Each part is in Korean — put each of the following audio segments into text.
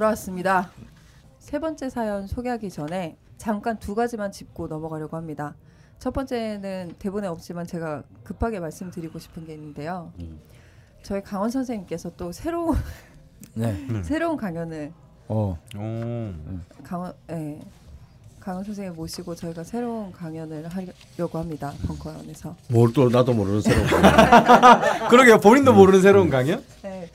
돌아왔습니다. 세 번째 사연 소개하기 전에 잠깐 두 가지만 짚고 넘어가려고 합니다. 첫 번째는 대본에 없지만 제가 급하게 말씀드리고 싶은 게 있는데요. 음. 저희 강원 선생님께서 또 새로운 네. 새로운 강연을 어. 오. 강원 예. 강원 선생님 모시고 저희가 새로운 강연을 하려고 합니다. 벙커원에서. 뭘 또 나도 모르는 새로운 거. 그러게요. 본인도 모르는 새로운 강연? 네.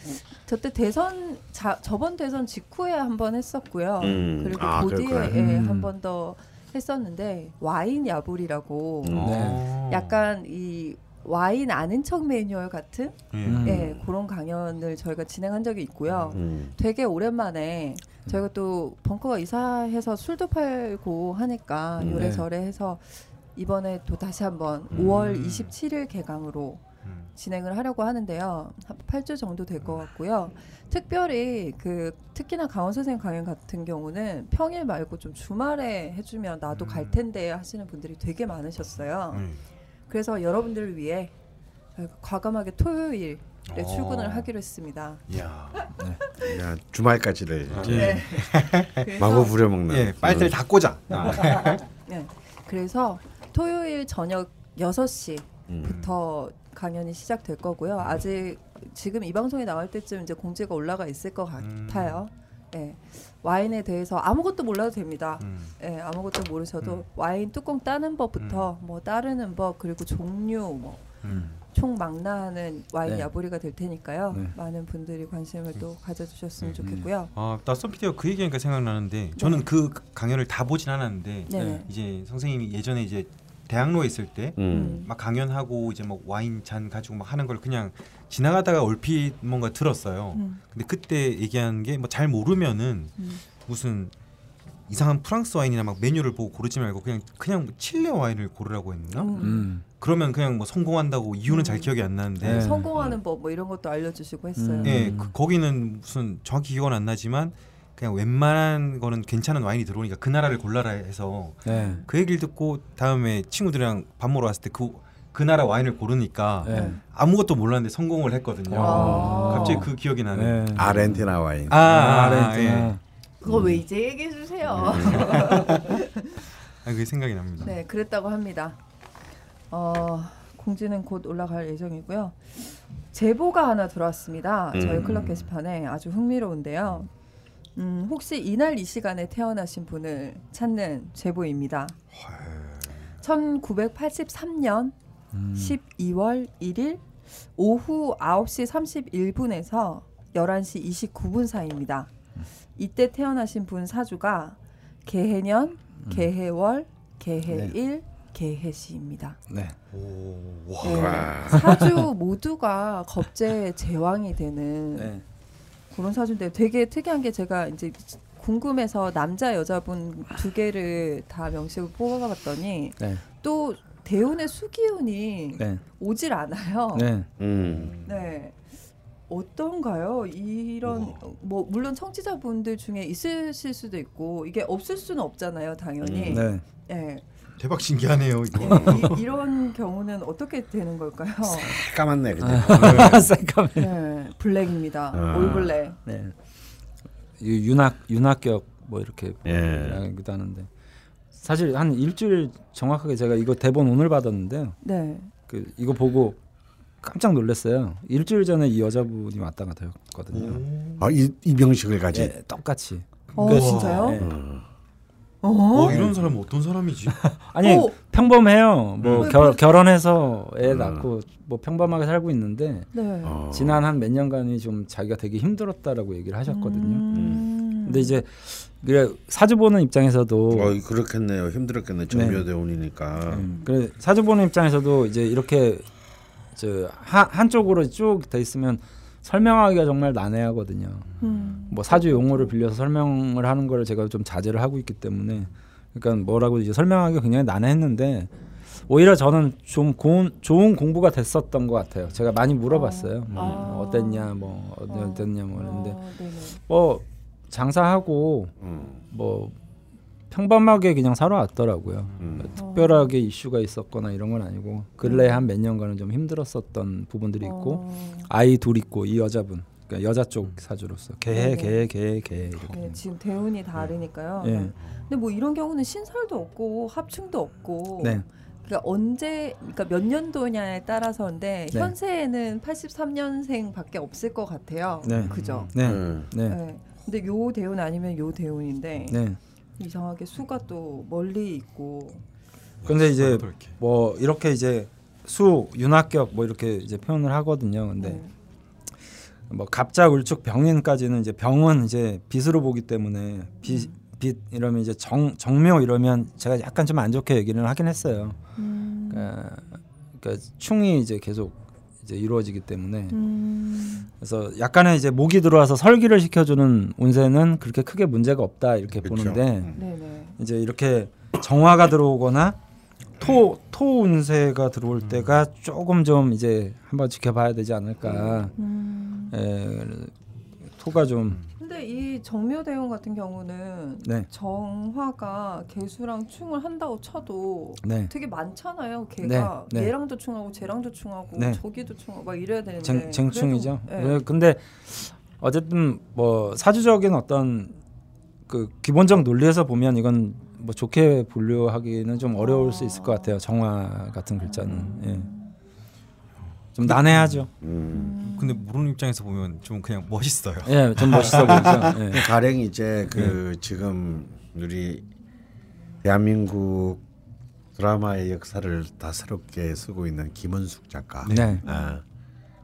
저 때 대선 자, 저번 대선 직후에 한 번 했었고요. 음. 그리고 아, 그 뒤에 그랬구나. 예, 음. 한번 더 했었는데 와인 야불이라고 음. 네. 약간 이 와인 아는 척 매뉴얼 같은 예. 음. 예, 그런 강연을 저희가 진행한 적이 있고요. 음. 되게 오랜만에 저희가 또 벙커가 이사해서 술도 팔고 하니까 음. 요래저래 해서 이번에 또 다시 한번 음. 5월 27일 개강으로 음. 진행을 하려고 하는데요. 한 8주 정도 될 것 같고요. 특별히 그 특히나 강원 선생님 강연 같은 경우는 평일 말고 좀 주말에 해주면 나도 갈 음. 텐데 하시는 분들이 되게 많으셨어요. 음. 그래서 여러분들을 위해 과감하게 토요일에 어. 출근을 하기로 했습니다. 이야. 야, 주말까지를 이제 예. 그래서, 마구 부려먹는. 예, 빨대를 다 꽂아. 아. 네, 그래서 토요일 저녁 6시부터 음. 강연이 시작될 거고요. 아직 지금 이 방송이 나올 때쯤 이제 공지가 올라가 있을 것 음. 같아요. 예. 와인에 대해서 아무것도 몰라도 됩니다. 음. 예, 아무것도 모르셔도 음. 와인 뚜껑 따는 법부터 뭐 따르는 법 그리고 종류 뭐 음. 총 망라하는 와인 네. 야부리가 될 테니까요. 네. 많은 분들이 관심을 또 가져주셨으면 음. 좋겠고요. 아, 나선 PD가 그 얘기하니까 생각나는데 저는 그 강연을 다 보진 않았는데 네. 네. 이제 선생님이 예전에 이제 대학로에 있을 때 음. 막 강연하고 이제 뭐 와인 잔 가지고 막 하는 걸 그냥 지나가다가 얼핏 뭔가 들었어요. 음, 근데 그때 얘기한 게 뭐 잘 모르면은 음. 무슨 이상한 프랑스 와인이나 막 메뉴를 보고 고르지 말고 그냥 그냥 뭐 칠레 와인을 고르라고 했나? 음. 음. 그러면 그냥 뭐 성공한다고 이유는 잘 음. 기억이 안 나는데 네. 성공하는 법뭐 이런 것도 알려주시고 했어요. 음. 예, 그, 거기는 무슨 정확히 기억은 안 나지만 그냥 웬만한 거는 괜찮은 와인이 들어오니까 그 나라를 골라라 해서 네. 그 얘기를 듣고 다음에 친구들이랑 밥 먹으러 갔을 때그 그 나라 와인을 고르니까 네. 아무것도 몰랐는데 성공을 했거든요. 아. 갑자기 그 기억이 나네. 네. 아르헨티나 와인. 아, 아, 아르헨티나. 예. 그거 왜 이제 얘기해 주세요. 아, 그게 생각이 납니다. 네, 그랬다고 합니다. 어, 공지는 곧 올라갈 예정이고요. 제보가 하나 들어왔습니다. 저희 음. 클럽 게시판에 아주 흥미로운데요. 음, 혹시 이날 이 시간에 태어나신 분을 찾는 제보입니다. 1983년 음. 12월 1일 오후 9시 31분에서 11시 29분 사이입니다. 이때 태어나신 분 사주가 개해년, 개해월, 개해일, 개해시입니다. 네. 오, 와. 네, 와. 사주 모두가 겁제 제왕이 되는 네. 그런 사주인데 되게 특이한 게 제가 이제 궁금해서 남자 여자분 두 개를 다 명식을 뽑아봤더니 네. 또 대운의 수기운이 네. 오질 않아요. 네. 음. 네. 어떤가요? 이런 뭐 물론 청취자분들 중에 있으실 수도 있고 이게 없을 수는 없잖아요, 당연히. 네. 예. 대박 신기하네요. 이거. 예, 이, 이런 경우는 어떻게 되는 걸까요? 까맣네 그냥. 잠깐만. 네, 블랙입니다. 아. 올블랙. 네. 이 윤학 윤학격 뭐 이렇게 예. 이야기도 하는데 사실 한 일주일 정확하게 제가 이거 대본 오늘 받았는데요. 네. 그 이거 보고 깜짝 놀랐어요. 일주일 전에 이 여자분이 왔다 갔다 했거든요. 아, 이, 이 명식을 가지. 예, 똑같이. 어, 그- 진짜요? 예. 음. 어? 어, 이런 사람은 어떤 사람이지? 아니 오! 평범해요. 뭐 음. 결, 결혼해서 애 음. 낳고 뭐 평범하게 살고 있는데 네. 어. 지난 한 몇 년간이 좀 자기가 되게 힘들었다라고 얘기를 하셨거든요. 음. 근데 이제 그래 사주 보는 입장에서도 어, 그렇겠네요. 힘들었겠네. 정묘대운이니까. 음, 그래 사주 보는 입장에서도 이제 이렇게 저 한, 한쪽으로 쭉 돼 있으면 설명하기가 정말 난해하거든요. 음. 뭐 사주 용어를 빌려서 설명을 하는 걸 제가 좀 자제를 하고 있기 때문에 그러니까 뭐라고 이제 설명하기가 굉장히 난해했는데 오히려 저는 좀 고운, 좋은 공부가 됐었던 것 같아요. 제가 많이 물어봤어요. 뭐 아. 어땠냐, 뭐 어땠- 어. 어땠냐, 뭐 그랬는데 어, 네네. 뭐 장사하고 음. 뭐 평범하게 그냥 살아왔더라고요. 음. 특별하게 이슈가 있었거나 이런 건 아니고 근래 한 몇 년간은 좀 힘들었었던 부분들이 있고 어. 아이 둘 있고 이 여자분 그러니까 여자 쪽 사주로서 개해 네네. 개해 개해 개해 이렇게. 네, 지금 대운이 다르니까요. 예. 네. 근데 뭐 이런 경우는 신설도 없고 합충도 없고 네. 그러니까 언제 그러니까 몇 년도냐에 따라서인데 네. 현세에는 83년생밖에 없을 것 같아요. 네. 그죠? 네. 음. 네. 네. 근데 요 대운 아니면 요 대운인데 네. 이상하게 수가 또 멀리 있고 근데 이제. 뭐 이렇게 이제 수 윤합격 뭐 이렇게 이제 표현을 하거든요. 근데 네. 뭐 갑자 울축 병인까지는 이제 병은 이제 빛으로 보기 때문에 빛, 빛 이러면 이제 정 정묘 이러면 제가 약간 좀 안 좋게 얘기를 하긴 했어요. 음. 그러니까, 그러니까 충이 이제 계속 이제 이루어지기 때문에 음. 그래서 약간의 이제 목이 들어와서 설기를 시켜주는 운세는 그렇게 크게 문제가 없다 이렇게 그쵸. 보는데 음. 이제 이렇게 정화가 들어오거나 토, 토 운세가 들어올 때가 조금 좀 이제 한번 지켜봐야 되지 않을까. 음. 에, 토가 좀 근데 이 정묘 대운 같은 경우는 네, 정화가 개수랑 충을 한다고 쳐도 네, 되게 많잖아요. 걔가 네, 네. 얘랑도 충하고 쟤랑도 충하고 네. 저기도 충하고 막 이래야 되는데 쟁, 쟁충이죠. 그래도, 네. 네, 근데 어쨌든 뭐 사주적인 어떤 그 기본적 논리에서 보면 이건 뭐 좋게 분류하기는 좀 어려울 수 있을 것 같아요. 정화 같은 글자는 예. 좀 난해하죠. 음. 근데 모르는 입장에서 보면 좀 그냥 멋있어요. 예, 좀 멋있어 보이죠. 예. 가령 이제 그 지금 우리 대한민국 드라마의 역사를 다 새롭게 쓰고 있는 김원숙 작가. 네. 아,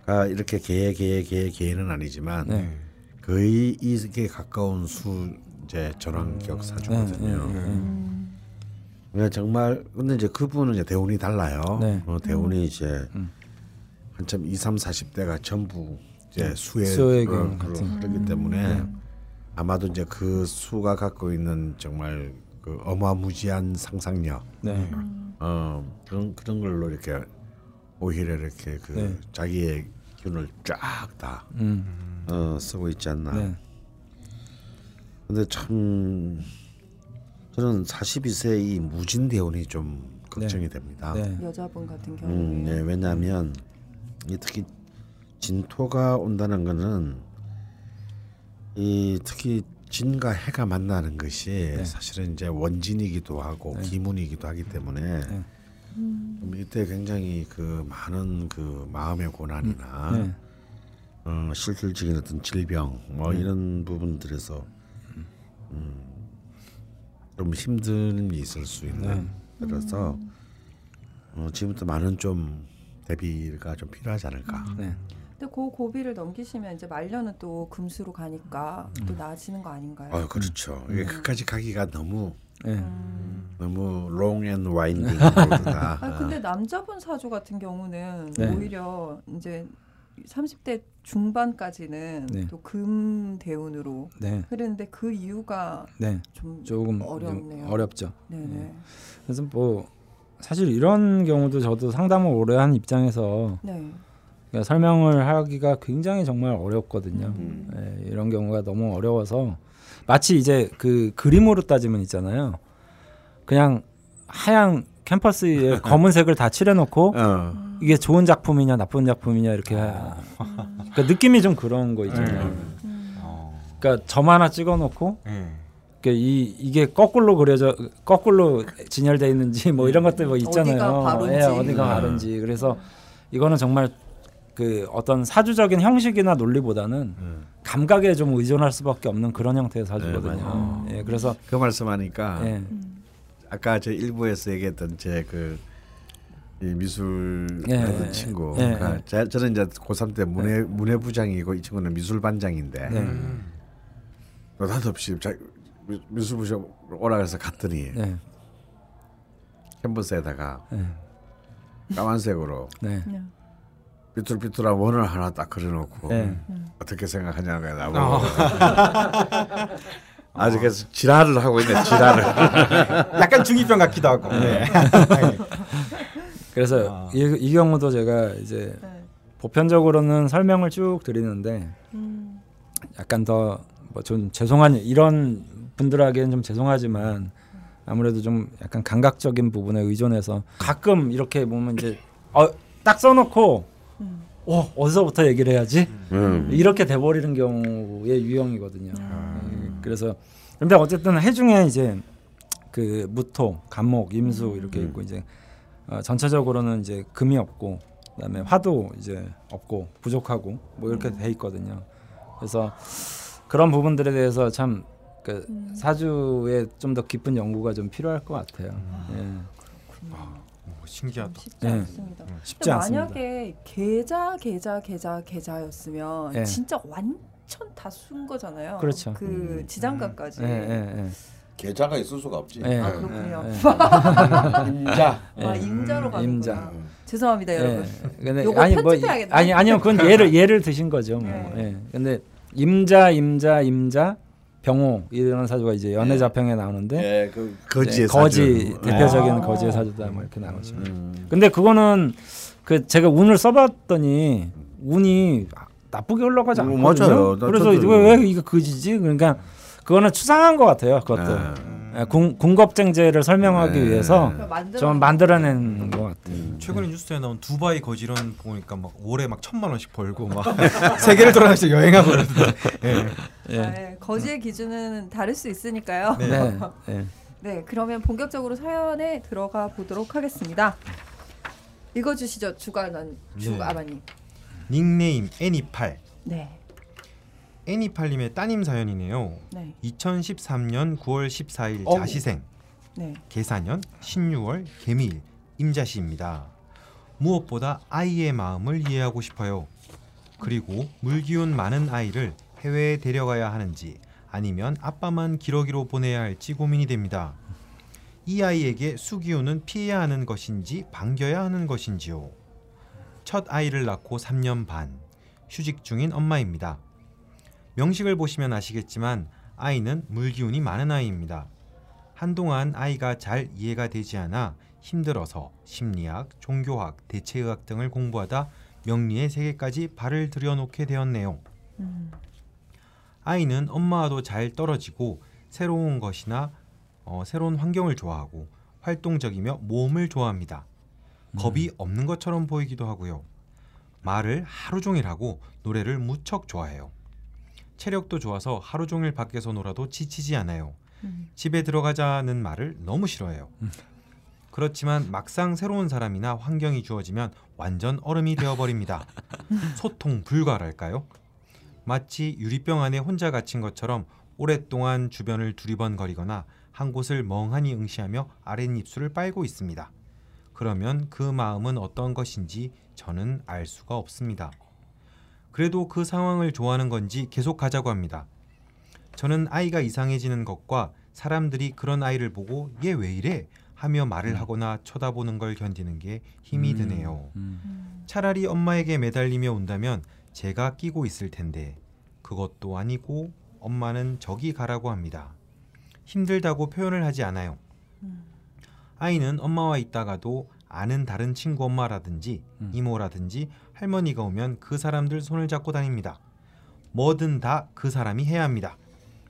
가 이렇게 개의 개의 개의 개는 아니지만 네. 거의 이게 가까운 수 이제 전환격 사주거든요. 네, 네, 네. 음. 그러니까 정말 근데 이제 그분은 이제 대운이 달라요. 네. 어, 대운이 이제 음. 한참 2, 3, 40대가 전부 이제 어, 경우 그러- 같은. 그렇기 때문에 아마도 이제 그 수가 갖고 있는 정말 그 어마무지한 상상력, 네. 어 그런 그런 걸로 이렇게 오히려 이렇게 그 네. 자기의 균을 쫙다 음. 어, 쓰고 있지 않나. 네. 근데 참 저는 42세 이 무진 대운이 좀 걱정이 됩니다. 네. 여자분 같은 경우에 음, 네, 왜냐하면 이 특히 진토가 온다는 거는 이 특히 진과 해가 만나는 것이 네. 사실은 이제 원진이기도 하고 기문이기도 하기 때문에 네. 좀 이때 굉장히 그 많은 그 마음의 고난이나 네. 어, 실질적인 어떤 질병 뭐 이런 부분들에서 음, 좀 힘듦이 있을 수 있는 그래서 어, 지금부터 많은 좀 대비가 좀 필요하지 않을까. 네. 근데 그 고비를 넘기시면 이제 말년은 또 금수로 가니까 또 나아지는 거 아닌가요? 어, 그렇죠. 이게 끝까지 가기가 너무 네. 너무 롱앤 와인딩. 아 근데 남자분 사주 같은 경우는 네. 오히려 이제 30대 중반까지는 네. 또금 대운으로 네. 흐르는데 그 이유가 네. 좀 조금 어렵네요. 좀 어렵죠. 네네. 그래서 뭐 사실 이런 경우도 저도 상담을 오래 한 입장에서 네. 그러니까 설명을 하기가 굉장히 정말 어렵거든요. 음. 예, 이런 경우가 너무 어려워서 마치 이제 그 그림으로 따지면 있잖아요. 그냥 하얀 캠퍼스에 검은색을 다 칠해놓고 어. 이게 좋은 작품이냐 나쁜 작품이냐 이렇게 하- 그러니까 느낌이 좀 그런 거 있잖아요. 어. 그러니까 점 하나 찍어놓고 예. 그러니까 이 이게 거꾸로 그려져 거꾸로 진열돼 있는지 뭐 이런 것들 뭐 있잖아요. 어디가 바른지. 예, 어디가 음. 바른지. 그래서 이거는 정말 그 어떤 사주적인 형식이나 논리보다는 음. 감각에 좀 의존할 수밖에 없는 그런 형태의 사주거든요. 네. 예, 그래서 그 말씀하니까 예, 아까 저 일부에서 얘기했던 제그 미술 예, 하던 예, 친구. 예, 그러니까 예. 제- 저는 이제 고3 때 문해 문해부장이고 이 친구는 미술 반장인데 네. 느닷없이 자, 미- 미술부장 오라 그래서 갔더니 네, 캔버스에다가 네, 까만색으로 네, 네. 삐뚤삐뚤한 원을 하나 딱 그려놓고 네. 어떻게 생각하냐고 나보고 아주 계속 지랄을 하고 있네 지랄을 약간 중이병 같기도 하고. 네. 그래서 아. 이, 이 경우도 제가 이제 네. 보편적으로는 설명을 쭉 드리는데 음. 약간 더 뭐 좀 죄송한 이런 분들에게는 좀 죄송하지만 아무래도 좀 약간 감각적인 부분에 의존해서 가끔 이렇게 보면 이제 어, 딱 써놓고 음. 어 어디서부터 얘기를 해야지 음. 이렇게 돼버리는 경우의 유형이거든요. 아. 음, 그래서 근데 어쨌든 해 중에 이제 그 무토, 간목, 임수 이렇게 있고 이제 어, 전체적으로는 이제 금이 없고 그다음에 화도 이제 없고 부족하고 뭐 이렇게 돼 있거든요. 그래서 그런 부분들에 대해서 참 그 사주에 좀 더 깊은 연구가 좀 필요할 것 같아요. 예. 오, 신기하다. 쉽지 네. 않습니다. 쉽지 근데 않습니다. 만약에 계좌 계좌 계좌 계좌였으면 예. 진짜 완전 다순 거잖아요. 그렇죠. 그 지장가까지. 예, 예, 계좌가 있을 수가 없지. 예. 아 예, 그렇군요. 예, 임자. 아 예. 임자로 가는구나. 임자. 죄송합니다 여러분. 예. 근데 요거 아니 뭐 편집해야겠네. 아니 아니요 그건 예를 예를 드신 거죠. 뭐. 네. 예. 근데 임자 임자 임자 병호 이런 사주가 이제 연애 자평에 나오는데 예, 그 거지의 네, 거지 사주. 대표적인 아. 거지의 사주다 뭐 이렇게 나오죠. 음. 근데 그거는 그 제가 운을 써봤더니 운이 나쁘게 흘러가지 음, 않거든요. 맞아요. 나 그래서 저도- 왜, 왜 이거 거지지? 그러니까 그거는 추상한 것 같아요. 그것도 네. 예, 궁, 궁겁쟁제를 설명하기 네. 위해서 만들어 좀 만들어낸 것 같아요. 최근에 뉴스에 나온 두바이 거지런 보니까 막 월에 막 천만 원씩 벌고 막 세계를 돌아다니면서 여행하고 그러는데 예. 예. 아, 예. 거지의 기준은 다를 수 있으니까요. 네. 네. 네. 네, 그러면 본격적으로 사연에 들어가 보도록 하겠습니다. 읽어주시죠, 주관원 네. 주아마님. 닉네임 애니팔 네, 애니팔님의 따님 사연이네요. 네, 2013년 9월 14일 어우. 자시생 네. 계사년 신유월 개미일 임자씨입니다. 무엇보다 아이의 마음을 이해하고 싶어요. 그리고 물기운 많은 아이를 해외에 데려가야 하는지 아니면 아빠만 기러기로 보내야 할지 고민이 됩니다. 이 아이에게 수기호는 피해야 하는 것인지 반겨야 하는 것인지요. 첫 아이를 낳고 3년 반 휴직 중인 엄마입니다. 명식을 보시면 아시겠지만 아이는 물기운이 많은 아이입니다. 한동안 아이가 잘 이해가 되지 않아 힘들어서 심리학, 종교학, 대체의학 등을 공부하다 명리의 세계까지 발을 들여놓게 되었네요. 음, 아이는 엄마와도 잘 떨어지고 새로운 것이나 어, 새로운 환경을 좋아하고 활동적이며 모험을 좋아합니다. 겁이 없는 것처럼 보이기도 하고요. 말을 하루 종일 하고 노래를 무척 좋아해요. 체력도 좋아서 하루 종일 밖에서 놀아도 지치지 않아요. 음. 집에 들어가자는 말을 너무 싫어해요. 그렇지만 막상 새로운 사람이나 환경이 주어지면 완전 얼음이 되어버립니다. 소통 불가랄까요? 마치 유리병 안에 혼자 갇힌 것처럼 오랫동안 주변을 두리번거리거나 한 곳을 멍하니 응시하며 아랫입술을 빨고 있습니다. 그러면 그 마음은 어떤 것인지 저는 알 수가 없습니다. 그래도 그 상황을 좋아하는 건지 계속 가자고 합니다. 저는 아이가 이상해지는 것과 사람들이 그런 아이를 보고 얘 왜 이래 하며 말을 하거나 쳐다보는 걸 견디는 게 힘이 음, 드네요. 음. 차라리 엄마에게 매달리며 온다면 제가 끼고 있을 텐데 그것도 아니고 엄마는 저기 가라고 합니다. 힘들다고 표현을 하지 않아요. 아이는 엄마와 있다가도 아는 다른 친구 엄마라든지 음. 이모라든지 할머니가 오면 그 사람들 손을 잡고 다닙니다. 뭐든 다 그 사람이 해야 합니다.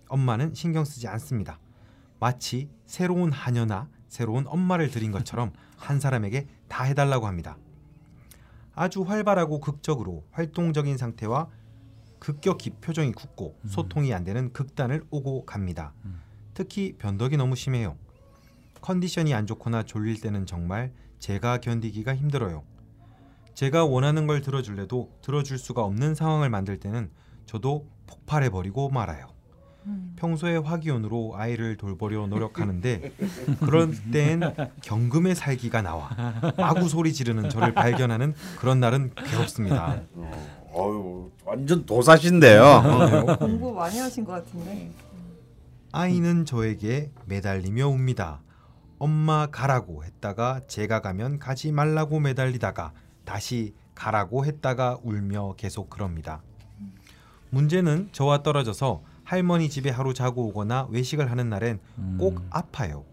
엄마는 신경 쓰지 않습니다. 마치 새로운 하녀나 새로운 엄마를 들인 것처럼 한 사람에게 다 해달라고 합니다. 아주 활발하고 극적으로 활동적인 상태와 급격히 표정이 굳고 소통이 안 되는 극단을 오고 갑니다. 특히 변덕이 너무 심해요. 컨디션이 안 좋거나 졸릴 때는 정말 제가 견디기가 힘들어요. 제가 원하는 걸 들어줄래도 들어줄 수가 없는 상황을 만들 때는 저도 폭발해 버리고 말아요. 음. 평소에 화기온으로 아이를 돌보려 노력하는데 그런 때엔 경금의 살기가 나와 마구 소리 지르는 저를 발견하는 그런 날은 괴롭습니다. 어유 완전 도사신데요. 공부 많이 하신 것 같은데. 아이는 저에게 매달리며 웁니다. 엄마 가라고 했다가 제가 가면 가지 말라고 매달리다가 다시 가라고 했다가 울며 계속 그럽니다. 문제는 저와 떨어져서 할머니 집에 하루 자고 오거나 외식을 하는 날엔 꼭 아파요.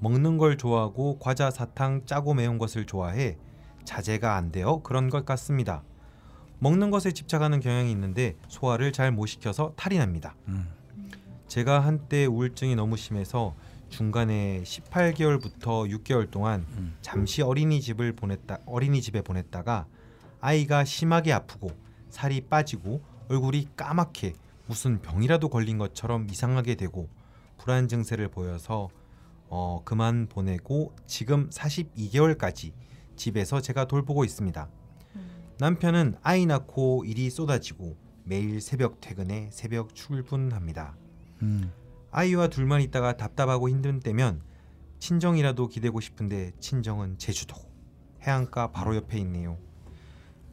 먹는 걸 좋아하고 과자 사탕 짜고 매운 것을 좋아해 자제가 안 되어 그런 것 같습니다. 먹는 것에 집착하는 경향이 있는데 소화를 잘 못 시켜서 탈이 납니다. 음. 제가 한때 우울증이 너무 심해서 중간에 18개월부터 6개월 동안 음. 잠시 어린이집을 보냈다 어린이집에 보냈다가 아이가 심하게 아프고 살이 빠지고 얼굴이 까맣게 무슨 병이라도 걸린 것처럼 이상하게 되고 불안 증세를 보여서 어, 그만 보내고 지금 42개월까지 집에서 제가 돌보고 있습니다. 남편은 아이 낳고 일이 쏟아지고 매일 새벽 퇴근에 새벽 출근합니다. 음. 아이와 둘만 있다가 답답하고 힘든 때면 친정이라도 기대고 싶은데 친정은 제주도 해안가 바로 옆에 있네요.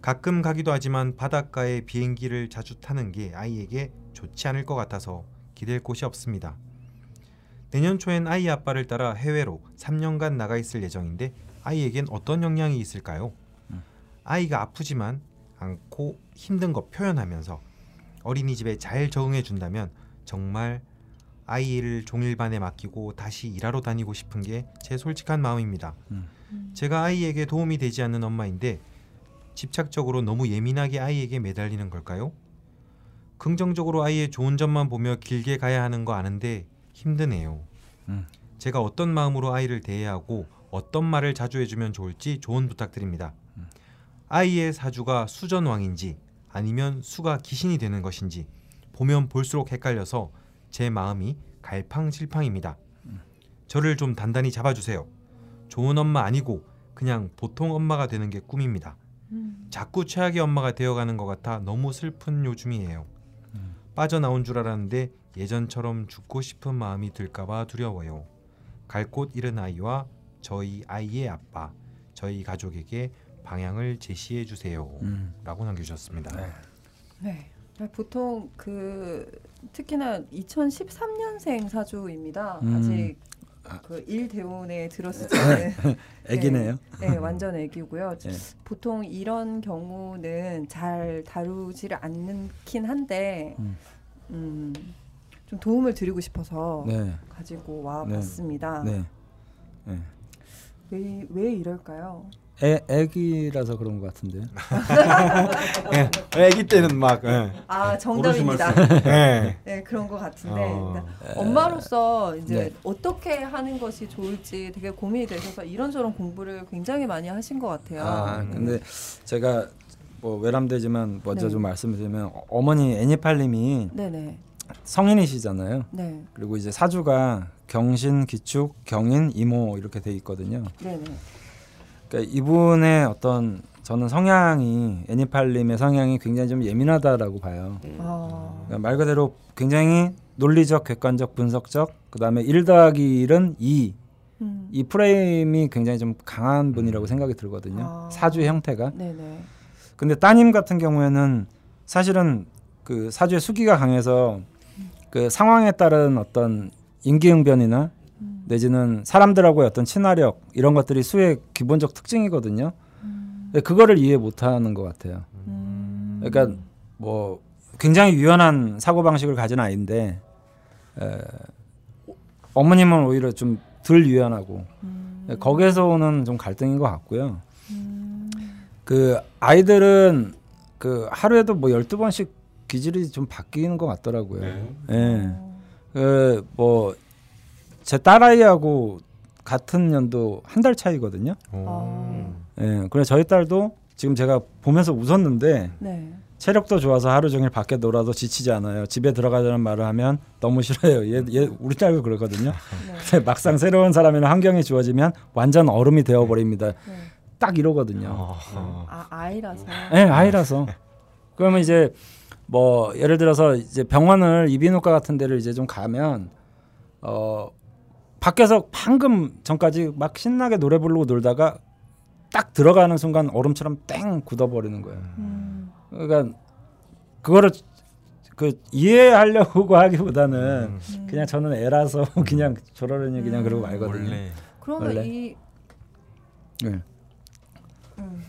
가끔 가기도 하지만 바닷가에 비행기를 자주 타는 게 아이에게 좋지 않을 것 같아서 기댈 곳이 없습니다. 내년 초엔 아이 아빠를 따라 해외로 3년간 나가 있을 예정인데 아이에겐 어떤 영향이 있을까요? 아이가 아프지만 않고 힘든 거 표현하면서 어린이집에 잘 적응해 준다면 정말 아이를 종일반에 맡기고 다시 일하러 다니고 싶은 게 제 솔직한 마음입니다. 제가 아이에게 도움이 되지 않는 엄마인데 집착적으로 너무 예민하게 아이에게 매달리는 걸까요? 긍정적으로 아이의 좋은 점만 보며 길게 가야 하는 거 아는데 힘드네요. 음. 제가 어떤 마음으로 아이를 대해야 하고 어떤 말을 자주 해주면 좋을지 조언 부탁드립니다. 아이의 사주가 수전왕인지 아니면 수가 기신이 되는 것인지 보면 볼수록 헷갈려서 제 마음이 갈팡질팡입니다. 저를 좀 단단히 잡아주세요. 좋은 엄마 아니고 그냥 보통 엄마가 되는 게 꿈입니다. 자꾸 최악의 엄마가 되어가는 것 같아 너무 슬픈 요즘이에요. 빠져나온 줄 알았는데 예전처럼 죽고 싶은 마음이 들까봐 두려워요. 갈 곳 잃은 아이와 저희 아이의 아빠, 저희 가족에게 방향을 제시해 주세요. 음. 라고 남겨주셨습니다. 네. 네. 보통 그 특히나 2013년생 사주입니다. 음. 아직 그 일대운에 들었을 때는 애기네요. 네, 완전 애기고요. 네. 보통 이런 경우는 잘 다루지를 않긴 한데 음. 음, 좀 도움을 드리고 싶어서 네. 가지고 와 네. 봤습니다. 네. 네. 왜, 왜 이럴까요? 애 애기라서 그런 것 같은데. 아기 때는 막 예. 아 정답입니다. 예. 네 그런 것 같은데 어. 그러니까 엄마로서 이제 네. 어떻게 하는 것이 좋을지 되게 고민이 되셔서 이런저런 공부를 굉장히 많이 하신 것 같아요. 아, 네. 근데 제가 뭐 외람되지만 먼저 네. 좀 말씀드리면 어- 어머니 애니팔님이 네네 성인이시잖아요. 네 그리고 이제 사주가 경신, 기축, 경인, 이모 이렇게 돼 있거든요. 네네 그러니까 이분의 어떤 저는 성향이 애니팔님의 성향이 굉장히 좀 예민하다라고 봐요. 아, 그러니까 말 그대로 굉장히 논리적, 객관적, 분석적, 그 다음에 1 더하기 1은 2. 음. 이 프레임이 굉장히 좀 강한 분이라고 생각이 들거든요. 아. 사주의 형태가. 네네 근데 따님 같은 경우에는 사실은 그 사주의 수기가 강해서 그 상황에 따른 어떤 임기응변이나 음. 내지는 사람들하고의 어떤 친화력 이런 것들이 수의 기본적 특징이거든요. 근데 그거를 이해 못하는 것 같아요. 음. 그러니까 뭐 굉장히 유연한 사고 방식을 가진 아이인데 에, 어머님은 오히려 좀 덜 유연하고 음. 거기에서 오는 좀 갈등인 것 같고요. 음. 그 아이들은 그 하루에도 뭐 12번씩 기질이 좀 바뀌는 것 같더라고요. 네. 예. 그뭐 제 딸아이하고 같은 연도 한 달 차이거든요. 아. 예. 그래서 저희 딸도 지금 제가 보면서 웃었는데 네. 체력도 좋아서 하루 종일 밖에 놀아도 지치지 않아요. 집에 들어가자는 말을 하면 너무 싫어요. 얘, 얘 우리 딸도 그러거든요. 네. 근데 막상 새로운 사람이나 환경이 주어지면 완전 얼음이 되어 버립니다. 네. 딱 이러거든요. 어. 아 아이라서 예, 아이라서. 그러면 이제 뭐 예를 들어서 이제 병원을 이비인후과 같은 데를 이제 좀 가면 어 밖에서 방금 전까지 막 신나게 노래 부르고 놀다가 딱 들어가는 순간 얼음처럼 땡 굳어버리는 거예요. 음. 그러니까 그거를 그 이해하려고 하기보다는 음. 그냥 저는 애라서 그냥 저러려니 그냥 그러고 말거든요. 원래 그러면 원래? 이 네. 음,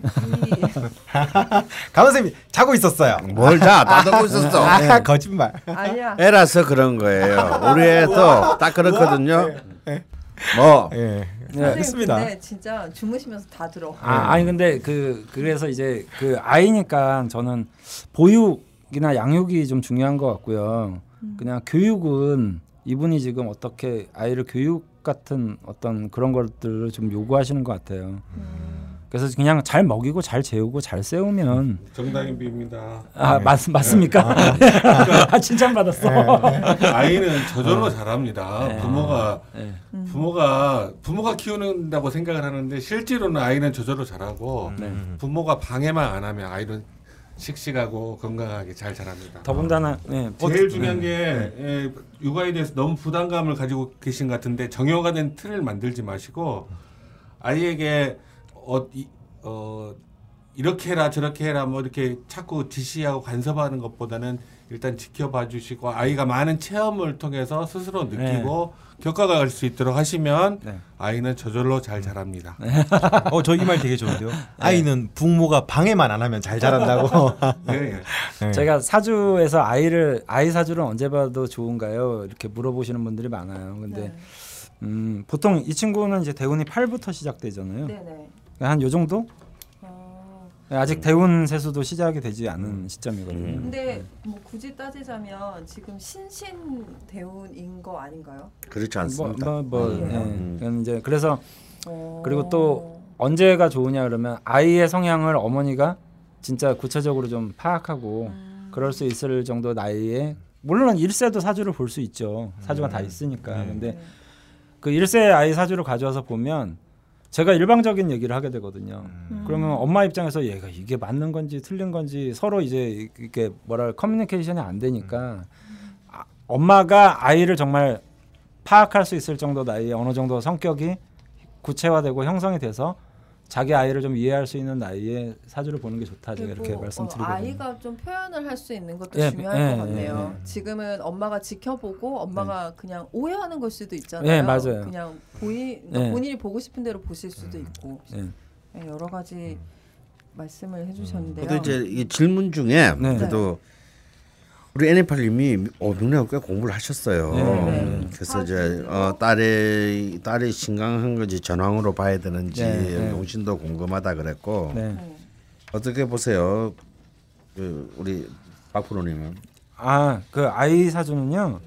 이 강원생님 자고 있었어요. 뭘 자, 받고 있었어. 아, 거짓말. 아니야 애라서 그런 거예요. 우리 애도 딱 그렇거든요. 뭐 예. 네. 했습니다. 근데 진짜 주무시면서 다 들어. 아, 아니 근데 그 그래서 이제 그 아이니까 저는 보육이나 양육이 좀 중요한 것 같고요. 그냥 교육은 이분이 지금 어떻게 아이를 교육 같은 어떤 그런 것들을 좀 요구하시는 것 같아요. 그래서 그냥 잘 먹이고 잘 재우고 잘 세우면 정당인비입니다. 아 네. 맞, 맞습니까? 아, 칭찬 받았어. 아이는 저절로 자랍니다. 네. 부모가 네. 부모가 부모가 키우는다고 생각을 하는데 실제로는 아이는 저절로 자라고 네. 부모가 방해만 안 하면 아이는 씩씩하고 건강하게 잘 자랍니다. 더군다나 네, 제일 중요한 게 예, 육아에 대해서 너무 부담감을 가지고 계신 것 같은데 정형화 된 틀을 만들지 마시고 아이에게 어, 이, 어 이렇게 해라 저렇게 해라 뭐 이렇게 자꾸 지시하고 간섭하는 것보다는 일단 지켜봐 주시고 아이가 많은 체험을 통해서 스스로 느끼고 겪어갈 수 있도록 하시면 네. 아이는 저절로 잘 자랍니다. 어, 저 이 말 되게 좋은데요. 아이는 부모가 방해만 안 하면 잘 자란다고. 네. 네. 제가 사주에서 아이를 아이 사주를 언제 봐도 좋은가요? 이렇게 물어보시는 분들이 많아요. 근데 네. 음, 보통 이 친구는 이제 대운이 8부터 시작되잖아요. 네네. 한 요 정도? 어, 아직 대운 세수도 시작이 되지 않은 시점이거든요. 음. 근데 뭐 굳이 따지자면 지금 신신 대운인 거 아닌가요? 그렇지 뭐, 않습니다. 뭐, 뭐, 아니에요? 예. 음. 이제 그래서 어. 그리고 또 언제가 좋으냐 그러면 아이의 성향을 어머니가 진짜 구체적으로 좀 파악하고 음. 그럴 수 있을 정도 나이에 물론 일세도 사주를 볼 수 있죠. 사주가 다 음. 있으니까. 네. 근데 네. 그 일세 아이 사주를 가져와서 보면 제가 일방적인 얘기를 하게 되거든요. 음. 그러면 엄마 입장에서 얘가 이게 맞는 건지 틀린 건지 서로 이제 이게 뭐랄 커뮤니케이션이 안 되니까 아, 엄마가 아이를 정말 파악할 수 있을 정도 나이에 어느 정도 성격이 구체화되고 형성이 돼서 자기 아이를 좀 이해할 수 있는 나이에 사주를 보는 게 좋다 제가 이렇게 말씀드리거든요. 어, 아이가 좀 표현을 할 수 있는 것도 예, 중요할 예, 것 같네요. 예, 예. 지금은 엄마가 지켜보고 엄마가 그냥 오해하는 걸 수도 있잖아요. 예, 맞아요. 그냥 보이, 그러니까 예. 본인이 보고 싶은 대로 보실 수도 있고 여러 가지 말씀을 해주셨는데요. 그래도 이제 이 질문 중에 네. 그래도 우리 애니팔님이 어, 명례학 꽤 공부를 하셨어요. 네, 네. 그래서 이제 어, 딸의 딸이 신강한 건지 전황으로 봐야 되는지 네, 네. 용신도 궁금하다 그랬고 네. 네. 어떻게 보세요? 그 우리 박 프로님은 아, 그 아이 사주는요.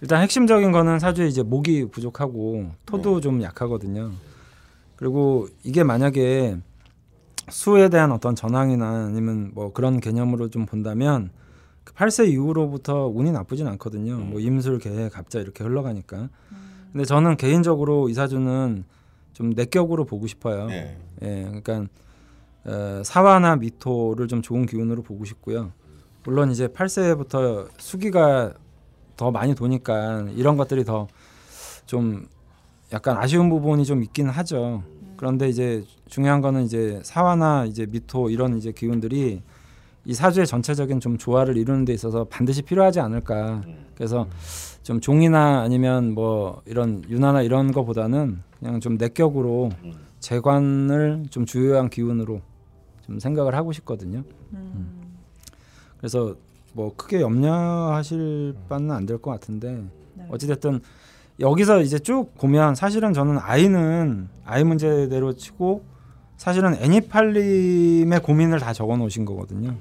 일단 핵심적인 거는 사주에 이제 목이 부족하고 토도 좀 약하거든요. 그리고 이게 만약에 수에 대한 어떤 전황이나 아니면 뭐 그런 개념으로 좀 본다면 그 8세 이후로부터 운이 나쁘진 않거든요. 뭐 임술, 개, 갑자 이렇게 흘러가니까. 근데 저는 개인적으로 이 사주는 좀 내격으로 보고 싶어요. 네. 예, 그러니까 어, 사화나 미토를 좀 좋은 기운으로 보고 싶고요. 물론 이제 8세부터 수기가 더 많이 도니까 이런 것들이 더 좀 약간 아쉬운 부분이 좀 있긴 하죠. 그런데 이제 중요한 거는 이제 사화나 이제 미토 이런 이제 기운들이 이 사주의 전체적인 좀 조화를 이루는 데 있어서 반드시 필요하지 않을까. 그래서 좀 종이나 아니면 뭐 이런 윤화나 이런 거보다는 그냥 좀 내격으로 재관을 좀 주요한 기운으로 좀 생각을 하고 싶거든요. 음. 그래서 뭐 크게 염려하실 바는 안 될 것 같은데 네. 어찌됐든 여기서 이제 쭉 보면 사실은 저는 아이는 아이 문제대로 치고 사실은 애니팔림의 고민을 다 적어 놓으신 거거든요.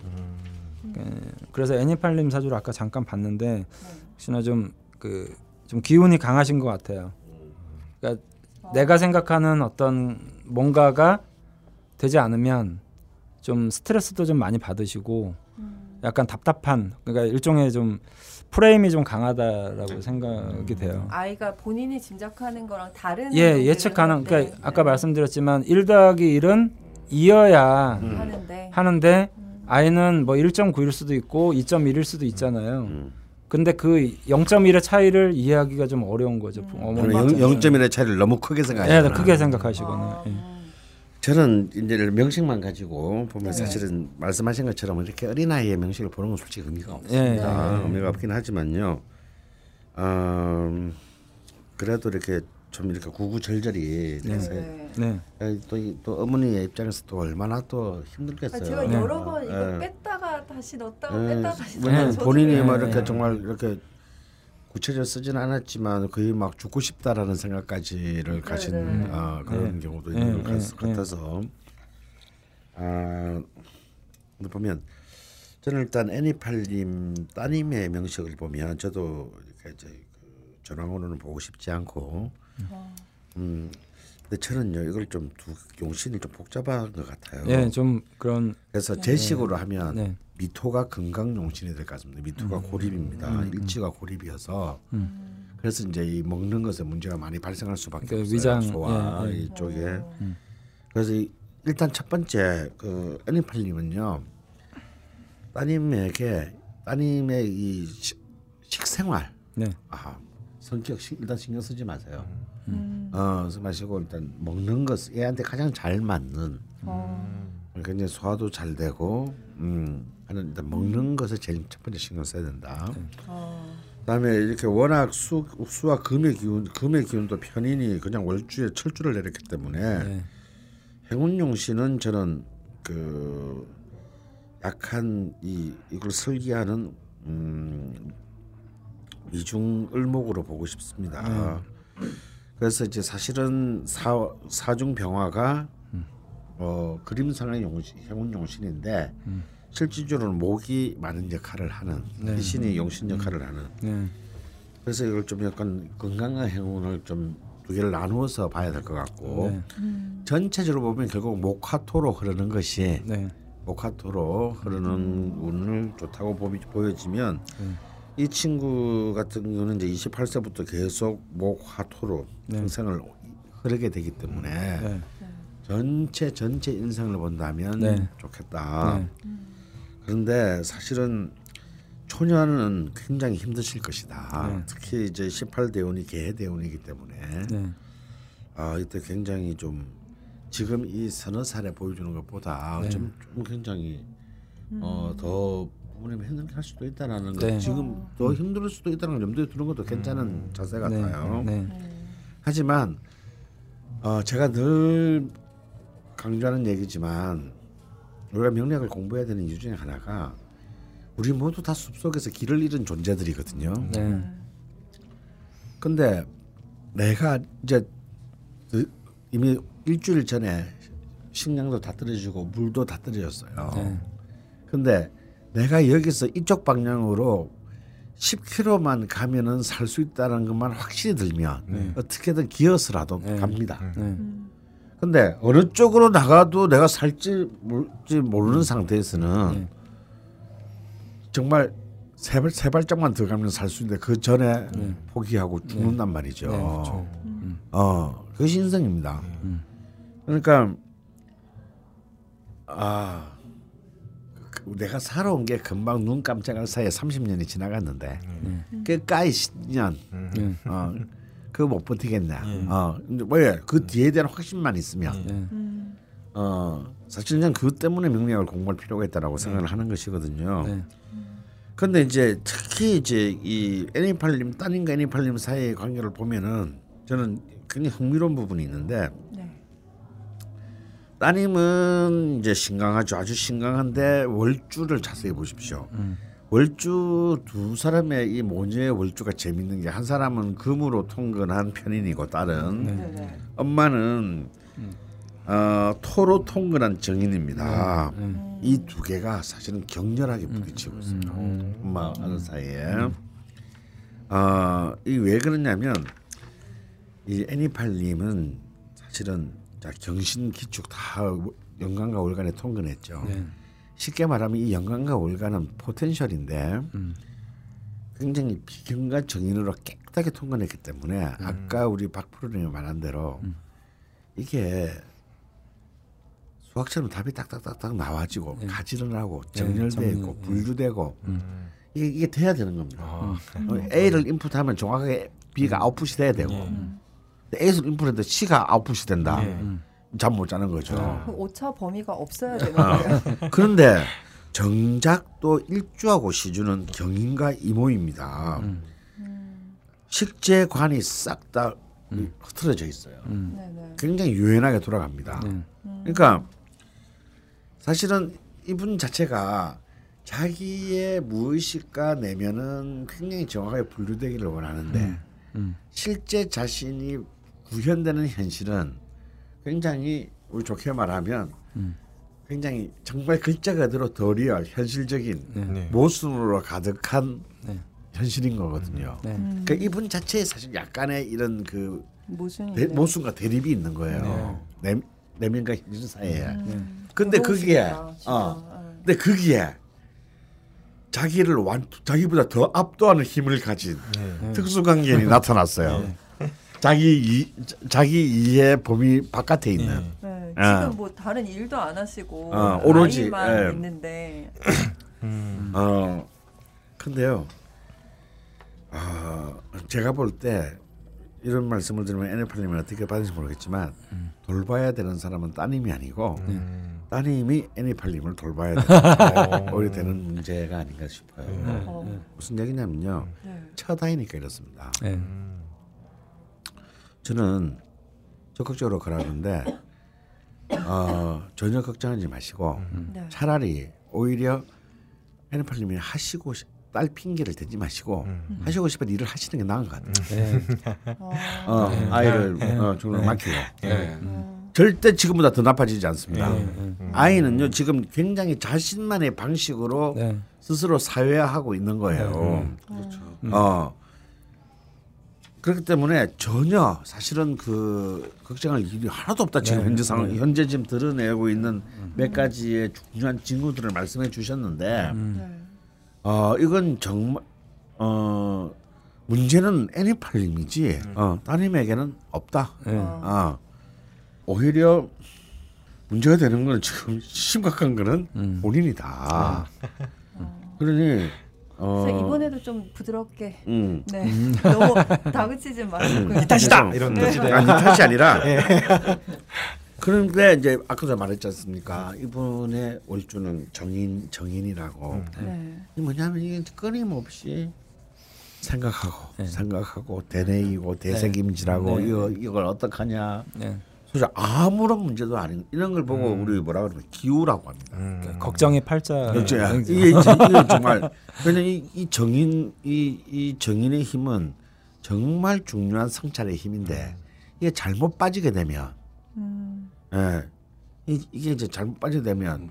예, 그래서 애니팔림 사주를 아까 잠깐 봤는데 혹시나 좀 그 좀 기운이 강하신 것 같아요. 그러니까 내가 생각하는 어떤 뭔가가 되지 않으면 좀 스트레스도 좀 많이 받으시고 약간 답답한 그러니까 일종의 좀 프레임이 좀 강하다라고 생각이 돼요. 아이가 본인이 짐작하는 거랑 다른 예, 예측 가능. 하는데, 그러니까 아까 네. 말씀드렸지만 1 더하기 1은 2여야 하는데 하는데 아이는 뭐 1.9일 수도 있고 2.1일 수도 있잖아요. 근데 그 0.1의 차이를 이해하기가 좀 어려운 거죠. 어머니 입장에서. 0.1의 차이를 너무 크게 예, 생각해요. 크게 생각하시거나. 아, 예. 저는 이제 명식만 가지고 보면 네. 사실은 말씀하신 것처럼 이렇게 어린 아이의 명식을 보는 건 솔직히 의미가 없습니다. 예, 예, 예. 의미가 없긴 하지만요. 음, 그래도 이렇게 좀 이렇게 구구절절이 돼서 네. 네. 또, 이- 또 어머니의 입장에서 또 얼마나 또 아, 힘들겠어요. 제가 네. 여러 번 이거 예. 뺐다가 다시 넣었다가 예, 뺐다가 다시 저도 본인이 그래요. 뭐 이렇게 예. 정말 이렇게 구체적으로 쓰지는 않았지만 거의 막 죽고 싶다라는 생각까지를 가신 네. 어, 그런 네. 경우도 네, 있는 것 네, 같- 같아서 아 근데 보면 저는 일단 애니팔님 따님의 명식을 보면 저도 이렇게 이제 그 전황으로는 보고 싶지 않고 음 근데 저는요 이걸 좀 두 용신이 좀 복잡한 것 같아요. 예, 좀 그런 그래서 제 식으로 하면 네. 미토가 건강 용신이 될것 같습니다. 미토가 음. 고립입니다. 일지가 고립이어서 그래서 이제 이 먹는 것에 문제가 많이 발생할 수밖에 그 없어요. 위장, 소화 예, 예. 이쪽에. 그래서 이- 일단 첫 번째 그 애니팔님은요 따님에게 따님의 이 식, 식생활 네. 아 성격 시- 일단 신경 쓰지 마세요. 음. 어, 쓰지 마시고 일단 먹는 것 애한테 가장 잘 맞는 어. 그러니까 이제 소화도 잘 되고 음 하는 일단 먹는 것에 제일 첫 번째 신경 써야 된다. 어. 그다음에 이렇게 워낙 수 수와 금의 기운 금의 기운도 편인이 그냥 월주에 철주를 내렸기 때문에 네. 행운용 씨는 저는 그 약한 이 이걸 설계하는 음 이중 을목으로 보고 싶습니다. 그래서 이제 사실은 사 사중 병화가 어 그림상의 용신 행운 용신인데 실질적으로는 목이 많은 역할을 하는 네. 이 신이 용신 역할을 하는 네. 그래서 이걸 좀 약간 건강한 행운을 좀 두 개를 나누어서 봐야 될 것 같고 네. 전체적으로 보면 결국 목화토로 흐르는 것이 네. 목화토로 흐르는 운을 좋다고 보, 보여지면 이 친구 같은 경우는 이제 28세부터 계속 목화토로 네. 인생을 흐르게 되기 때문에 네. 전체 전체 인생을 본다면 네. 좋겠다. 네. 그런데 사실은 초년은 굉장히 힘드실 것이다. 네. 특히 이제 18대운이 개대운이기 때문에 네. 아 이때 굉장히 좀 지금 이 서너 살에 보여주는 것보다 네. 좀, 좀 굉장히 어더 부모님 힘들게 할 수도 있다라는 거 네. 지금 더 힘들 수도 있다는 걸 염두에 두는 것도 괜찮은 자세 같아요. 네. 하지만 어 제가 늘 강조하는 얘기지만 우리가 명리학을 공부해야 되는 이유 중에 하나가 우리 모두 다 숲속에서 길을 잃은 존재들이거든요. 네. 근데 내가 이제 그 이미 일주일 전에 식량도 다 떨어지고 물도 다 떨어졌어요. 네. 근데 내가 여기서 이쪽 방향으로 10km만 가면은 살 수 있다는 것만 확실히 들면 어떻게든 기어서라도 네. 갑니다. 네. 근데 어느 쪽으로 나가도 내가 살지 모를지 모르는 상태에서는 네. 정말 세, 발, 세 발짝만 더 가면 살 수 있는데 그 전에 포기하고 죽는단 말이죠. 네, 그렇죠. 어, 그것이 인생입니다. 그러니까 아 그- 내가 살아온 게 금방 눈 깜짝할 사이에 30년이 지나갔는데 끝까지 10년 네. 어, 그거 못 버티겠냐. 어, 근데 왜? 그 뒤에 대한 확신만 있으면 네. 어, 사실 은그 때문에 명리학을 공부할 필요가 있다라고 생각을 하는 것이거든요. 네. 근데 이제 특히 이제 이 애니팔님 따님과 애니팔님 사이의 관계를 보면은 저는 굉장히 흥미로운 부분이 있는데 네. 따님은 이제 신강하죠. 아주 신강한데 월주를 자세히 보십시오. 월주 두 사람의 이 모녀의 월주가 재밌는 게 한 사람은 금으로 통근한 편인이고 딸은 네. 네. 엄마는 어, 토로 통근한 정인입니다. 이두 개가 사실은 격렬하게 부딪히고 있어요. 엄마 아들 사이에. 어, 이왜 그러냐면 이 애니팔님은 사실은 자, 경신 기축 다 영광과 월간에 통근했죠. 네. 쉽게 말하면 이 영광과 월간은 포텐셜인데 음. 굉장히 비경과 정인으로 깨끗하게 통근했기 때문에 음. 아까 우리 박 프로님이 말한 대로 이게 수학처럼 답이 딱딱딱딱 나와지고 가지런하고 정렬돼 정리, 있고 네. 분류되고 이게, 이게 돼야 되는 겁니다. 아, 어, A를 인풋하면 정확하게 B가 음. 아웃풋이 돼야 되고 근데 A를 인풋했는데 C가 아웃풋이 된다. 잠 못 자는 거죠. 그 오차 범위가 없어야 되는 거예요. 그런데 정작 또 일주하고 시주는 경인과 이모입니다. 식재관이 싹 다 흐트러져 있어요. 네, 네. 굉장히 유연하게 돌아갑니다. 네. 그러니까 사실은 이분 자체가 자기의 무의식과 내면은 굉장히 정확하게 분류되기를 원하는데 음. 실제 자신이 구현되는 현실은 굉장히 우리 좋게 말하면 굉장히 정말 글자 그대로 더 리얼 현실적인 네. 모순으로 가득한 네. 현실인 거거든요. 네. 그러니까 이분 자체에 사실 약간의 이런 그. 대, 모순과 대립이 있는 거예요. 내, 내면 과 현실 사이에. 음. 근데 거기에 어려우시겠다, 진짜. 어, 네. 근데 거기에 자기를 완 자기보다 더 압도하는 힘을 가진 특수관계인이 나타났어요. 자기 이 자기 이해 범위 바깥에 있는. 네, 아. 지금 뭐 다른 일도 안 하시고 어, 오로지, 아이만 예. 있는데 어 근데요. 아 제가 볼 때 이런 말씀을 들으면 NFL님이 어떻게 받을지 모르겠지만 돌봐야 되는 사람은 따님이 아니고 따님이 애니팔님을 돌봐야 되는 오히려 되는 문제가 아닌가 싶어요. 어, 무슨 얘기냐면요. 네. 첫 아이니까 이렇습니다. 네. 저는 적극적으로 그러는데 어, 전혀 걱정하지 마시고 네. 차라리 오히려 애니팔님이 하시고 싶- 딸 핑계를 대지 마시고 하시고 싶은 일을 하시는 게 나은 것 같아요. 네. 어, 아이를 어, 좀 맡기고 네. 절대 지금보다 더 나빠지지 않습니다. 네. 아이는요 지금 굉장히 자신만의 방식으로 네. 스스로 사회화하고 있는 거예요. 그렇죠. 어 그렇기 때문에 전혀 사실은 그 걱정할 일이 하나도 없다 지금 네. 현재 상황 현재 지금 드러내고 있는 몇 가지의 중요한 징후들을 말씀해 주셨는데 네. 어 이건 정말 어 문제는 애니팔님이지 어 따님에게는 없다. 네. 아 오히려 문제가 되는 건 지금 심각한 거는 음. 본인이다. 그러니 어, 그래서 이번에도 좀 부드럽게. 음. 네. 너무 다그치지 마시고 그냥 탓이다! 이런 네. 뜻이 아니 탓이 아니라? 그런데 이제 아까도 말했지 않습니까? 이분의 월주는 정인 정인이라고. 네. 이 뭐냐면 이게 끊임없이 생각하고 생각하고 대내이고 네. 이거 이걸 어떡하냐. 네. 그래서 아무런 문제도 아닌 이런 걸 보고 우리 뭐라 그러면 기우라고 합니다. 그 걱정의 팔자. 그렇죠. 네. 이게, 이게 정말 왜냐 이, 이 정인 이, 이 정인의 힘은 정말 중요한 성찰의 힘인데 이게 잘못 빠지게 되면 음, 예. 이, 이게 이제 잘못 빠지게 되면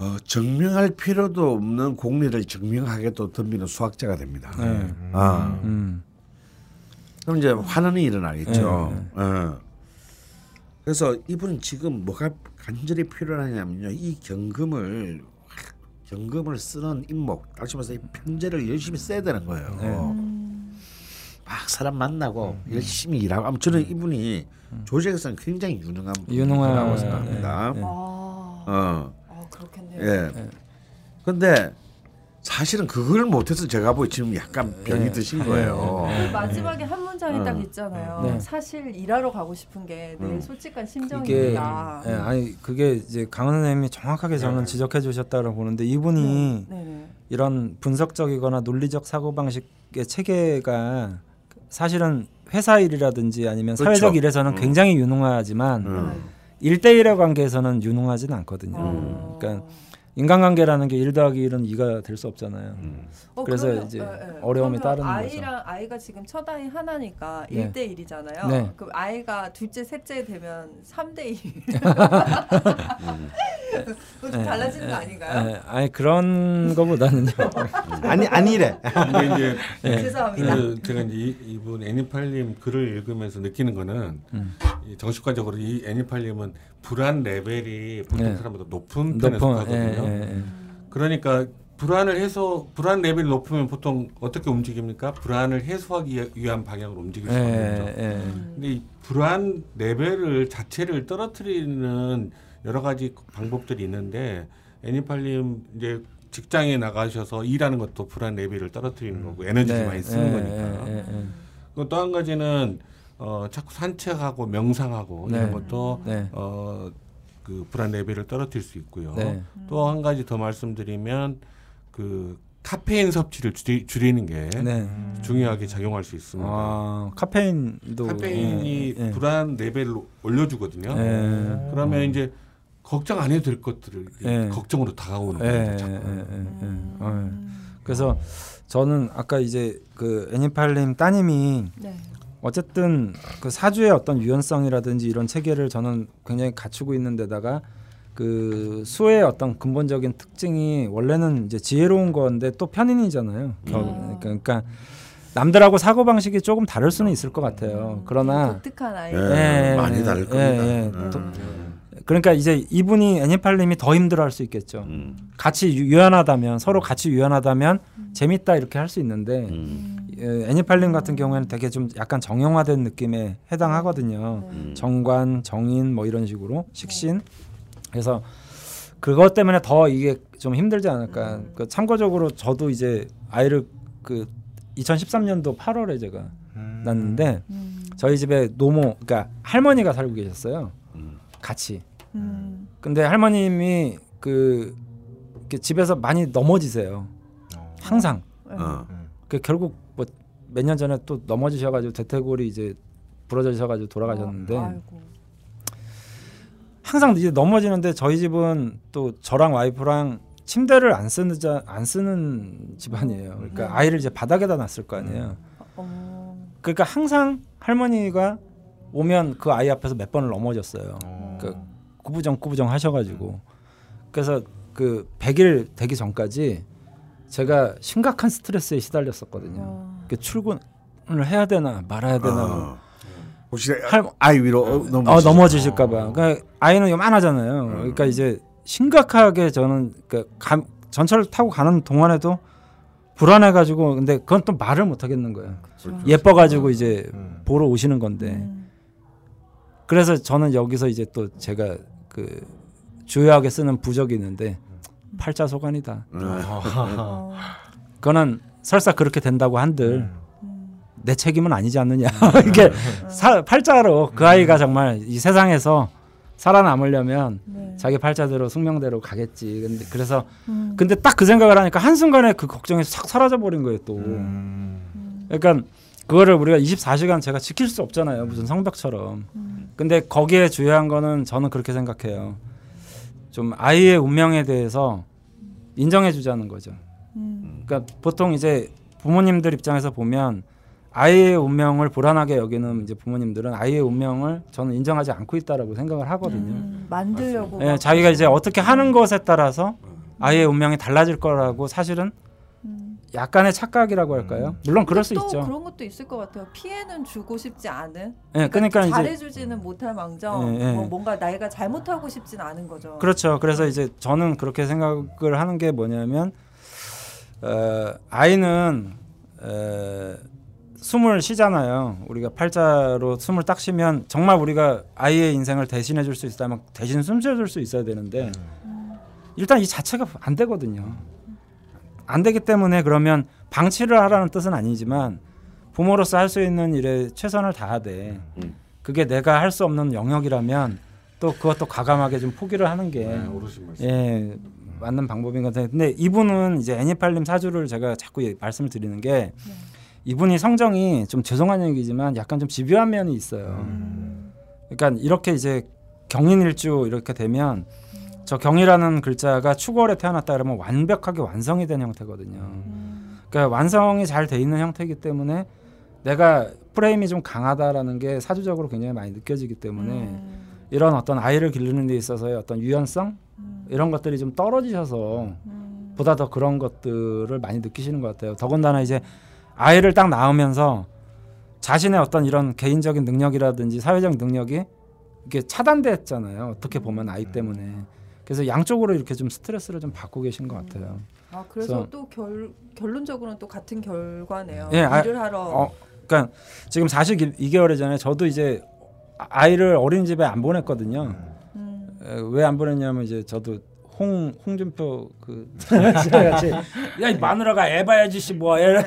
어, 증명할 필요도 없는 공리를 증명하게 또 덤비는 수학자가 됩니다. 네. 아. 음. 그럼 이제 환원이 일어나겠죠. 어. 그래서 이분은 지금 뭐가 간절히 필요하냐면요. 이 경금을 경금을 쓰는 임목, 다시 말해서 이 편제를 열심히 써야 되는 거예요. 막 사람 만나고 열심히 일하고. 아무 저는 이분이 조직에서는 굉장히 유능한 분이라고 네, 생각합니다. 네. 아, 어, 아 그렇겠네요. 예. 근데 사실은 그걸 못해서 제가 보기 지금 약간 병이 네. 드신 거예요. 그 마지막에 한 문장이 어. 딱 있잖아요. 네. 사실 일하러 가고 싶은 게내 음. 솔직한 그게 심정입니다. 예, 아니 그게 이제 강원 선생님이 정확하게 저는 지적해 주셨다고 보는데 이분이 네, 네. 이런 분석적이거나 논리적 사고 방식의 체계가 사실은 회사 일이라든지 아니면 그렇죠. 사회적 일에서는 굉장히 유능하지만 음. 일대일의 관계에서는 유능하지는 않거든요. 어. 그러니까 인간관계라는 게 일 더하기 일은 이가 될 수 없잖아요. 어, 그래서 그러면, 이제 예, 예. 어려움이 따르는 거죠. 아이랑 아이가 지금 첫 아이 하나니까 네. 1대 1이잖아요. 네. 그럼 아이가 둘째, 셋째 되면 3대 1. 그거 좀 달라지는 거 아닌가요? 예, 아니 그런 거보다는요. 아니 아니래. 근데 이제 네. 죄송합니다. 그 제가 이제 이, 이분 애니팔님 글을 읽으면서 느끼는 거는 음. 이 정식화적으로 이 애니팔님은 불안 레벨이 보통 네. 사람보다 높은 편에 높은 속하거든요. 예, 예, 예. 그러니까 불안을 해소 불안 레벨이 높으면 보통 어떻게 움직입니까? 불안을 해소하기 위한 방향으로 움직일 예, 수가 있죠. 예. 근데 이 불안 레벨을 자체를 떨어뜨리는 여러 가지 방법들이 있는데 애니팔님 이제 직장에 나가셔서 일하는 것도 불안 레벨을 떨어뜨리는 거고 에너지를 많이 쓰는 예, 거니까. 예, 예, 예. 또한 가지는 어 자꾸 산책하고 명상하고 네. 이런 것도 네. 어 그 불안 레벨을 떨어뜨릴 수 있고요. 네. 또한 가지 더 말씀드리면 그 카페인 섭취를 줄이, 줄이는 게 네. 중요하게 작용할 수 있습니다. 아, 카페인도 카페인이 예, 예. 불안 레벨을 올려주거든요. 예. 그러면 이제 걱정 안 해도 될 것들을 예. 걱정으로 다가오는 예, 거예요. 예, 자꾸. 어, 그래서 저는 아까 이제 그 애니팔님 따님이 네. 어쨌든 그 사주의 어떤 유연성이라든지 이런 체계를 저는 굉장히 갖추고 있는 데다가 그 수의 어떤 근본적인 특징이 원래는 이제 지혜로운 건데 또 편인이잖아요. 겨- 음. 그러니까, 그러니까 남들하고 사고 방식이 조금 다를 수는 있을 것 같아요. 그러나 독특한 아이. 예, 예, 많이 예, 다를 예, 겁니다. 예. 음. 또- 그러니까 이제 이분이 애니팔님이 더 힘들어할 수 있겠죠. 음. 같이 유- 유연하다면 서로 같이 유연하다면 재밌다 이렇게 할 수 있는데 음. 예, 애니팔님 같은 경우에는 되게 좀 약간 정형화된 느낌에 해당하거든요. 음. 정관, 정인 뭐 이런 식으로 식신. 그래서 그것 때문에 더 이게 좀 힘들지 않을까. 그 참고적으로 저도 이제 아이를 그 2013년도 8월에 제가 음. 낳는데 음. 저희 집에 노모, 그러니까 할머니가 살고 계셨어요. 음. 같이. 음. 근데 할머님이 그 집에서 많이 넘어지세요. 어. 항상. 어. 그 결국 뭐 몇 년 전에 또 넘어지셔가지고 대퇴골이 이제 부러져셔가지고 돌아가셨는데 어. 항상 이제 넘어지는데 저희 집은 또 저랑 와이프랑 침대를 안 쓰는 자, 안 쓰는 집안이에요. 그러니까 음. 아이를 이제 바닥에다 놨을 거 아니에요. 어. 그러니까 항상 할머니가 오면 그 아이 앞에서 몇 번을 넘어졌어요. 어. 그 구부정 구부정 하셔가지고 그래서 그 100일 되기 전까지 제가 심각한 스트레스에 시달렸었거든요. 어. 그 출근을 해야 되나 말아야 되나 어. 혹시 할- 아이 위로 어, 넘어 어, 넘어지 실까봐. 그러니까 아이는 요만하잖아요. 음. 그러니까 이제 심각하게 저는 그 감, 전철을 타고 가는 동안에도 불안해가지고 근데 그건 또 말을 못 하겠는 거예요. 그렇죠. 예뻐가지고 이제 음. 보러 오시는 건데 음. 그래서 저는 여기서 이제 또 제가 그 주요하게 쓰는 부적이 있는데 팔자 소관이다. 어. 그거는 설사 그렇게 된다고 한들 음. 내 책임은 아니지 않느냐. 이게 사, 팔자로 그 아이가 정말 이 세상에서 살아남으려면 네. 자기 팔자대로 숙명대로 가겠지. 근데 그래서 음. 근데 딱 그 생각을 하니까 한 순간에 그 걱정이 싹 사라져 버린 거예요 또. 음. 음. 그러니까 그거를 우리가 24시간 제가 지킬 수 없잖아요. 무슨 성벽처럼. 음. 근데 거기에 중요한 거는 저는 그렇게 생각해요. 좀 아이의 운명에 대해서 인정해 주자는 거죠. 음. 그러니까 보통 이제 부모님들 입장에서 보면 아이의 운명을 불안하게 여기는 이제 부모님들은 아이의 운명을 저는 인정하지 않고 있다라고 생각을 하거든요. 음. 만들려고. 예, 막 자기가 이제 어떻게 하는 것에 따라서 아이의 운명이 달라질 거라고 사실은 음. 약간의 착각이라고 할까요? 물론 그럴 수또 있죠. 그런 것도 있을 것 같아요. 피해는 주고 싶지 않은. 예, 그러니까 이제 잘해주지는 못할 망정 예, 예. 뭐 뭔가 나이가 잘못하고 싶진 않은 거죠. 그렇죠. 그래서 이제 저는 그렇게 생각을 하는 게 뭐냐면 어, 아이는 에, 숨을 쉬잖아요. 우리가 팔자로 숨을 딱 쉬면 정말 우리가 아이의 인생을 대신해 줄 수 있다면 대신 숨 쉬어줄 수 있어야 되는데 일단 이 자체가 안 되거든요. 안 되기 때문에 그러면 방치를 하라는 뜻은 아니지만 부모로서 할 수 있는 일에 최선을 다하되 음. 그게 내가 할 수 없는 영역이라면 또 그것도 과감하게 좀 포기를 하는 게 네. 예 맞는 방법인 것 같아요. 근데 이분은 이제 애니팔님 사주를 제가 자꾸 예- 말씀을 드리는 게 네. 이분이 성정이 좀 죄송한 얘기지만 약간 좀 집요한 면이 있어요. 음. 그러니까 이렇게 이제 경인일주 이렇게 되면 저 경이라는 글자가 축월에 태어났다 그러면 완벽하게 완성이 된 형태거든요. 음. 그러니까 완성이 잘 돼 있는 형태이기 때문에 내가 프레임이 좀 강하다라는 게 사주적으로 굉장히 많이 느껴지기 때문에 음. 이런 어떤 아이를 기르는 데 있어서의 어떤 유연성 음. 이런 것들이 좀 떨어지셔서 음. 보다 더 그런 것들을 많이 느끼시는 것 같아요. 더군다나 이제 아이를 딱 낳으면서 자신의 어떤 이런 개인적인 능력이라든지 사회적 능력이 이게 차단됐잖아요. 어떻게 보면 아이 때문에. 그래서 양쪽으로 이렇게 좀 스트레스를 좀 받고 계신 것 같아요. 아 그래서 그래서- 또 결, 결론적으로는 또 같은 결과네요. 예, 아- 일을 하러 어, 그러니까 지금 42개월이잖아요. 저도 이제 아- 아이를 어린이집에 안 보냈거든요. 음. 왜안 보냈냐면 이제 저도 홍 홍준표 그 같이 야이 마누라가 에바야지 씨 뭐야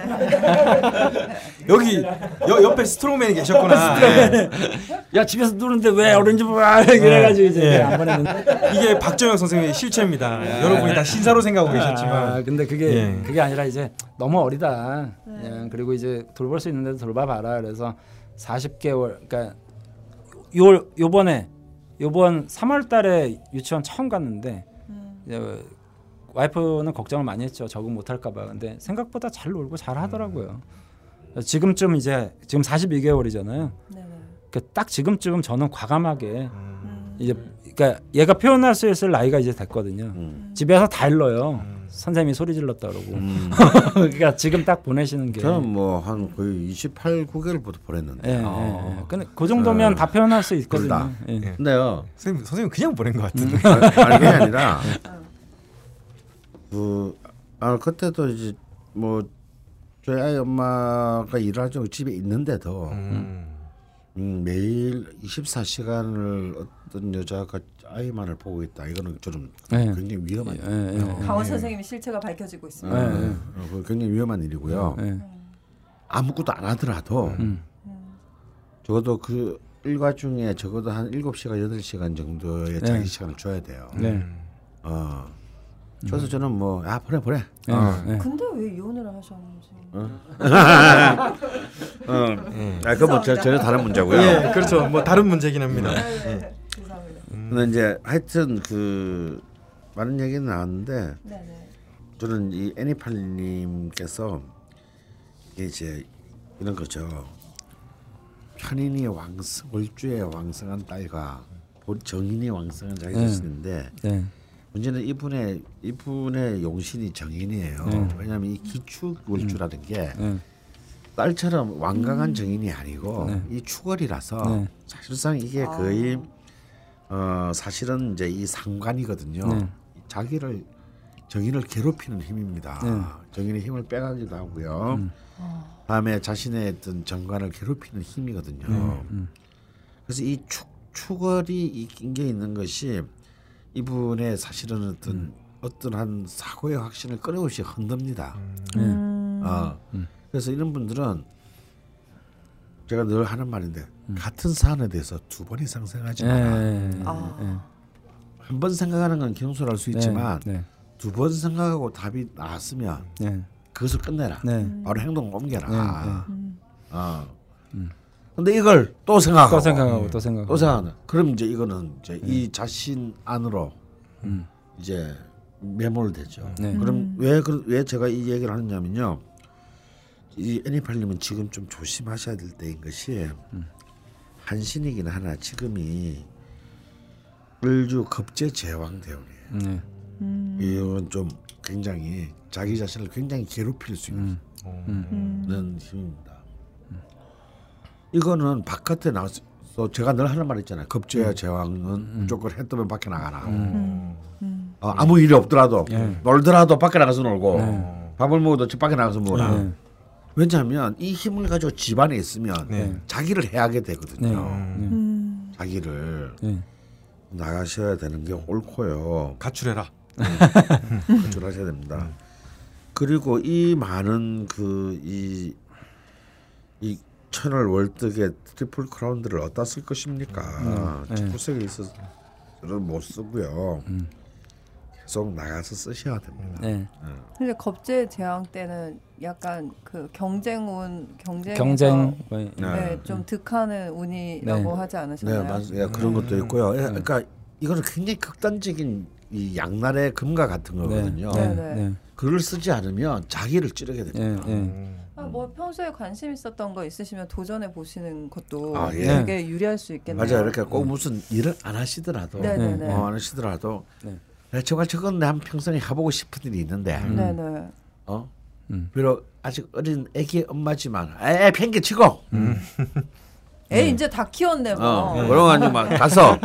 여기 여, 옆에 스트롱맨이 계셨구나. 예. 야 집에서 누는데 왜 어린이집 와 이래가지고 이제 예. 안 보냈는데 이게 박정혁 선생님의 실체입니다. 여러분이 다 신사로 생각하고 아, 계셨지만 근데 그게 예. 그게 아니라 이제 너무 어리다 네. 그냥 그리고 이제 돌볼 수 있는데도 돌봐봐라 그래서 40개월 그러니까 요 요번에 요번 3월달에 유치원 처음 갔는데 음. 이제 와이프는 걱정을 많이 했죠. 적응 못할까봐. 근데 생각보다 잘 놀고 잘 하더라고요. 지금쯤 이제 지금 42개월이잖아요. 네네. 딱 지금쯤 저는 과감하게 음. 이제 그러니까 얘가 표현할 수 있을 나이가 이제 됐거든요. 음. 집에서 다 일러요. 음. 선생님이 소리 질렀다 그러고. 음. 그러니까 지금 딱 보내시는 게. 저는 뭐 한 거의 28, 9개월부터 보냈는데. 예, 예, 예. 근데 그 정도면 다 표현할 수 있거든요. 예. 예. 근데요. 선생님 선생님 그냥 보낸 것 같은데. 아니 그게 아니라 그 아, 그때도 이제 뭐 저희 아이 엄마가 일하죠 집에 있는데도 음. 음, 매일 24시간을 어떤 여자가 아이만을 보고 있다. 이거는 좀 예. 굉장히 위험한. 예, 예, 예. 강원 선생님의 실체가 밝혀지고 있습니다. 어, 예, 예. 어, 굉장히 위험한 일이고요. 예. 아무것도 안 하더라도 음. 적어도 그 일과 중에 적어도 한 7시간 8시간 정도의 자기 시간을 줘야 돼요. 네. 어. 그래서 저는 뭐 아 보내 보내. 예, 어. 예. 근데 왜 이혼을 하셨는지. 어. 아 그건 뭐 저- 전혀 다른 문제고요. 예, 그렇죠. 뭐 다른 문제긴 합니다. 네, 죄송합니다. 근데 이제 하여튼 그 많은 얘기는 나왔는데 네네. 저는 이 애니팔님께서 이게 이제 이런 거죠. 편인이 왕성 월주의 왕성한 딸과 본- 정인이 왕성한 자기 네. 자신인데 네. 문제는 이분의 이분의 용신이 정인이에요. 네. 왜냐하면 이 기축 월주라는 게 예. 딸처럼 완강한 정인이 아니고 네. 이 추월이라서 네. 사실상 이게 아. 거의 어 사실은 이제 이 상관이거든요. 네. 자기를 정인을 괴롭히는 힘입니다. 네. 정인의 힘을 빼가기도 하고요. 음. 다음에 자신의 어떤 정관을 괴롭히는 힘이거든요. 음. 그래서 이 축, 추월이 이 낀게 있는 것이 이분의 사실은 어떤 음. 어떤 한 사고의 확신을 끊임없이 흔듭니다. 네. 음. 어. 그래서 이런 분들은 제가 늘 하는 말인데 음. 같은 사안에 대해서 두 번 이상 생각하지 예. 마라. 예. 아. 한번 생각하는 건 경솔할 수 있지만 네. 두번 생각하고 답이 나왔으면 네. 그것을 끝내라. 네. 바로 행동을 옮겨라. 네, 네. 음. 어. 근데 이걸 또 생각하고 또 생각하고 또 생각하고. 또 생각하는. 그럼 이제 이거는 이제 이 자신 안으로 음. 이제 매몰되죠. 네. 그럼 왜왜 제가 이 얘기를 하느냐면요. 이 애니팔님은 지금 좀 조심하셔야 될 때인 것이 한신이긴 하나 지금이 을주 급제 제왕 대운이에요. 네. 음. 이건 좀 굉장히 자기 자신을 굉장히 괴롭힐 수 있는 음. 힘입니다. 이거는 바깥에 나가서 제가 늘 하는 말 있잖아요. 급제와 제왕은 무조건 해 뜨면 밖에 나가라. 음. 어, 아무 일이 없더라도 예. 놀더라도 밖에 나가서 놀고 네. 밥을 먹어도 집 밖에 나가서 먹어라. 네. 왜냐하면 이 힘을 가지고 집안에 있으면 네. 자기를 해하게 네. 되거든요. 음. 자기를 네. 나가셔야 되는 게 옳고요. 가출해라. 조절하셔야 됩니다. 그리고 이 많은 그이이 천을 월덕의 트리플 크라운들을 어디다 쓸 것입니까? 네. 19세기에 있어서는 못 쓰고요. 계속 나가서 쓰셔야 됩니다. 네. 근데 겁재 제왕 때는 약간 그 경쟁 운 경쟁 경쟁 뭐, 네. 네, 좀 득하는 운이라고 네. 하지 네, 않으셨나요? 맞습니다. 그런 것도 있고요. 예, 그러니까 이거는 굉장히 극단적인 이 양날의 금과 같은 거거든요. 네. 네. 네. 글을 쓰지 않으면 자기를 찌르게 됩니다. 예. 예. 아, 뭐 평소에 관심 있었던 거 있으시면 도전해 보시는 것도 아, 예. 되게 유리할 수 있겠네요. 맞아요. 이렇게 꼭 무슨 일을 안 하시더라도, 네네네. 어, 안 하시더라도, 네. 네, 정말 저건 내한 평생에 해보고 싶은 일이 있는데, 네네. 어, 음. 비록 아직 어린 애기 엄마지만, 에 팽개치고, 애 이제 다 키웠네 뭐. 어, 그런 거 아니면 가서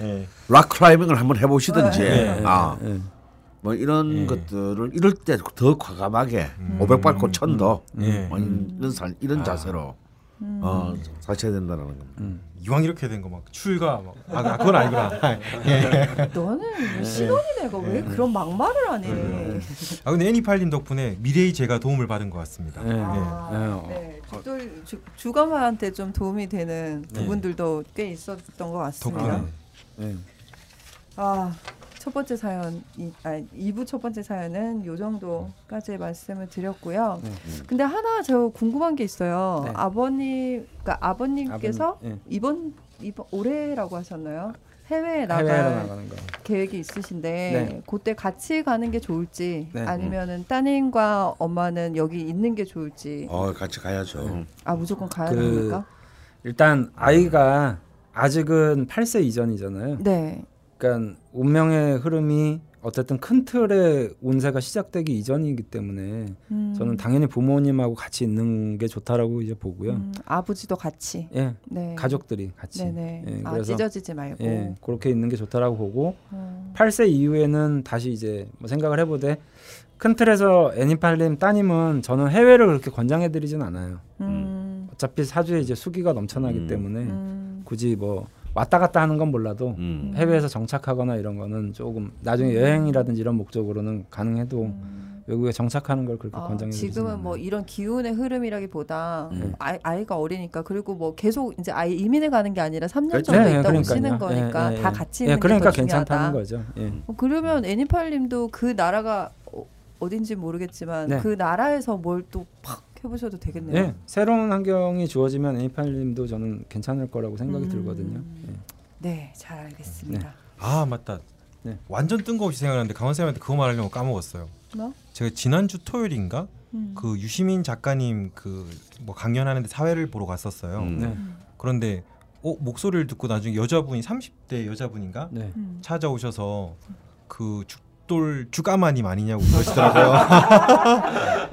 예. 락 클라이밍을 한번 해보시든지, 아, 예. 뭐 이런 것들을 이럴 때 더 과감하게 오백 밟고 천도 예. 뭐 이런 사, 이런 자세로 어, 사셔야 된다는 겁니다. 이왕 이렇게 된 거막 출가 막 아, 아, 그건 아니구나. 예. 너는 왜 신혼이 내가 왜 그런 막말을 하니? 아 근데 애니팔님 덕분에 미래의 제가 도움을 받은 것 같습니다. 네. 아, 네. 네. 또 주, 주 감한테 좀 도움이 되는 네. 부분들도 꽤 있었던 것 같습니다. 덕분에 네. 아, 첫 번째 사연, 이, 아, 2부 첫 번째 사연은 요 정도까지 말씀을 드렸고요. 네. 근데 하나 저 궁금한 게 있어요. 네. 아버님, 그러니까 아버님께서 아버님, 이번 이번 올해라고 하셨나요? 해외에 나갈 해외로 나가는 거. 계획이 있으신데 네. 그때 같이 가는 게 좋을지 네. 아니면은 따님과 엄마는 여기 있는 게 좋을지 어, 같이 가야죠. 아 무조건 가야 그- 됩니까? 일단 아이가 아직은 8세 이전이잖아요. 네. 그러니까 운명의 흐름이 어쨌든 큰 틀의 운세가 시작되기 이전이기 때문에 음. 저는 당연히 부모님하고 같이 있는 게 좋다라고 이제 보고요. 음, 아버지도 같이. 예, 네. 가족들이 같이. 네네. 예, 아 그래서 찢어지지 말고. 예, 그렇게 있는 게 좋다라고 보고 어. 8세 이후에는 다시 이제 뭐 생각을 해보되 큰 틀에서 애니팔님 따님은 저는 해외를 그렇게 권장해드리진 않아요. 음. 어차피 사주에 이제 수기가 넘쳐나기 음. 때문에 음. 굳이 뭐 왔다 갔다 하는 건 몰라도 음. 해외에서 정착하거나 이런 거는 조금 나중에 여행이라든지 이런 목적으로는 가능해도 음. 외국에 정착하는 걸 그렇게 아, 권장해드리진 지금은 않아요. 뭐 이런 기운의 흐름이라기보다 음. 아이, 아이 가 어리니까 그리고 뭐 계속 이제 아이 이민을 가는 게 아니라 3년 그렇죠. 정도 예, 예, 있다 그러니까요. 오시는 거니까 예, 예, 다 예. 같이 예, 있는 그러니까 게더 괜찮다는. 거죠. 예. 어, 그러면 애니팔님도 그 나라가 어, 어딘지 모르겠지만 네. 그 나라에서 뭘 또 팍 해보셔도 되겠네요. 예, 새로운 환경이 주어지면 애니팔님도 저는 괜찮을 거라고 생각이 음. 들거든요. 예. 네, 잘 알겠습니다. 아 맞다. 네. 완전 뜬금없이 생각났는데 강원 쌤한테 그거 말하려고 까먹었어요. 뭐? 제가 지난주 토요일인가 음. 그 유시민 작가님 그 뭐 강연하는데 사회를 보러 갔었어요. 음. 네, 그런데 어 목소리를 듣고 나중에 여자분이 30대 여자분인가 네. 음. 찾아오셔서 그 죽돌 주가마님 아니냐고 그러시더라고요.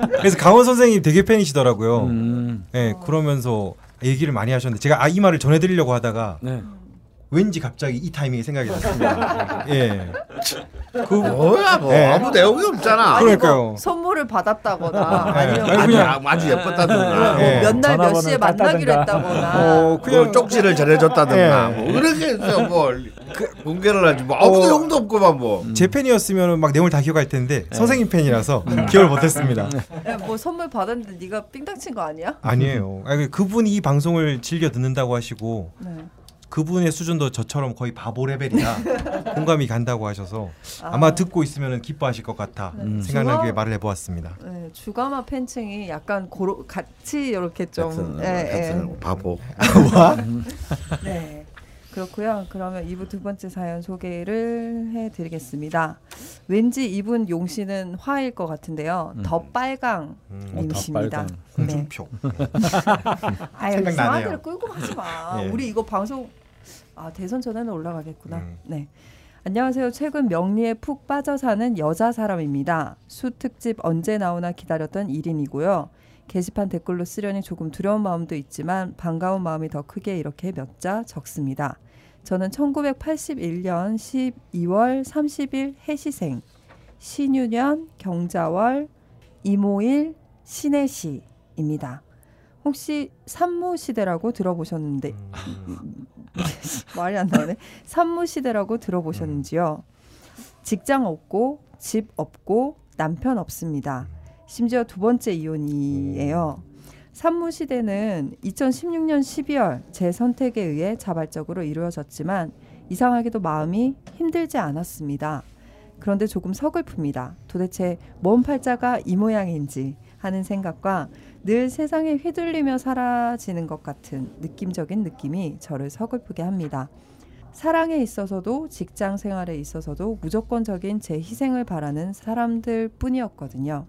그래서 강원 선생님 되게 팬이시더라고요. 음, 예, 그러면서 얘기를 많이 하셨는데 제가 아, 이 말을 전해드리려고 하다가 네. 왠지 갑자기 이 타이밍에 생각이 났습니다. 예. 그 뭐야 뭐 예. 아무 내용이 없잖아. 아니, 그러니까요. 뭐 선물을 받았다거나 아니면 아니, 그냥- 아주 예뻤다든가. 예. 몇날 몇 시에 만나기로. 했다거나 어, 그 그냥 쪽지를 전해줬다든가 예. 뭐 그렇게 해서 뭐 그, 공개를 하지 뭐 아무 어. 내용도 없고만 뭐. 제 팬이었으면 막 내용을 다 기억할 텐데 선생님 팬이라서 기억을 못했습니다. 야, 뭐 선물 받았는데 네가 삥땅 친 거 아니야? 아니에요. 아니, 그분이 이 방송을 즐겨 듣는다고 하시고 네. 그분의 수준도 저처럼 거의 바보 레벨이라 공감이 간다고 하셔서 아마 듣고 있으면 기뻐하실 것 같아 음. 생각나기에 좋아. 말을 해보았습니다. 네, 주가마 팬층이 약간 고로, 같이 이렇게 좀 같은, 예, 같은 바보. 예. 네. 그렇고요. 그러면 2부 두 번째 사연 소개를 해드리겠습니다. 왠지 이분 용씨는 화일 것 같은데요. 음. 더 음, 빨강님이십니다. 더 네. 홍준표. 아유 생각나네요. 끌고 가지 마. 예. 우리 이거 방송 아 대선 전에는 올라가겠구나. 음. 네. 안녕하세요. 최근 명리에 푹 빠져 사는 여자 사람입니다. 수 특집 언제 나오나 기다렸던 1인이고요. 게시판 댓글로 쓰려니 조금 두려운 마음도 있지만 반가운 마음이 더 크게 이렇게 몇 자 적습니다. 저는 1981년 12월 30일 해시생, 신유년 경자월 이모일 신해시입니다. 혹시 산무 시대라고 들어보셨는데 음. 말이 안 나오네. 산무 시대라고 들어보셨는지요? 직장 없고 집 없고 남편 없습니다. 심지어 두 번째 이혼이에요. 산무 시대는 2016년 12월 제 선택에 의해 자발적으로 이루어졌지만 이상하게도 마음이 힘들지 않았습니다. 그런데 조금 서글픕니다. 도대체 뭔 팔자가 이 모양인지 하는 생각과 늘 세상에 휘둘리며 사라지는 것 같은 느낌적인 느낌이 저를 서글프게 합니다. 사랑에 있어서도 직장 생활에 있어서도 무조건적인 제 희생을 바라는 사람들 뿐이었거든요.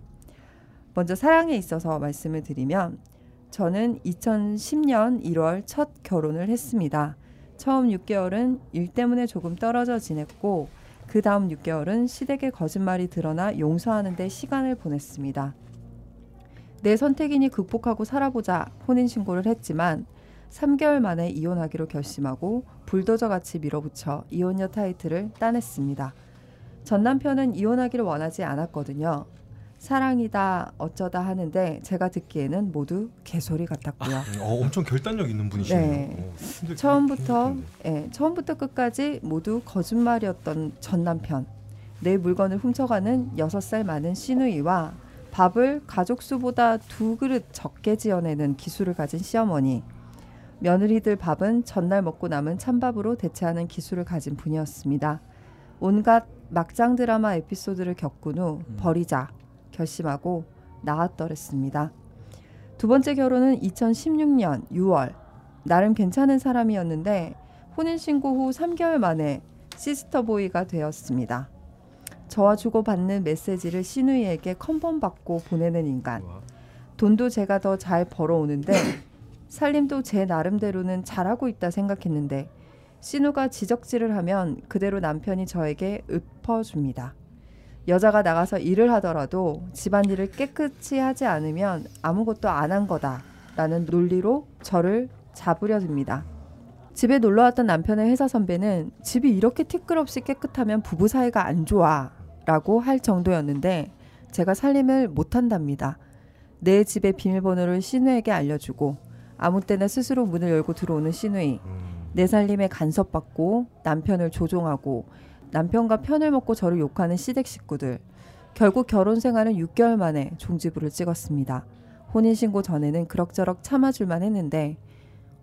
먼저 사랑에 있어서 말씀을 드리면 저는 2010년 1월 첫 결혼을 했습니다. 처음 6개월은 일 때문에 조금 떨어져 지냈고 그 다음 6개월은 시댁의 거짓말이 드러나 용서하는 데 시간을 보냈습니다. 내 선택이니 극복하고 살아보자 혼인 신고를 했지만 3개월 만에 이혼하기로 결심하고 불도저 같이 밀어붙여 이혼녀 타이틀을 따냈습니다. 전 남편은 이혼하기를 원하지 않았거든요. 사랑이다 어쩌다 하는데 제가 듣기에는 모두 개소리 같았고요. 어, 엄청 결단력 있는 분이시네요. 네. 어, 처음부터 힘들 텐데. 예, 처음부터 끝까지 모두 거짓말이었던 전 남편. 내 물건을 훔쳐가는 여섯 살 많은 시누이와 밥을 가족 수보다 두 그릇 적게 지어내는 기술을 가진 시어머니. 며느리들 밥은 전날 먹고 남은 찬밥으로 대체하는 기술을 가진 분이었습니다. 온갖 막장 드라마 에피소드를 겪은 후 버리자 결심하고 나왔더랬습니다. 두 번째 결혼은 2016년 6월 나름 괜찮은 사람이었는데 혼인신고 후 3개월 만에 sister boy가 되었습니다. 저와 주고받는 메시지를 시누이에게 confirm 받고 보내는 인간. 돈도 제가 더 잘 벌어오는데 살림도 제 나름대로는 잘하고 있다 생각했는데 신우가 지적질을 하면 그대로 남편이 저에게 읊어줍니다. 여자가 나가서 일을 하더라도 집안일을 깨끗이 하지 않으면 아무것도 안 한 거다라는 논리로 저를 잡으려 듭니다. 집에 놀러 왔던 남편의 회사 선배는 집이 이렇게 티끌없이 깨끗하면 부부 사이가 안 좋아 라고 할 정도였는데 제가 살림을 못 한답니다. 내 집의 비밀번호를 신우에게 알려주고 아무 때나 스스로 문을 열고 들어오는 신우이 내 살림에 간섭받고 남편을 조종하고 남편과 편을 먹고 저를 욕하는 시댁 식구들 결국 결혼 생활은 6개월 만에 종지부를 찍었습니다. 혼인신고 전에는 그럭저럭 참아줄만 했는데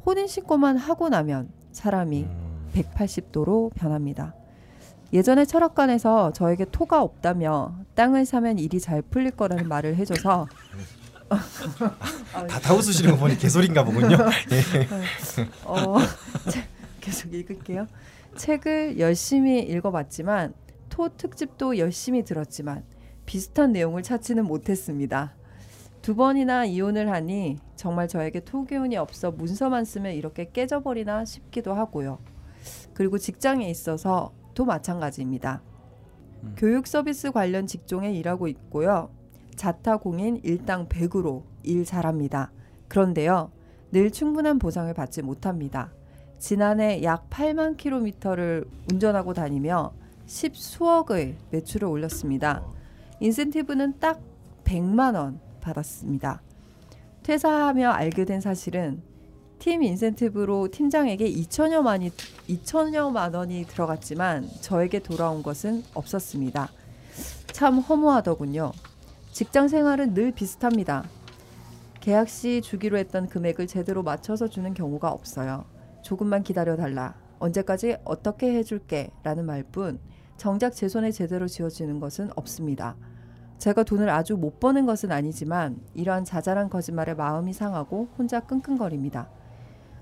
혼인신고만 하고 나면 사람이 180도로 변합니다. 예전에 철학관에서 저에게 토가 없다며 땅을 사면 일이 잘 풀릴 거라는 말을 해줘서 다, 다 웃으시는 거 보니 개소리인가 보군요. 어, 자, 계속 읽을게요. 책을 열심히 읽어봤지만 토 특집도 열심히 들었지만 비슷한 내용을 찾지는 못했습니다. 두 번이나 이혼을 하니 정말 저에게 토기운이 없어 문서만 쓰면 이렇게 깨져버리나 싶기도 하고요. 그리고 직장에 있어서 또 마찬가지입니다. 교육 서비스 관련 직종에 일하고 있고요. 자타공인 일당 100으로 일 잘합니다. 그런데요. 늘 충분한 보상을 받지 못합니다. 지난해 약 8만 킬로미터를 운전하고 다니며 10수억의 매출을 올렸습니다. 인센티브는 딱 100만 원 받았습니다. 퇴사하며 알게 된 사실은 팀 인센티브로 팀장에게 2천여만이 2천여만 원이 들어갔지만 저에게 돌아온 것은 없었습니다. 참 허무하더군요. 직장 생활은 늘 비슷합니다. 계약 시 주기로 했던 금액을 제대로 맞춰서 주는 경우가 없어요. 조금만 기다려 달라. 언제까지 어떻게 해줄게 라는 말뿐 정작 제 손에 제대로 지어지는 것은 없습니다. 제가 돈을 아주 못 버는 것은 아니지만 이러한 자잘한 거짓말에 마음이 상하고 혼자 끙끙거립니다.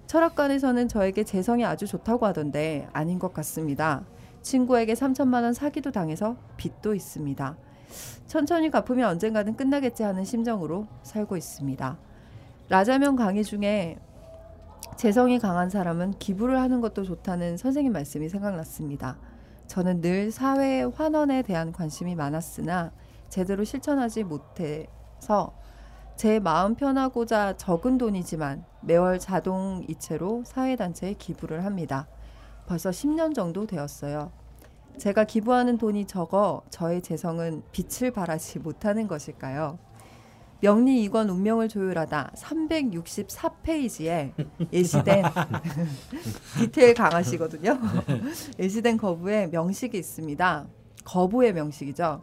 철학관에서는 저에게 재성이 아주 좋다고 하던데 아닌 것 같습니다. 친구에게 3천만 원 사기도 당해서 빚도 있습니다. 천천히 갚으면 언젠가는 끝나겠지 하는 심정으로 살고 있습니다. 라자명 강의 중에 재성이 강한 사람은 기부를 하는 것도 좋다는 선생님 말씀이 생각났습니다. 저는 늘 사회 환원에 대한 관심이 많았으나 제대로 실천하지 못해서 제 마음 편하고자 적은 돈이지만 매월 자동 이체로 사회단체에 기부를 합니다. 벌써 10년 정도 되었어요. 제가 기부하는 돈이 적어 저의 재성은 빛을 발하지 못하는 것일까요? 명리 이권 운명을 조율하다 364페이지에 예시된 디테일 강하시거든요. 예시된 거부에 명식이 있습니다. 거부의 명식이죠.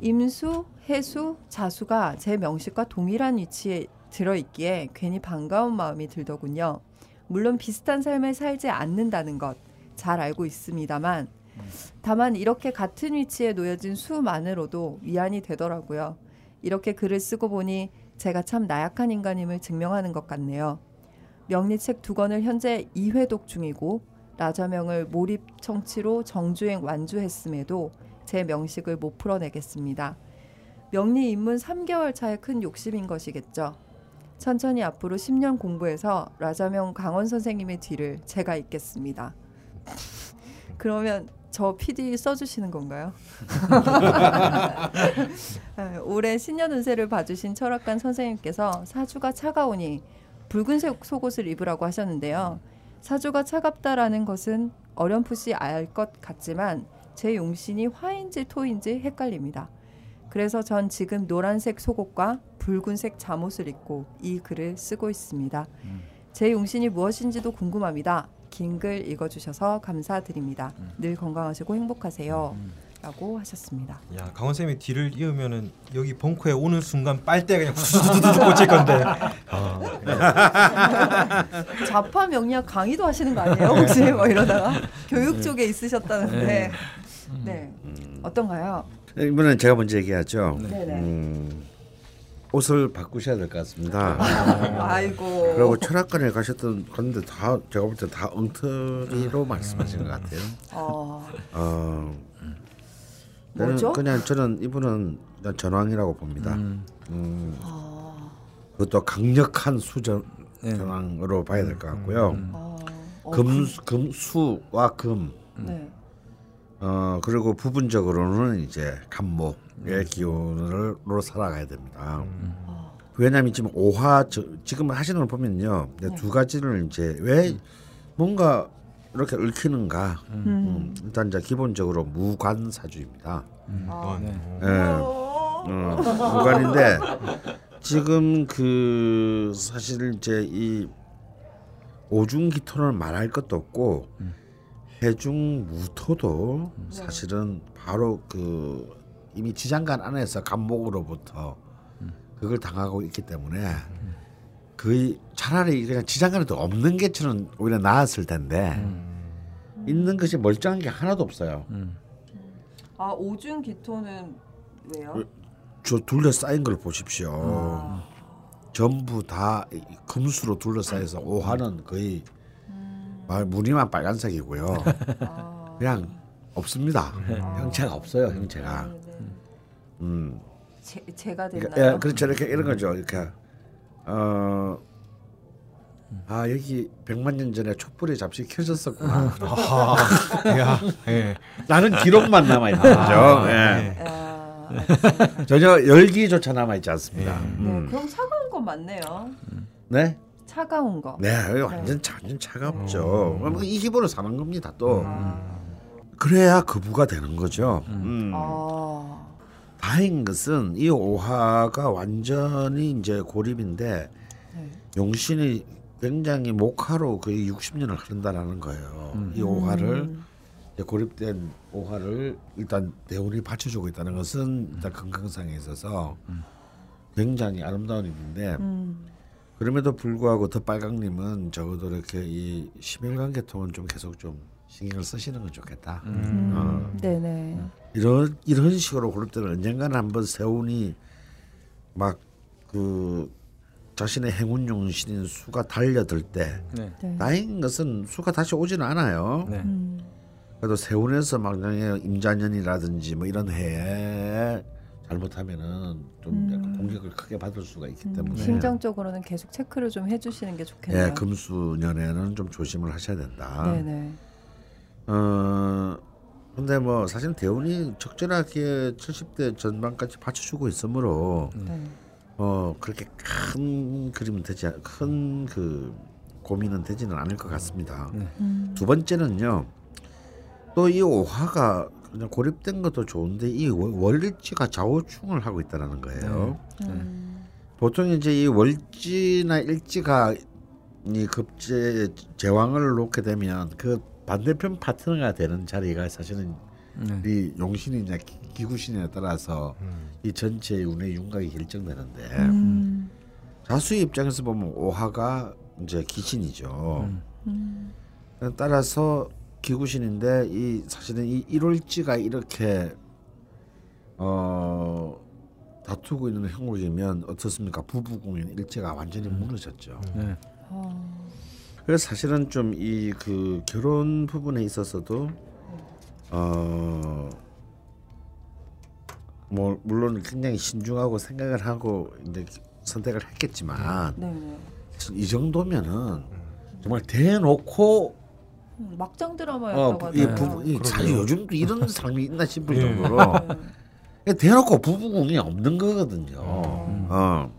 임수, 해수, 자수가 제 명식과 동일한 위치에 들어 있기에 괜히 반가운 마음이 들더군요. 물론 비슷한 삶을 살지 않는다는 것 잘 알고 있습니다만 다만 이렇게 같은 위치에 놓여진 수만으로도 위안이 되더라고요. 이렇게 글을 쓰고 보니 제가 참 나약한 인간임을 증명하는 것 같네요. 명리책 두 권을 현재 2회독 중이고 라자명을 몰입 청취로 정주행 완주했음에도 제 명식을 못 풀어내겠습니다. 명리 입문 3개월 차의 큰 욕심인 것이겠죠. 천천히 앞으로 10년 공부해서 라자명 강원 선생님의 뒤를 제가 잇겠습니다. 그러면 저 PD 써주시는 건가요? 네, 올해 신년 운세를 봐주신 철학관 선생님께서 사주가 차가우니 붉은색 속옷을 입으라고 하셨는데요. 사주가 차갑다라는 것은 어렴풋이 알 것 같지만 제 용신이 화인지 토인지 헷갈립니다. 그래서 전 지금 노란색 속옷과 붉은색 잠옷을 입고 이 글을 쓰고 있습니다. 제 용신이 무엇인지도 궁금합니다. 긴 글 읽어주셔서 감사드립니다. 늘 건강하시고 행복하세요. 라고 하셨습니다. 야 강원 쌤이 뒤를 이으면은 여기 벙커에 오는 순간 빨대 그냥 후두두두 꽂힐 건데. 아, 좌파 명리학 강의도 하시는 거 아니에요? 혹시 뭐 이러다가 교육 쪽에 있으셨다는데 네 어떤가요? 이번엔 제가 먼저 얘기하죠. 네네. 음, 옷을 바꾸셔야 될 것 같습니다. 아이고. 그리고 철학관에 가셨던 갔는데 다 제가 볼 때 다 엉터리로 말씀하신 것 같아요. 어, 어, 뭐죠? 그냥 저는 이분은 그냥 전왕이라고 봅니다. 음, 어, 그것도 강력한 수전 네. 전왕으로 봐야 될 것 같고요. 어, 어, 금 금수와 금 네. 어 그리고 부분적으로는 이제 간목 의 기운으로 살아가야 됩니다. 왜냐하면 지금 오화 저, 지금 하시는 걸 보면요 네, 두 가지를 이제 왜 뭔가 이렇게 얽히는가? 음, 일단 이제 기본적으로 무관사주입니다. 아, 네. 예. 어, 무관인데 지금 그 사실 이제 이 오중기토를 말할 것도 없고 해중무토도 사실은 바로 그 이미 지장간 안에서 간목으로부터 그걸 당하고 있기 때문에 거의 차라리 그냥 지장간에도 없는 게처럼 오히려 나았을 텐데 있는 것이 멀쩡한 게 하나도 없어요. 아 오중 기토는 왜요? 저 둘러싸인 걸 보십시오. 전부 다 이- 금수로 둘러싸여서 오화는 거의 말 무늬만 빨간색이고요. 아, 그냥 없습니다. 형체가 없어요. 형체가. 네, 네. 음. 제, 제가 그러니까, 됐나요? 예, 그렇죠. 이렇게 이런 거죠. 이렇게 어. 아 여기 백만 년 전에 촛불이 잠시 켜졌었구나. 야, 예. 나는 기록만 남아 있는 거죠. 아, 예. 네. 아. 전혀 열기조차 남아 있지 않습니다. 네, 음. 그럼 차가운 거 맞네요. 네. 차가운 거. 네, 이거 완전 차- 완전 차갑죠. 뭐이 기분으로 사는 겁니다. 또 아, 그래야 거부가 되는 거죠. 음. 아, 다행인 것은 이 오화가 완전히 이제 고립인데 네. 용신이 굉장히 목화로 거의 60년을 흐른다라는 거예요. 이 오화를 음, 이제 고립된 오화를 일단 대운이 받쳐주고 있다는 것은 일단 건강상에 있어서 굉장히 아름다운 일인데 음, 그럼에도 불구하고 더 빨강님은 적어도 이렇게 이 심혈관 계통은 좀 계속 좀 신경을 쓰시는 건 좋겠다. 음, 어. 네네. 이런 이런 식으로 고를 때는 언젠가는 한번 세운이 막 그 자신의 행운 용신인 수가 달려들 때 네. 네. 다행인 것은 수가 다시 오지는 않아요. 네. 음, 그래도 세운에서 막 그냥 임자년이라든지 뭐 이런 해에 잘못하면은 좀 약간 공격을 크게 받을 수가 있기 때문에 음. 심정적으로는 계속 체크를 좀 해주시는 게 좋겠네요. 예, 금수년에는 좀 조심을 하셔야 된다. 네네. 어 근데 뭐 사실 대운이 적절하게 70대 전반까지 받쳐주고 있으므로 네. 어 그렇게 큰 그림은 되지 큰 그 고민은 되지는 않을 것 같습니다. 음, 두 번째는요. 또 이 오화가 그냥 고립된 것도 좋은데 이 월- 월일지가 좌우충을 하고 있다는 거예요. 음, 보통 이제 이 월지나 일지가 이 급제 제왕을 놓게 되면 그 반대편 파트너가 되는 자리가 사실은 네. 이 용신이 이제 기- 기구신에 따라서 음. 이 전체의 운의 윤곽이 결정되는데 음, 자수의 입장에서 보면 오화가 이제 기신이죠. 음, 따라서 기구신인데 이 사실은 이 일월지가 이렇게 어 다투고 있는 형국이면 어떻습니까? 부부궁인 일제가 완전히 무너졌죠. 네. 어, 그래서 사실은 좀 이 그 결혼 부분에 있어서도 어. 뭐 물론 굉장히 신중하고 생각을 하고 이제 선택을 했겠지만 네네. 이 정도면은 정말 대놓고 음, 막장 어, 드라마였다고 이 하잖아요. 부부, 이 사실. 요즘도 이런 삶이 있나 싶을 예. 정도로 네. 그냥 대놓고 부부궁이 없는 거거든요. 어.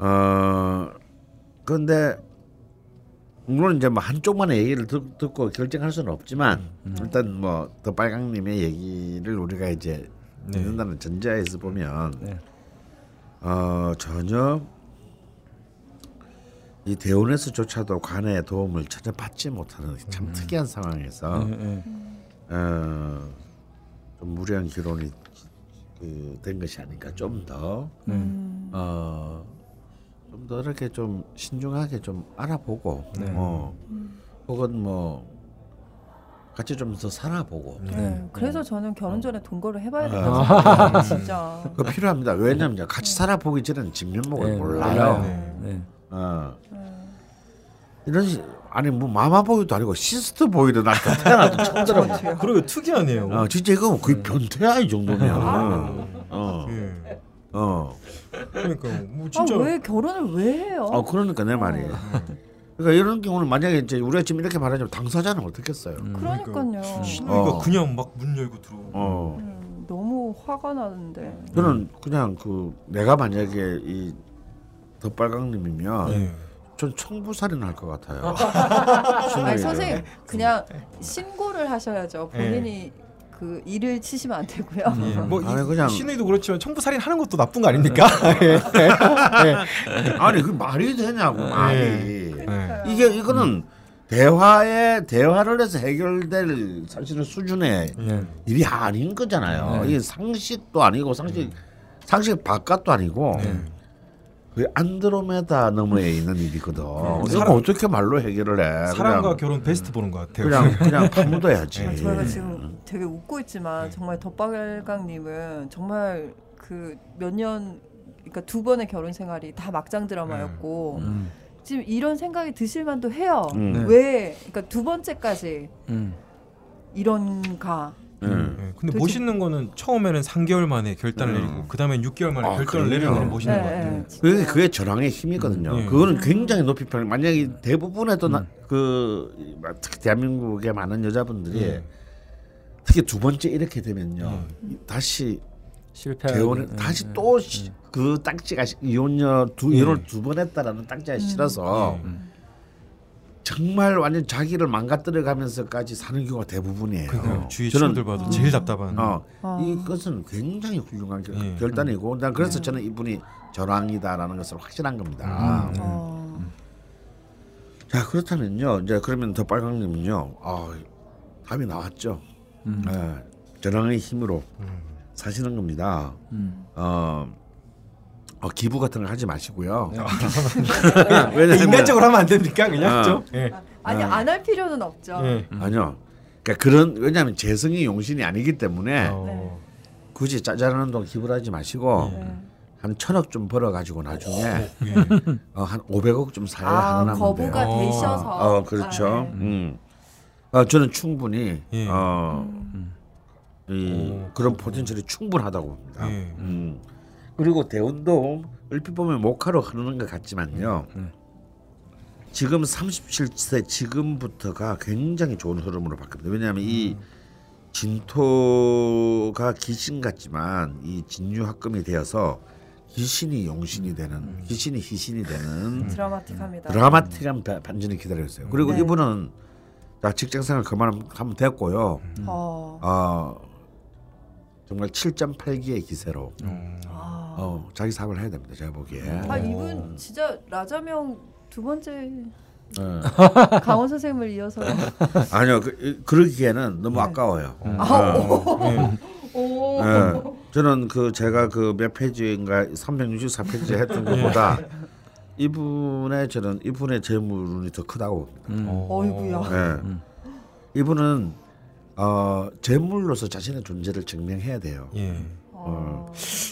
어. 그런데 물론 이제 뭐 한쪽만의 얘기를 듣, 듣고 결정할 수는 없지만 일단 뭐 더 빨강님의 얘기를 우리가 이제 네. 듣는다는 전제에서 보면 네. 어 전혀 이 대원에서조차도 관의 도움을 전혀 받지 못하는 참 특이한 상황에서 네, 네. 어, 좀 무리한 결혼이 그, 된 것이 아닌가 좀더 음, 어, 좀 더 이렇게 좀 신중하게 좀 알아보고 네. 어, 혹은 뭐 같이 좀 더 살아보고 네. 그래서 저는 결혼 전에 동거를 해봐야 된다고 아. 생각해요. 진짜. 그거 필요합니다. 왜냐하면 같이 살아보기 전에는 진면목을 네, 몰라요. 네. 네. 어. 네. 이런 시, 아니 뭐 마마보이도 아니고 시스터 보이도 날 태어나도 처음 들어. 그러게 특이하네요. 어, 진짜 이거 거의 변태야 이 정도면. 어, 예. 어, 그러니까 뭐 아, 진짜 왜 결혼을 왜 해요? 어, 그러니까 내 말이. 그러니까 이런 경우는 만약에 이제 우리가 지금 이렇게 말하자면 당사자는 어떻겠어요? 그러니까요. 신우이가 어. 그냥 막 문 열고 들어오고. 어. 음, 너무 화가 나는데. 저는 그냥 그 내가 만약에 이 덧발강님이면 예. 전 청부살인 할 것 같아요. 아니. 선생님 그냥 신고를 하셔야죠. 본인이 그 일을 치시면 안 되고요. 예. 뭐 아니, 이, 그냥- 신우이도 그렇지만 청부 살인 하는 것도 나쁜 거 아닙니까? 예. 아니 그 말이 되냐고 말이. 예. 이게 이거는 대화에 대화를 해서 해결될 사실은 수준의 예. 일이 아닌 거잖아요. 이게 상식도 아니고 상식 상식 바깥도 아니고 그 안드로메다 너머에 있는 일이거든. 이거 사람- 어떻게 말로 해결을 해? 사람과 그냥 결혼 베스트 보는 것 같아요. 그냥 그냥 파묻어야지. 아, 저희가 지금 되게 웃고 있지만 정말 덧박강님은 정말 그 몇 년 그러니까 두 번의 결혼 생활이 다 막장 드라마였고 음. 지금 이런 생각이 드실 만도 해요. 음. 네. 왜 그러니까 두 번째까지 음. 이런가? 음. 예. 근데 도대체- 멋있는 거는 처음에는 3개월 만에 결단을 음. 내리고 그 다음엔 6개월 만에 아, 결단을 그럼요. 내리는 건 멋있는 것 네, 같아요. 네, 그게 진짜. 그게 전황의 힘이거든요. 음, 예. 그거는 굉장히 높이 평. 만약에 대부분의 또그 특히 대한민국의 많은 여자분들이 예. 특히 두 번째 이렇게 되면요 다시 실패. 재혼을 다시 또 그 딱지가 시- 이혼녀 두 예. 이혼을 두 번 했다라는 딱지가 싫어서 정말 완전 자기를 망가뜨려 가면서까지 사는 경우가 대부분이에요. 그러니까 주위 저는 친구들 봐도 제일 답답한. 어, 아. 이것은 굉장히 훌륭한 결, 예. 결단이고 난 그래서 저는 이분이 전황이다라는 것을 확신한 겁니다. 어, 자 그렇다면요. 이제 그러면 더 빨강님은요. 아 답이 나왔죠. 예, 전황의 힘으로 사시는 겁니다. 어, 어, 기부 같은 걸 하지 마시고요 왜냐면 인간적으로 하면 안 됩니까? 그냥 아. 좀. 예. 아니 안 할 필요는 없죠. 예. 아니요 그러니까 그런 왜냐하면 재성이 용신이 아니기 때문에 어. 굳이 짜잘한 돈 기부를 하지 마시고 네. 한 천억 좀 벌어 가지고 나중에 예. 어, 한 500억 좀 사야 아 하는 거부가 돼요. 되셔서. 어 그렇죠. 아, 네. 음. 어, 저는 충분히 예. 어, 이 오, 그런 포텐셜이 충분하다고 봅니다. 예. 음. 그리고 대운도 얼핏 보면 목화로 흐르는 것 같지만요. 지금 37세 지금부터가 굉장히 좋은 흐름으로 바뀝니다. 왜냐하면 이 진토가 귀신 같지만 이 진유합금이 되어서 귀신이 용신이 되는 귀신이 희신이 되는 드라마틱합니다. 드라마틱한 바- 반전이 기다리고 있어요. 그리고 네. 이분은 자 직장생활 그만하면 됐고요. 어, 어, 정말 7.8기의 기세로 어. 아, 어, 자기 사업을 해야 됩니다. 제가 보기에. 아 이분 진짜 라자명 두 번째 어. 강원 선생님을 이어서 아니요, 그, 그러기에는 너무 아까워요. 아, 오, 예. 오. 예. 저는 그 제가 그 몇 페이지인가 364페이지 했던 것보다 이분의 저는 이분의 재물운이 더 크다고 봅니다. 어이구야. 예. 이분은 어, 재물로서 자신의 존재를 증명해야 돼요. 예. 어.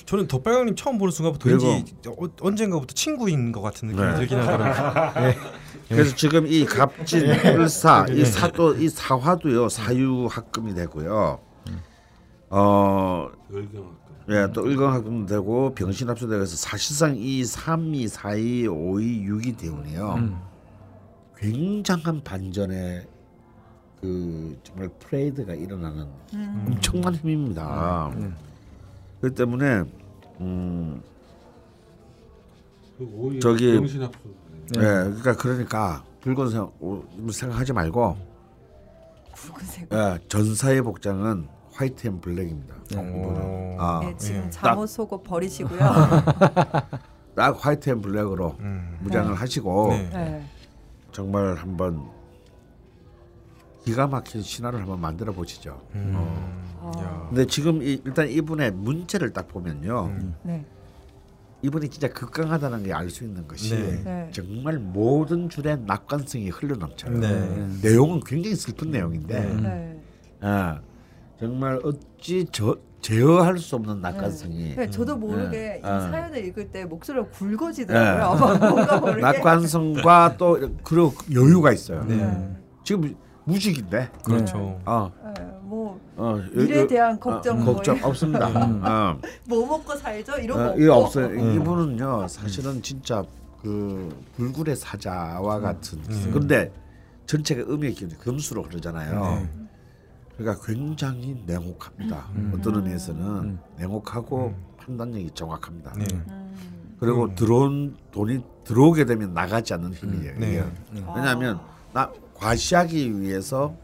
저는 덧발강님 처음 보는 순간부터 그리고- 왠지 어, 언젠가부터 친구인 것 같은 느낌이 네. 들긴 하더라고요. 그래서 지금 이 갑진 을사 이 사도 이 사화도요 사유합금이 되고요. 어, 의경학금. 예, 또 을경합금도 되고 병신합수되어서 사실상 이 3, 2, 4, 2, 5, 2, 6이 되오네요. 굉장한 반전의 그 정말 프레이드가 일어나는 엄청난 힘입니다. 그렇기 때문에 음, 그 저기-. 예, 그러니까 그러니까 붉은색 옷 생각 하지 말고 붉은색. 예, 전사의 복장은 white and black입니다. 어. 아, 네, 지금 예. 잠옷 속옷 버리시고요. 딱 white and black으로 음. 무장을 하시고 네. 네. 정말 한번 기가 막힌 신화를 한번 만들어 보시죠. 음. 아, 야. 근데 지금 이, 일단 이분의 문체를 딱 보면요, 네. 이분이 진짜 극강하다는 게 알 수 있는 것이 네. 네. 정말 모든 줄에 낙관성이 흘러넘쳐요. 네. 내용은 굉장히 슬픈 내용인데, 네. 아, 정말 어찌 저, 제어할 수 없는 낙관성이 네, 저도 모르게 네. 이 아. 사연을 읽을 때 목소리가 굵어지더라고요. 뭔가 모르게. 낙관성과 또 그리고 여유가 있어요. 네. 지금 무식인데, 그렇죠. 어, 네, 뭐 어, 여- 대한 어, 걱정, 걱정 뭐, 없습니다. 어. 뭐 먹고 살죠 이런 거 어, 없고. 이게 없어요. 음. 이분은요 사실은 진짜 그 불굴의 사자와 같은 음. 근데 전체가 음의 기운이 금수로 흐르잖아요. 네. 그러니까 굉장히 냉혹합니다. 음. 어떤 의미에서는 냉혹하고 판단력이 정확합니다. 네. 그리고 들어온 돈이 들어오게 되면 나가지 않는 힘이에요. 네. 이게. 왜냐하면 나 과시하기 위해서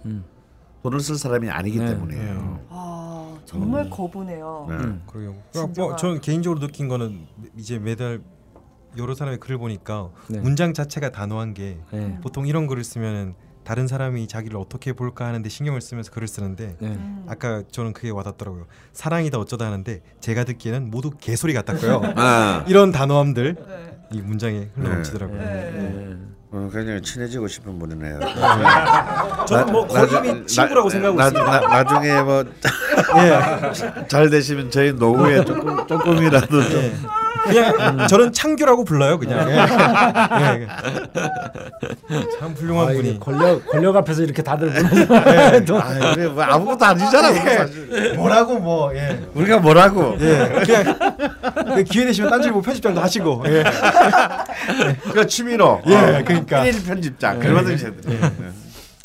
돈을 쓸 사람이 아니기 네. 때문에요. 아 정말 거부네요. 네. 그러게요. 진짜가- 뭐, 저는 개인적으로 느낀 거는 이제 매달 여러 사람의 글을 보니까 네. 문장 자체가 단호한 게 네. 보통 이런 글을 쓰면은 다른 사람이 자기를 어떻게 볼까 하는데 신경을 쓰면서 글을 쓰는데 네. 음. 아까 저는 그게 와닿더라고요. 사랑이다 어쩌다 하는데 제가 듣기에는 모두 개소리 같았고요. 아, 이런 단호함들 네. 이 문장에 흘러넘치더라고요. 네. 어, 굉장히 친해지고 싶은 분이네요. 저는 뭐 거의 친구라고 나- 생각하고 나- 있습니다. 나, 나중에 뭐 잘 되시면 저희 노후에 조금 조금이라도 좀 그냥 저는 창규라고 불러요, 그냥. 예. 예. 참 훌륭한 아, 분이. 권력 권력 앞에서 이렇게 다들 무너져. 아, 그래 뭐 아무것도 아니잖아. 사실. 뭐라고 뭐 예. 우리가 뭐라고? 예. 그냥 그 기회 되시면 딴지일보 편집장도 하시고. 예. 그 취미로. 예, 어, 그러니까. 일일 편집장. 얼마든지 해드려.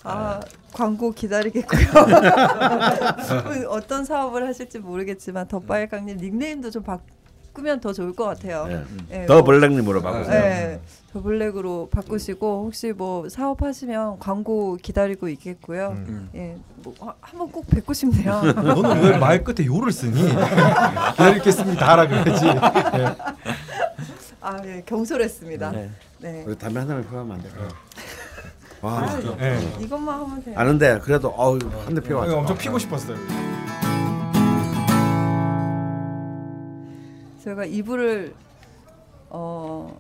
아 광고 기다리겠고요. 어떤 사업을 하실지 모르겠지만 덧발강님 닉네임도 좀 바 꾸면 더 좋을 것 같아요. 예. 예, 더 뭐- 블랙님으로 바꾸세요. 네, 더 블랙으로 바꾸시고 혹시 뭐 사업하시면 광고 기다리고 있겠고요. 음. 예, 뭐 하- 한번 꼭 뵙고 싶네요. 너는 왜 말 끝에 요를 쓰니? 기다리겠습니다. 하라 그러지. 예. 아, 예, 경솔했습니다. 네. 네. 우리 담배 한 잔을 피우면 안 돼. 와, 아, 예. 이것만 하면 돼요. 아는데 그래도 어우 한대 피워. 엄청 피고 싶었어요. 제가 이불을 어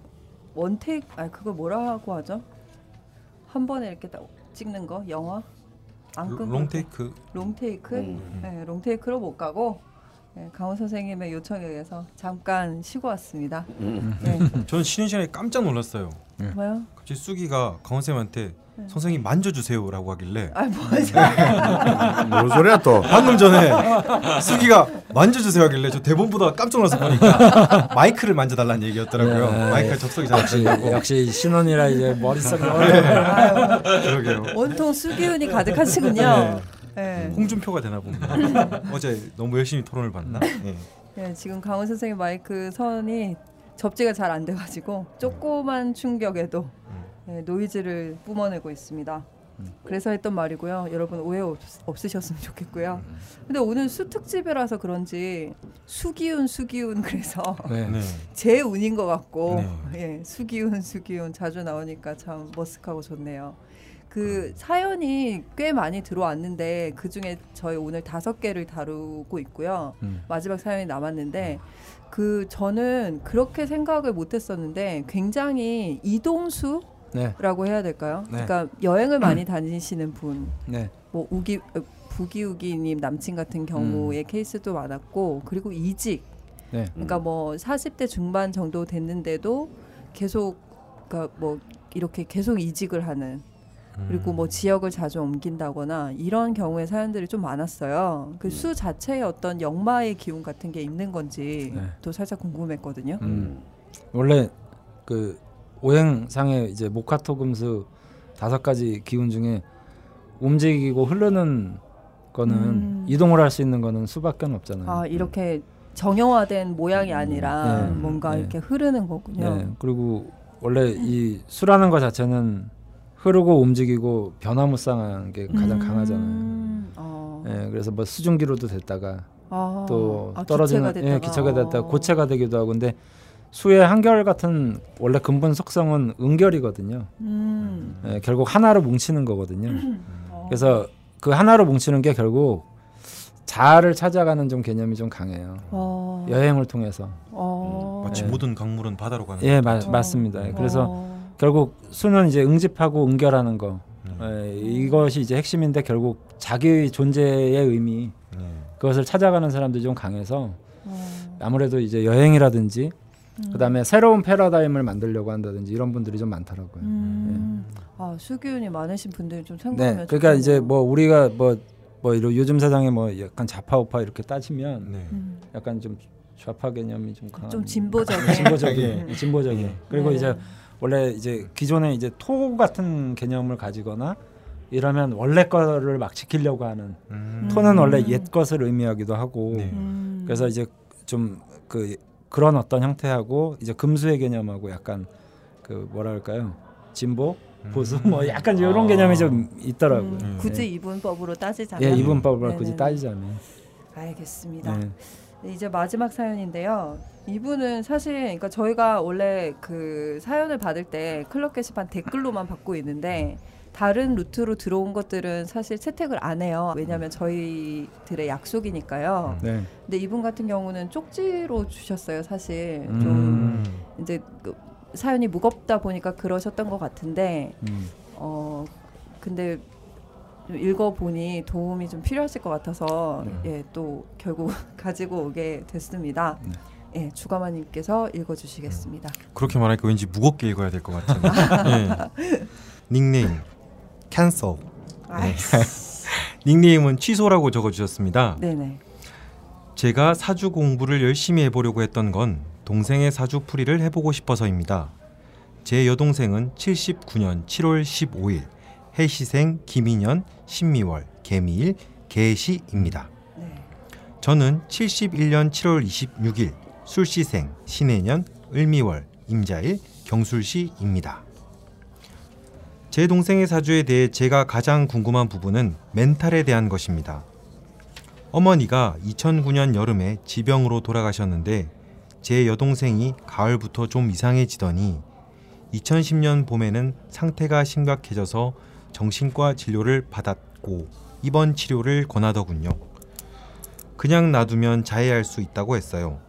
원테이크 아 그거 뭐라고 하죠? 한 번에 이렇게 딱 찍는 거 영화 안 끊고 롱테이크. 롱테이크 음. 네, 롱테이크로 못 가고 네, 강원 선생님의 요청에 의해서 잠깐 쉬고 왔습니다. 음. 네, 저는 쉬는 시간에 깜짝 놀랐어요. 뭐요? 갑자기 쑥이가 강원 쌤한테 네. 선생님 만져주세요라고 하길래 아 뭐죠? 뭔 소리야 또? 방금 전에 쑥이가 만져주세요 하길래 저 대본 보다가 깜짝 놀라서 보니까 마이크를 만져달라는 얘기였더라고요. 네. 마이크가 접속이 잘 역시 되고 역시 신혼이라 이제 머릿속에 아유, 그러게요. 온통 수기운이 가득하시군요. 네. 홍준표가 되나 봅니다. 어제 너무 열심히 토론을 봤나? 예. 네, 지금 강원 선생님 마이크 선이 접지가 잘 안 돼가지고 조그만 충격에도 네, 노이즈를 뿜어내고 있습니다. 그래서 했던 말이고요. 여러분 오해 없, 없으셨으면 좋겠고요. 근데 오늘 수 특집이라서 그런지 수기운 수기운 그래서 네. 네. 제 운인 것 같고 네. 예, 수기운 수기운 자주 나오니까 참 머쓱하고 좋네요. 그 사연이 꽤 많이 들어왔는데 그 중에 저희 오늘 다섯 개를 다루고 있고요. 음. 마지막 사연이 남았는데 그 저는 그렇게 생각을 못 했었는데 굉장히 이동수라고 네. 해야 될까요? 네. 그러니까 여행을 많이 다니시는 분, 네. 뭐 우기 어, 부기우기님 남친 같은 경우의 케이스도 많았고 그리고 이직 네. 그러니까 뭐 40대 중반 정도 됐는데도 계속 그러니까 뭐 이렇게 계속 이직을 하는 그리고 뭐 지역을 자주 옮긴다거나 이런 경우의 사연들이 좀 많았어요. 그 수 자체에 어떤 역마의 기운 같은 게 있는 건지 네. 또 살짝 궁금했거든요. 음. 원래 그 오행상의 이제 목화토금수 다섯 가지 기운 중에 움직이고 흐르는 거는 음. 이동을 할 수 있는 거는 수밖에 없잖아요. 아 이렇게 정형화된 모양이 아니라 네. 뭔가 네. 이렇게 흐르는 거군요. 네. 그리고 원래 이 수라는 것 자체는 흐르고 움직이고 변화무쌍한 게 가장 강하잖아요. 음, 어. 예, 그래서 뭐 수증기로도 됐다가 아, 또 아, 떨어지는 기체가 예, 됐다가. 기체가 됐다 어. 고체가 되기도 하고 근데 수의 한결 같은 원래 근본 속성은 은결이거든요. 음. 예, 결국 하나로 뭉치는 거거든요. 어. 그래서 그 하나로 뭉치는 게 결국 자아를 찾아가는 좀 개념이 좀 강해요. 어. 여행을 통해서. 어. 마치 네. 모든 강물은 바다로 가는. 예, 마, 어. 맞습니다. 예, 그래서 어. 결국 수는 이제 응집하고 응결하는 거. 음. 예, 이것이 이제 핵심인데 결국 자기의 존재의 의미 네. 그것을 찾아가는 사람들이 좀 강해서 어. 아무래도 이제 여행이라든지 음. 그다음에 새로운 패러다임을 만들려고 한다든지 이런 분들이 좀 많더라고요. 음. 아 수기운이 많으신 분들이 좀 네, 생각하면 그러니까 이제. 뭐 우리가 뭐뭐 이런 요즘 세상에 뭐 약간 좌파 우파 이렇게 따지면 네. 음. 약간 좀 좌파 개념이 좀 강한 좀 진보적인 진보적인 진보적인 그리고 네. 이제 원래 이제 기존에 이제 토 같은 개념을 가지거나 이러면 원래 거를 막 지키려고 하는 음. 토는 원래 옛 것을 의미하기도 하고 네. 음. 그래서 이제 좀 그 그런 어떤 형태하고 이제 금수의 개념하고 약간 그 뭐랄까요 진보 보수 뭐 약간 이런 아. 개념이 좀 있더라고요. 음, 굳이 이분법으로 따지자면 예, 네네네. 굳이 따지자면. 알겠습니다. 네. 네, 이제 마지막 사연인데요. 이분은 사실 그러니까 저희가 원래 그 사연을 받을 때 클럽 게시판 댓글로만 받고 있는데 다른 루트로 들어온 것들은 사실 채택을 안 해요. 왜냐하면 저희들의 약속이니까요. 네. 근데 이분 같은 경우는 쪽지로 주셨어요. 사실 좀 음. 이제 그 사연이 무겁다 보니까 그러셨던 것 같은데 음. 어 근데 좀 읽어보니 도움이 좀 필요하실 것 같아서 네. 예또 결국 가지고 오게 됐습니다. 네. 예 주가마님께서 읽어주시겠습니다. 그렇게 말하니까 왠지 무겁게 읽어야 될 것 같은데. 예. 닉네임 캔서. 아이, 닉네임은 취소라고 적어주셨습니다. 네네. 제가 사주 공부를 열심히 해보려고 했던 건 동생의 사주 풀이를 해보고 싶어서입니다. 제 여동생은 79년 7월 15일 해시생 김인년 신미월 개미일 개시입니다. 네. 저는 71년 7월 26일 술시생 신해년 을미월 임자일 경술시입니다. 제 동생의 사주에 대해 제가 가장 궁금한 부분은 멘탈에 대한 것입니다. 어머니가 2009년 여름에 지병으로 돌아가셨는데 제 여동생이 가을부터 좀 이상해지더니 2010년 봄에는 상태가 심각해져서 정신과 진료를 받았고 입원 치료를 권하더군요. 그냥 놔두면 자해할 수 있다고 했어요.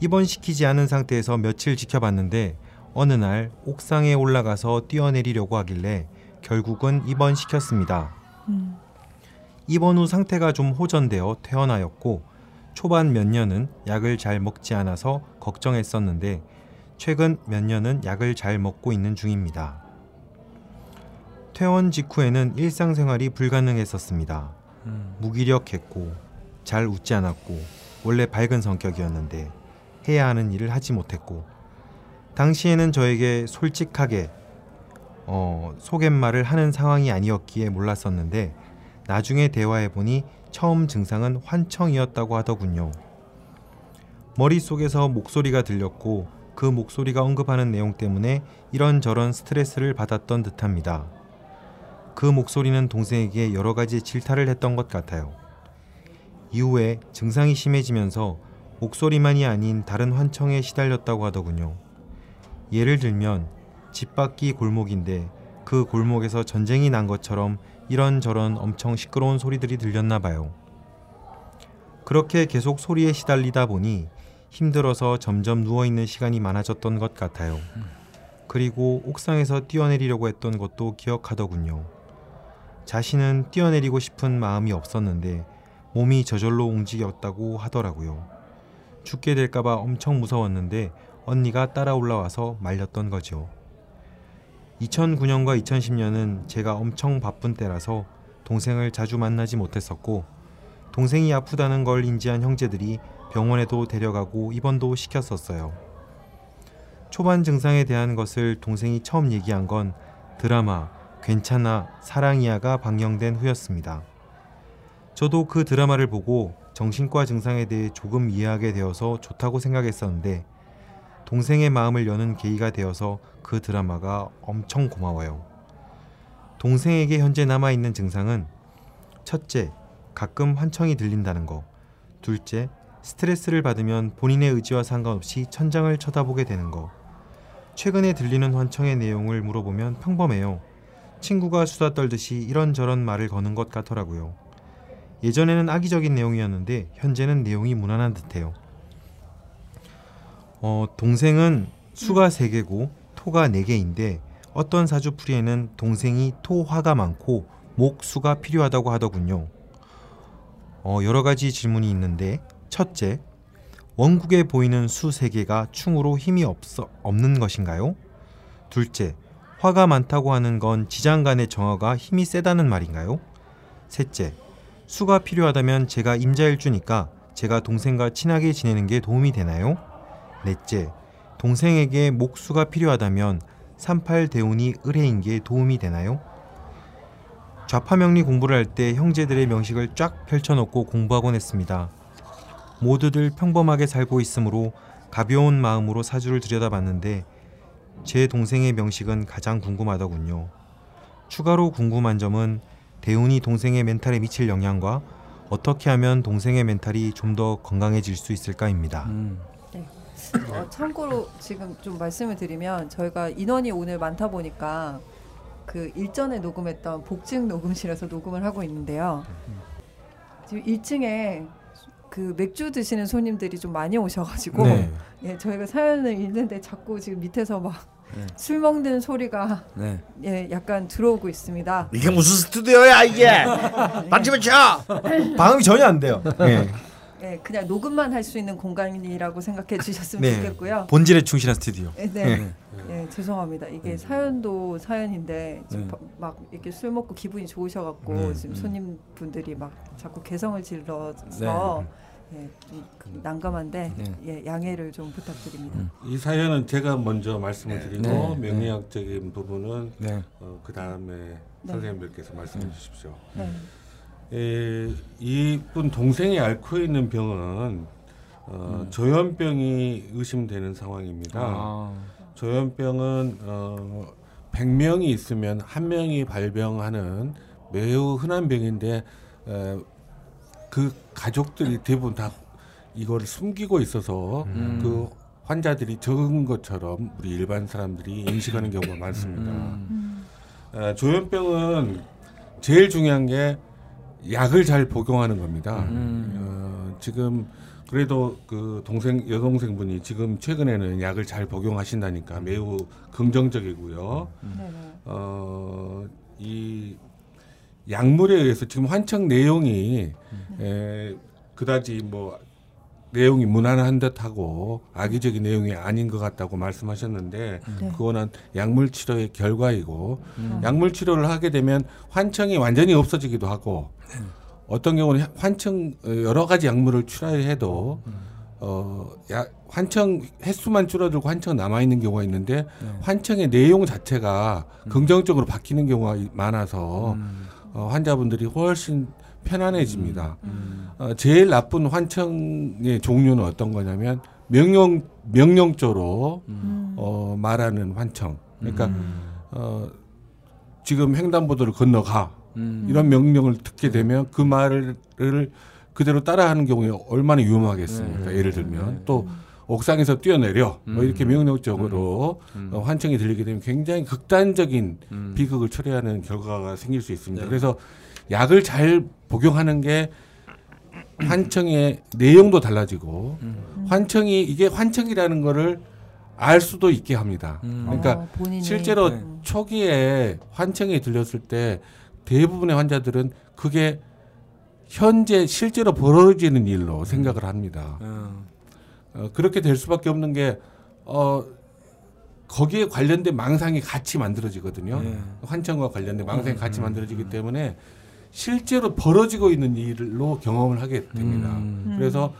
입원시키지 않은 상태에서 며칠 지켜봤는데 어느 날 옥상에 올라가서 뛰어내리려고 하길래 결국은 입원시켰습니다. 음. 입원 후 상태가 좀 호전되어 퇴원하였고 초반 몇 년은 약을 잘 먹지 않아서 걱정했었는데 최근 몇 년은 약을 잘 먹고 있는 중입니다. 퇴원 직후에는 일상생활이 불가능했었습니다. 무기력했고 잘 웃지 않았고 원래 밝은 성격이었는데 해야 하는 일을 하지 못했고 당시에는 저에게 솔직하게 어, 속갯말을 하는 상황이 아니었기에 몰랐었는데 나중에 대화해 보니 처음 증상은 환청이었다고 하더군요. 머릿속에서 목소리가 들렸고 그 목소리가 언급하는 내용 때문에 이런저런 스트레스를 받았던 듯합니다. 그 목소리는 동생에게 여러 가지 질타를 했던 것 같아요. 이후에 증상이 심해지면서 목소리만이 아닌 다른 환청에 시달렸다고 하더군요. 예를 들면 집 밖이 골목인데 그 골목에서 전쟁이 난 것처럼 이런저런 엄청 시끄러운 소리들이 들렸나 봐요. 그렇게 계속 소리에 시달리다 보니 힘들어서 점점 누워있는 시간이 많아졌던 것 같아요. 그리고 옥상에서 뛰어내리려고 했던 것도 기억하더군요. 자신은 뛰어내리고 싶은 마음이 없었는데 몸이 저절로 움직였다고 하더라고요. 죽게 될까봐 엄청 무서웠는데 언니가 따라 올라와서 말렸던 거죠. 2009년과 2010년은 제가 엄청 바쁜 때라서 동생을 자주 만나지 못했었고 동생이 아프다는 걸 인지한 형제들이 병원에도 데려가고 입원도 시켰었어요. 초반 증상에 대한 것을 동생이 처음 얘기한 건 드라마 괜찮아 사랑이야가 방영된 후였습니다. 저도 그 드라마를 보고 정신과 증상에 대해 조금 이해하게 되어서 좋다고 생각했었는데 동생의 마음을 여는 계기가 되어서 그 드라마가 엄청 고마워요. 동생에게 현재 남아있는 증상은 첫째, 가끔 환청이 들린다는 거. 둘째, 스트레스를 받으면 본인의 의지와 상관없이 천장을 쳐다보게 되는 거. 최근에 들리는 환청의 내용을 물어보면 평범해요. 친구가 수다 떨듯이 이런저런 말을 거는 것 같더라고요. 예전에는 악의적인 내용이었는데 현재는 내용이 무난한 듯해요. 어, 동생은 수가 3개고 토가 4개인데 어떤 사주풀이에는 동생이 토화가 많고 목수가 필요하다고 하더군요. 어, 여러 가지 질문이 있는데 첫째, 원국에 보이는 수 3개가 충으로 힘이 없어, 없는 것인가요? 둘째, 화가 많다고 하는 건 지장 간의 정화가 힘이 세다는 말인가요? 셋째, 수가 필요하다면 제가 임자일 주니까 제가 동생과 친하게 지내는 게 도움이 되나요? 넷째, 동생에게 목수가 필요하다면 38 대운이 을해인 게 도움이 되나요? 좌파 명리 공부를 할 때 형제들의 명식을 쫙 펼쳐놓고 공부하곤 했습니다. 모두들 평범하게 살고 있으므로 가벼운 마음으로 사주를 들여다봤는데 제 동생의 명식은 가장 궁금하더군요. 추가로 궁금한 점은 대운이 동생의 멘탈에 미칠 영향과 어떻게 하면 동생의 멘탈이 좀 더 건강해질 수 있을까입니다. 음. 어, 참고로 지금 좀 말씀을 드리면 저희가 인원이 오늘 많다 보니까 그 일전에 녹음했던 복층 녹음실에서 녹음을 하고 있는데요. 지금 1층에 그 맥주 드시는 손님들이 좀 많이 오셔가지고 네. 예, 저희가 사연을 읽는데 자꾸 지금 밑에서 막 네. 술 먹는 소리가 네. 예, 약간 들어오고 있습니다. 이게 무슨 스튜디오야 이게? 만지면 쳐. 방음이 전혀 안 돼요. 네. 예, 그냥 녹음만 할 수 있는 공간이라고 생각해 주셨으면 네. 좋겠고요. 본질에 충실한 스튜디오. 예, 네. 예, 죄송합니다. 이게 사연도 사연인데 지금 네. 바- 막 이렇게 술 먹고 기분이 좋으셔갖고 네. 지금 음. 손님분들이 막 자꾸 개성을 질러서 예, 좀그 난감한데 네. 예, 양해를 좀 부탁드립니다. 음. 이 사연은 제가 먼저 말씀을 드리고 네. 명리학적인 부분은 네. 어, 그 다음에 네. 선생님들께서 말씀해 주십시오. 네. 에, 이분 동생이 앓고 있는 병은 어, 조현병이 의심되는 상황입니다. 아. 조현병은 어, 100명이 있으면 한 명이 발병하는 매우 흔한 병인데 어, 그 가족들이 대부분 다 이거를 숨기고 있어서 음. 그 환자들이 적은 것처럼 우리 일반 사람들이 인식하는 경우가 많습니다. 음. 어, 조현병은 제일 중요한 게 약을 잘 복용하는 겁니다. 음. 어, 지금 그래도 그 동생 여동생분이 지금 최근에는 약을 잘 복용하신다니까 매우 긍정적이고요. 네, 네. 어, 이 약물에 의해서 지금 환청 내용이 에, 그다지 뭐 내용이 무난한 듯하고 악의적인 내용이 아닌 것 같다고 말씀하셨는데 네. 그거는 약물 치료의 결과이고 음. 약물 치료를 하게 되면 환청이 완전히 없어지기도 하고 어떤 경우는 환청 어, 여러 가지 약물을 추가해도 어 야, 환청 횟수만 줄어들고 환청 남아 있는 경우가 있는데 환청의 내용 자체가 긍정적으로 바뀌는 경우가 이- 많아서 음. 어, 환자분들이 훨씬 편안해집니다. 음. 어, 제일 나쁜 환청의 종류는 어떤 거냐면 명령 명령조로 음. 어, 말하는 환청. 그러니까 음. 어, 지금 횡단보도를 건너가 음. 이런 명령을 듣게 되면 그 말을 그대로 따라하는 경우에 얼마나 위험하겠습니까? 네. 예를 들면 네. 또 옥상에서 뛰어내려 뭐 이렇게 음. 명령적으로 음. 어, 환청이 들리게 되면 굉장히 극단적인 음. 비극을 초래하는 결과가 생길 수 있습니다. 네. 그래서 약을 잘 복용하는 게 환청의 내용도 달라지고 음. 환청이 이게 환청이라는 거를 알 수도 있게 합니다. 음. 그러니까 어, 본인이 실제로 네. 초기에 환청이 들렸을 때 대부분의 환자들은 그게 현재 실제로 벌어지는 일로 생각을 합니다. 음. 어, 그렇게 될 수밖에 없는 게 어, 거기에 관련된 망상이 같이 만들어지거든요. 네. 환청과 관련된 망상이 음, 같이 음, 만들어지기 음. 때문에 실제로 벌어지고 있는 일로 경험을 하게 됩니다. 음. 그래서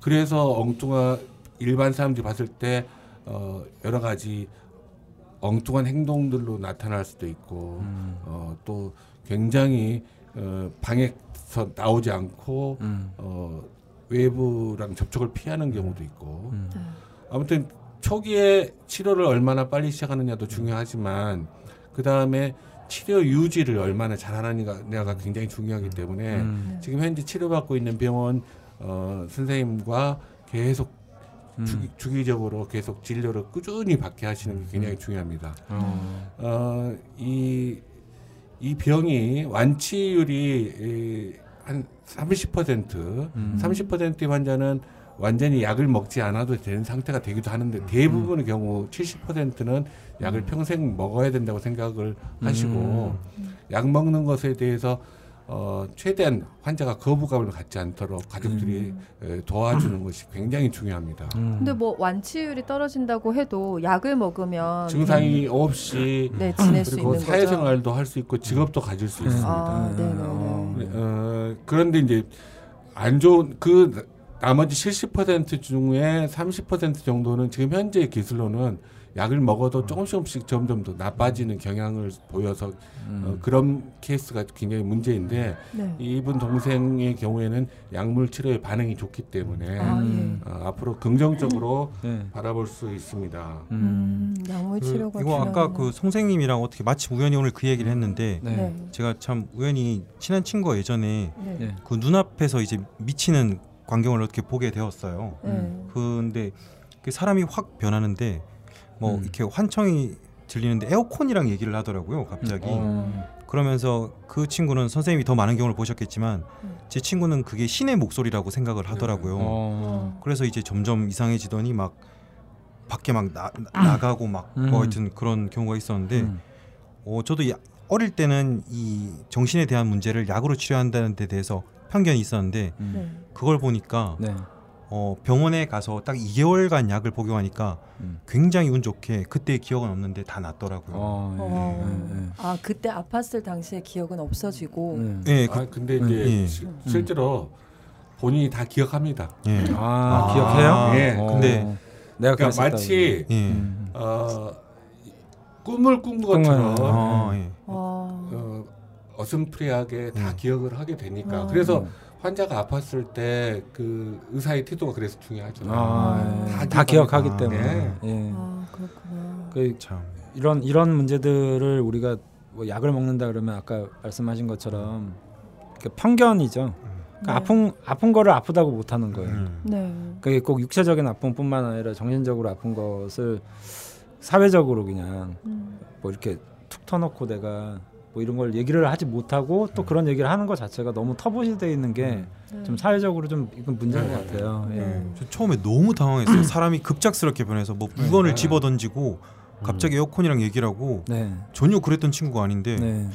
그래서 엉뚱한 일반 사람들이 봤을 때 어, 여러 가지 엉뚱한 행동들로 나타날 수도 있고 음. 어, 또 굉장히 어, 방에서 나오지 않고 음. 어, 외부랑 접촉을 피하는 경우도 있고 음. 아무튼 초기에 치료를 얼마나 빨리 시작하느냐도 중요하지만 그 다음에 치료 유지를 얼마나 잘하느냐가 굉장히 중요하기 때문에 음. 지금 현재 치료받고 있는 병원 어, 선생님과 계속 음. 주기, 주기적으로 계속 진료를 꾸준히 받게 하시는 게 굉장히 중요합니다. 어. 어, 이, 이 병이 완치율이 이, 한 30%, 음. 30%의 환자는 완전히 약을 먹지 않아도 되는 상태가 되기도 하는데 대부분의 경우 70%는 약을 평생 먹어야 된다고 생각을 하시고 약 먹는 것에 대해서 어, 최대한 환자가 거부감을 갖지 않도록 가족들이 에, 도와주는 것이 굉장히 중요합니다. 음. 근데 뭐 완치율이 떨어진다고 해도 약을 먹으면 증상이 없이 네 지낼 수 그리고 있는 거죠. 사회생활도 할 수 있고 직업도 가질 수 있습니다. 아, 음. 어. 어, 그런데 이제 안 좋은 그 나머지 70% 중에 30% 정도는 지금 현재 기술로는 약을 먹어도 조금씩 조금씩 점점 더 나빠지는 경향을 보여서 어, 그런 케이스가 굉장히 문제인데 네. 이분 동생의 경우에는 약물 치료에 반응이 좋기 때문에 아, 음. 예. 어, 앞으로 긍정적으로 네. 바라볼 수 있습니다. 음. 음, 약물 그, 치료가 이거 아까. 그 선생님이랑 어떻게 마침 우연히 오늘 그 얘기를 했는데 네. 네. 제가 참 우연히 친한 친구가 예전에 네. 네. 그 눈앞에서 이제 미치는 광경을 어떻게 보게 되었어요. 네. 근데 그 사람이 확 변하는데 뭐 음. 이렇게 환청이 들리는데 에어컨이랑 얘기를 하더라고요. 갑자기 어. 그러면서 그 친구는 선생님이 더 많은 경우를 보셨겠지만 음. 제 친구는 그게 신의 목소리라고 생각을 하더라고요. 어. 그래서 이제 점점 이상해지더니 막 밖에 막 나, 나가고 막 음. 뭐 하여튼 그런 경우가 있었는데 음. 어 저도 야- 어릴 때는 이 정신에 대한 문제를 약으로 치료한다는 데 대해서 편견이 있었는데 음. 네. 그걸 보니까 네. 어 병원에 가서 딱 2개월간 약을 복용하니까 음. 굉장히 운 좋게 그때 기억은 없는데 다 낫더라고요. 어. 어. 예, 예, 예. 아 그때 아팠을 당시의 기억은 없어지고 네. 예, 그, 아 근데 이제 예. 시- 실제로 본인이 다 기억합니다. 예. 아, 아, 기억해요? 예. 어. 근데 내가 그러니까. 마치 예. 음. 어, 꿈을 꾼 것처럼 아, 예. 어. 어, 어슴푸레하게 다 음. 기억을 하게 되니까 어. 그래서 환자가 아팠을 때 그 의사의 태도가 그래서 중요하죠. 아, 다 예. 다 기억하기 아, 때문에. 네. 예. 아 그렇구나. 그 참. 이런 이런 문제들을 우리가 뭐 약을 먹는다 그러면 아까 말씀하신 것처럼 그 편견이죠. 그러니까 네. 아픈 아픈 거를 아프다고 못 하는 거예요. 음. 네. 그게 꼭 육체적인 아픔뿐만 아니라 정신적으로 아픈 것을 사회적으로 그냥 음. 뭐 이렇게 툭 터놓고 내가 뭐 이런 걸 얘기를 하지 못하고 또 그런 얘기를 하는 것 자체가 너무 터부시돼 있는 게좀 네. 사회적으로 좀 이건 문제인 네. 것 같아요. 예. 네. 저 처음에 너무 당황했어요. 사람이 급작스럽게 변해서 뭐 물건을 네. 집어 던지고 갑자기 에어컨이랑 얘기를 하고 네. 전혀 그랬던 친구가 아닌데 네.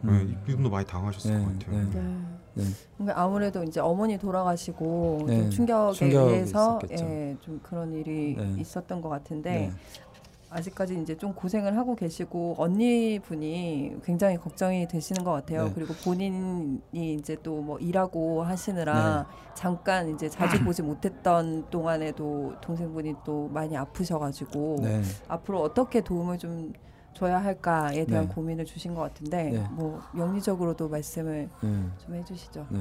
네, 이분도 많이 당하셨을 네, 것 같아요. 네. 네. 네. 그러니까 아무래도 이제 어머니 돌아가시고 네, 좀 충격에 의해서. 예, 좀 그런 일이 네. 있었던 것 같은데 네. 아직까지 이제 좀 고생을 하고 계시고 언니 분이 굉장히 걱정이 되시는 것 같아요. 네. 그리고 본인이 이제 또 뭐 일하고 하시느라 잠깐 이제 자주 보지 못했던 동안에도 동생분이 또 많이 아프셔가지고 네. 앞으로 어떻게 도움을 좀 줘야 할까에 대한 네. 고민을 주신 것 같은데 네. 뭐 명리적으로도 말씀을 네. 좀 해주시죠. 네.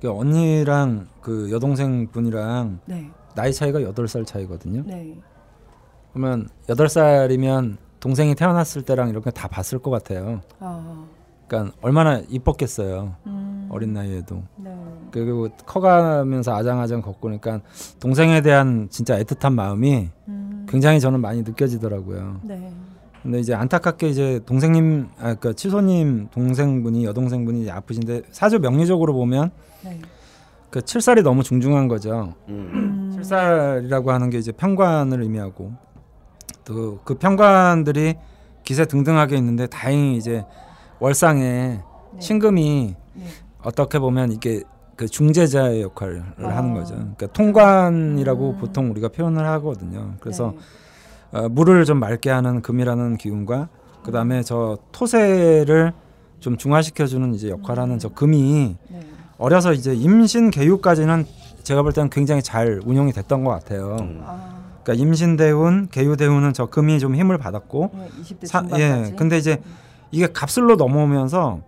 그 언니랑 그 여동생 분이랑 네, 나이 차이가 여덟 살 차이거든요. 네, 그러면 여덟 살이면 동생이 태어났을 때랑 이렇게 다 봤을 것 같아요. 아, 그러니까 얼마나 이뻤겠어요. 음, 어린 나이에도. 네, 그리고 커가면서 아장아장 걷고 그러니까 동생에 대한 진짜 애틋한 마음이 음, 굉장히 저는 많이 느껴지더라고요. 네, 근데 이제 안타깝게 이제 동생님 아그 치소님 동생분이 여동생분이 이제 아프신데 사주 명리적으로 보면 네, 그 칠살이 너무 중중한 거죠. 음. 음, 칠살이라고 하는 게 이제 편관을 의미하고 또그 편관들이 기세 등등하게 있는데 다행히 이제 월상에 네. 신금이 네. 어떻게 보면 이게 그 중재자의 역할을 아. 하는 거죠. 그러니까 통관이라고 음. 보통 우리가 표현을 하거든요. 그래서 네. 어, 물을 좀 맑게 하는 금이라는 기운과 그 다음에 저 토세를 좀 중화시켜주는 이제 역할하는 저 금이 네. 어려서 이제 임신 개유까지는 제가 볼 때는 굉장히 잘 운용이 됐던 것 같아요. 음. 아, 그러니까 임신 대운, 개유 대운은 저 금이 좀 힘을 받았고, 네, 20대 사- 중반까지. 예, 근데 이제 이게 갑술로 넘어오면서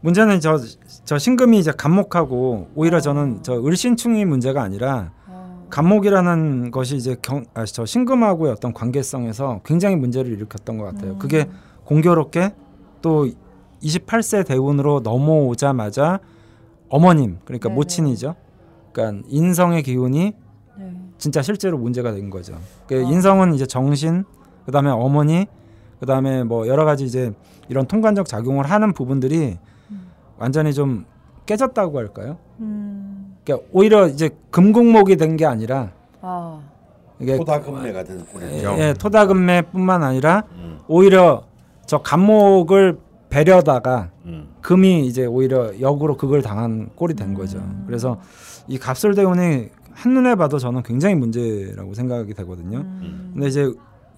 문제는 저, 저 신금이 이제 간목하고 오히려 저는 저 을신충이 문제가 아니라 아, 간목이라는 것이 이제 경, 아, 저 신금하고의 어떤 관계성에서 굉장히 문제를 일으켰던 것 같아요. 음. 그게 공교롭게 또 28세 대운으로 넘어오자마자 어머님, 그러니까 네네. 모친이죠. 그러니까 인성의 기운이 네. 진짜 실제로 문제가 된 거죠. 그 아. 인성은 이제 정신, 그다음에 어머니, 그다음에 뭐 여러 가지 이제 이런 통관적 작용을 하는 부분들이 음. 완전히 좀 깨졌다고 할까요? 음, 그러니까 오히려 이제 금국목이 된 게 아니라 아, 이게 토다금매가 된 거죠. 예, 토다금매뿐만 아니라 음. 오히려 저 간목을 배려다가 음. 금이 이제 오히려 역으로 그걸 당한 꼴이 된 거죠. 음. 그래서 이 갑술대운이 한눈에 봐도 저는 굉장히 문제라고 생각이 되거든요. 음, 근데 이제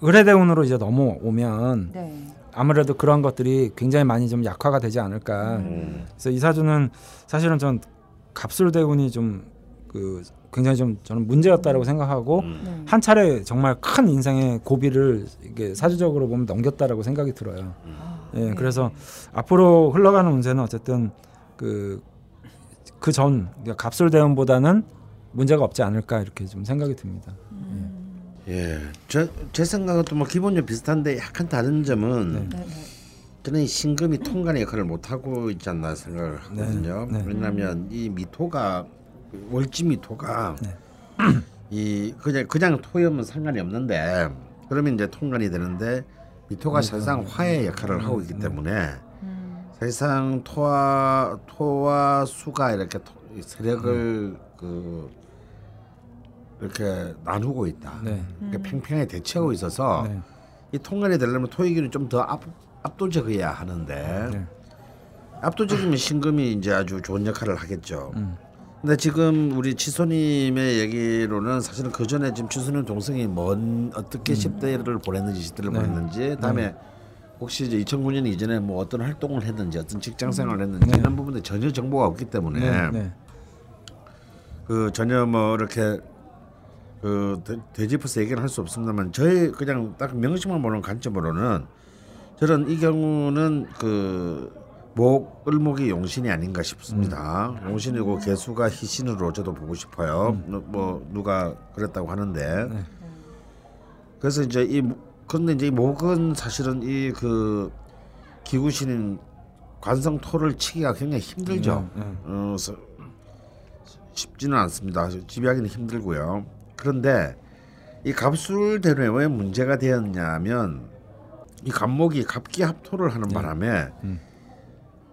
의뢰대운으로 이제 넘어오면 네. 아무래도 그런 것들이 굉장히 많이 좀 약화가 되지 않을까. 음. 그래서 이 사주는 사실은 전 갑술대운이 좀그 굉장히 좀 저는 문제였다라고 생각하고 네. 한 차례 정말 큰 인생의 고비를 이게 사주적으로 보면 넘겼다라고 생각이 들어요. 아, 예, 네. 그래서 앞으로 흘러가는 운세는 어쨌든 그 그전 그러니까 갑술 대운보다는 문제가 없지 않을까 이렇게 좀 생각이 듭니다. 예, 저 제 생각은 또 뭐 기본적으로 비슷한데 약간 다른 점은 네. 네, 네. 저는 이 신금이 통간의 역할을 못 하고 있지 않나 생각을 하거든요. 네. 왜냐하면 이 미토가 월지 미토가 네. 이 그냥 그냥 토이면 상관이 없는데 그러면 이제 통간이 되는데 미토가 사실상 화의 역할을 하고 있기 때문에 사실상 토와 토와 수가 이렇게 세력을 그 이렇게 나누고 있다. 네. 그러니까 팽팽하게 대치하고 있어서 네. 이 통관이 되려면 토익이 좀 더 압도적이어야 하는데 네. 압도적이면 신금이 이제 아주 좋은 역할을 하겠죠. 음. 근데 지금 우리 치소님의 얘기로는 사실은 그 전에 지금 치소님 동생이 뭔 어떻게 10대를 보냈는지 10대를 음. 네. 보냈는지 다음에 혹시 이제 2009년 이전에 뭐 어떤 활동을 했는지 어떤 직장 생활을 했는지 네. 이런 부분에 전혀 정보가 없기 때문에 네. 네. 그 전혀 뭐 이렇게 그 되- 되짚어서 얘기를 할수 없습니다만 저희 그냥 딱 명식만 보는 관점으로는 저는 이 경우는 그 목, 을목이 용신이 아닌가 싶습니다. 용신이고 개수가 희신으로 저도 보고 싶어요. 누- 뭐 누가 그랬다고 하는데 네. 그래서 이제 이 목- 근데 이제 이 목은 사실은 이 그 기구신인 관성토를 치기가 굉장히 힘들죠. 네, 네. 어, 서- 쉽지는 않습니다. 지배하기는 힘들고요. 그런데 이 갑술대로에 왜 문제가 되었냐면 이 갑목이 갑기 합토를 하는 바람에 음.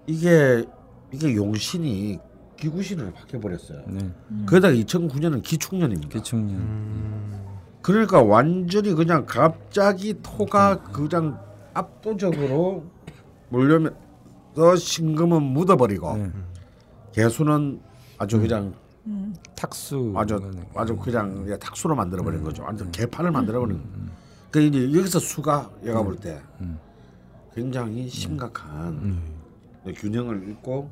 이게 이게 용신이 기구신으로 바뀌어 버렸어요. 네. 거기다가 2009년은 기축년입니다. 기축년. 그러니까 완전히 그냥 갑자기 토가 그냥 압도적으로 몰려면서 신금은 묻어버리고 네. 개수는 아주 그냥 탁수. 아주 아주 그냥 탁수로 만들어 버린 거죠. 완전 개판을 만들어 버린. 그 이제 여기서 수가 얘가 볼 때 굉장히 심각한 균형을 잃고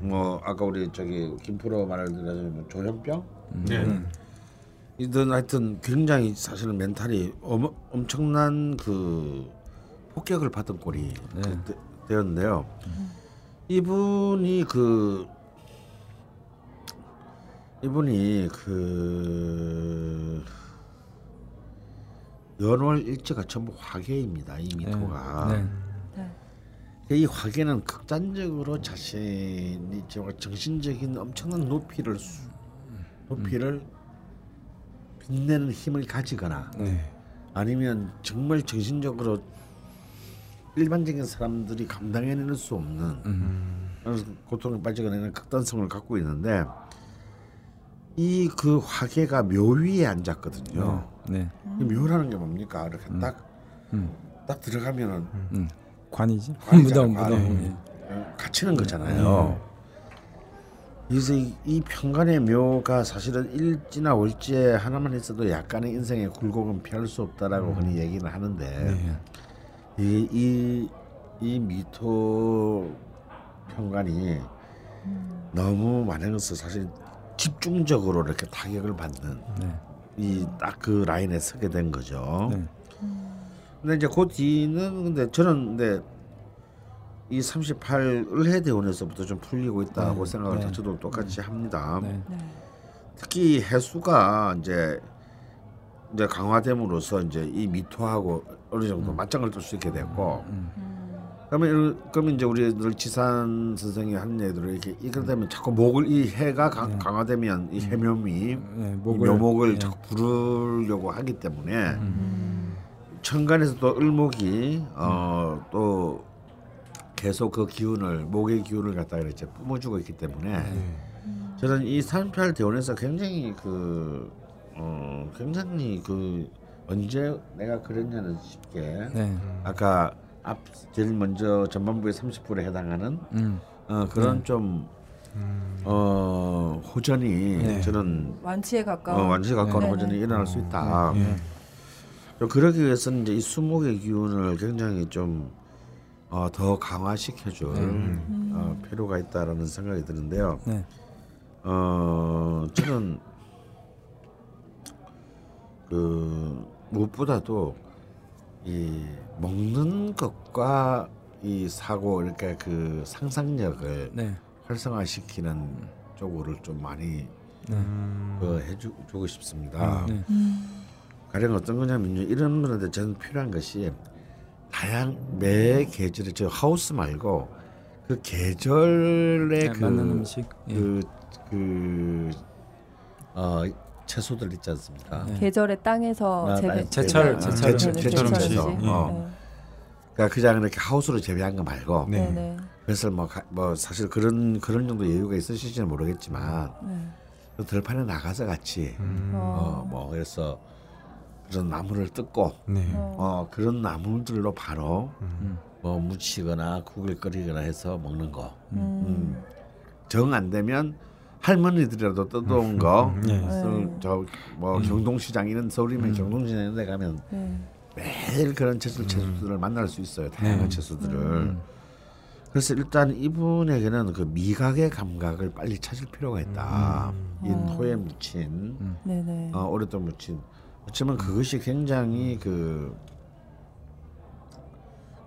뭐 아까 우리 저기 김프로 말을 들어서 뭐 조현병 네. 이든 하여튼 굉장히 사실은 멘탈이 어마, 엄청난 그 폭격을 받은 꼴이 네. 되, 되었는데요. 이분이 그 이분이 그 연월 일지가 전부 화계입니다. 이 미토가. 네. 이 화계는 극단적으로 자신이 정말 정신적인 엄청난 높이를 수- 높이를 빛내는 힘을 가지거나 네. 아니면 정말 정신적으로 일반적인 사람들이 감당해낼 수 없는 음. 고통에 빠지거나 극단성을 갖고 있는데 이 그 화계가 묘 위에 앉았거든요. 네. 이 묘라는 게 뭡니까? 이렇게 딱딱 음. 들어가면은 음. 관이지. 관이잖아, 무덤 관. 무덤. 예. 어, 갇히는 거잖아요. 그래서 이, 이 평간의 묘가 사실은 일지나 월지에 하나만 있어도 약간의 인생의 굴곡은 피할 수 없다라고 흔히 얘기는 하는데 네. 이, 이, 이 미토 평간이 너무 많아서 사실 집중적으로 이렇게 타격을 받는 네. 이딱 그 라인에 서게 된 거죠. 네. 근데 이제 그 뒤는 근데 저는 근데 이 38 을 해 대원에서부터 좀 풀리고 있다고 네, 생각을 네. 저도 똑같이 합니다. 네. 네. 특히 해수가 이제 이제 강화됨으로써 이제 이 미토하고 어느 정도 맞짱을 뜰 수 있게 됐고 그러면 그러면 이제 우리들 지산 선생이 하는 얘기대로 이렇게 되면 자꾸 목을 이 해가 강, 강화되면 이 해묘미 네. 이 목을 묘목을 예. 자꾸 부르려고 하기 때문에 음. 천간에서 또 을목이 어, 또 계속 그 기운을 목의 기운을 갖다가 이제 뿜어주고 있기 때문에 네. 저는 이38 대원에서 굉장히 그 어, 굉장히 그 언제 내가 그랬냐는 싶게 네. 아까 앞 제일 먼저 전반부의 30분에 해당하는 음. 어, 그런 좀 어, 호전이 네. 저는 완치에 가까운 어, 완전히 가까운 네. 호전이 네네. 일어날 수 있다. 예. 좀 그러기 위해서는 이제 이 수목의 기운을 굉장히 좀 어, 더 강화시켜줄 네. 어, 필요가 있다라는 생각이 드는데요. 네. 어 저는 그 무엇보다도 이 먹는 것과 이 사고 이렇게 그 상상력을 네. 활성화시키는 쪽으로 좀 많이 네. 그 해주고 싶습니다. 네. 가령 어떤 거냐면요. 이런 분한테 저는 필요한 것이 다양 매 계절에 저 하우스 말고 그 계절의 네, 그, 맞는 음식. 예. 그, 그, 어, 채소들 있지 않습니까? 네. 계절의 땅에서 아, 재배 제철, 아, 제철 제철, 음식. 제철 제철 음식. 음식. 어. 그러니까 그냥 이렇게 하우스로 재배한 거 말고 네. 네. 네. 그래서 뭐, 가- 뭐 사실 그런 그런 정도 여유가 있으실지는 모르겠지만 네. 그 들판에 나가서 같이 음. 어, 뭐 그래서 그런 나무를 뜯고 네. 어 그런 나무들로 바로 음. 뭐 무치거나 국을 끓이거나 해서 먹는 거. 음. 정 안 되면 할머니들이라도 뜯어온 거. 네. 저뭐 경동시장 이런 서울이면 경동시장 이런 데 가면 네. 매일 그런 채소 채소들을 만날 수 있어요. 다양한 네. 채소들을. 그래서 일단 이분에게는 그 미각의 감각을 빨리 찾을 필요가 있다. 이 음. 토에 묻힌 네. 네. 어, 오랫동안 묻힌. 어쩌면 그것이 굉장히 그,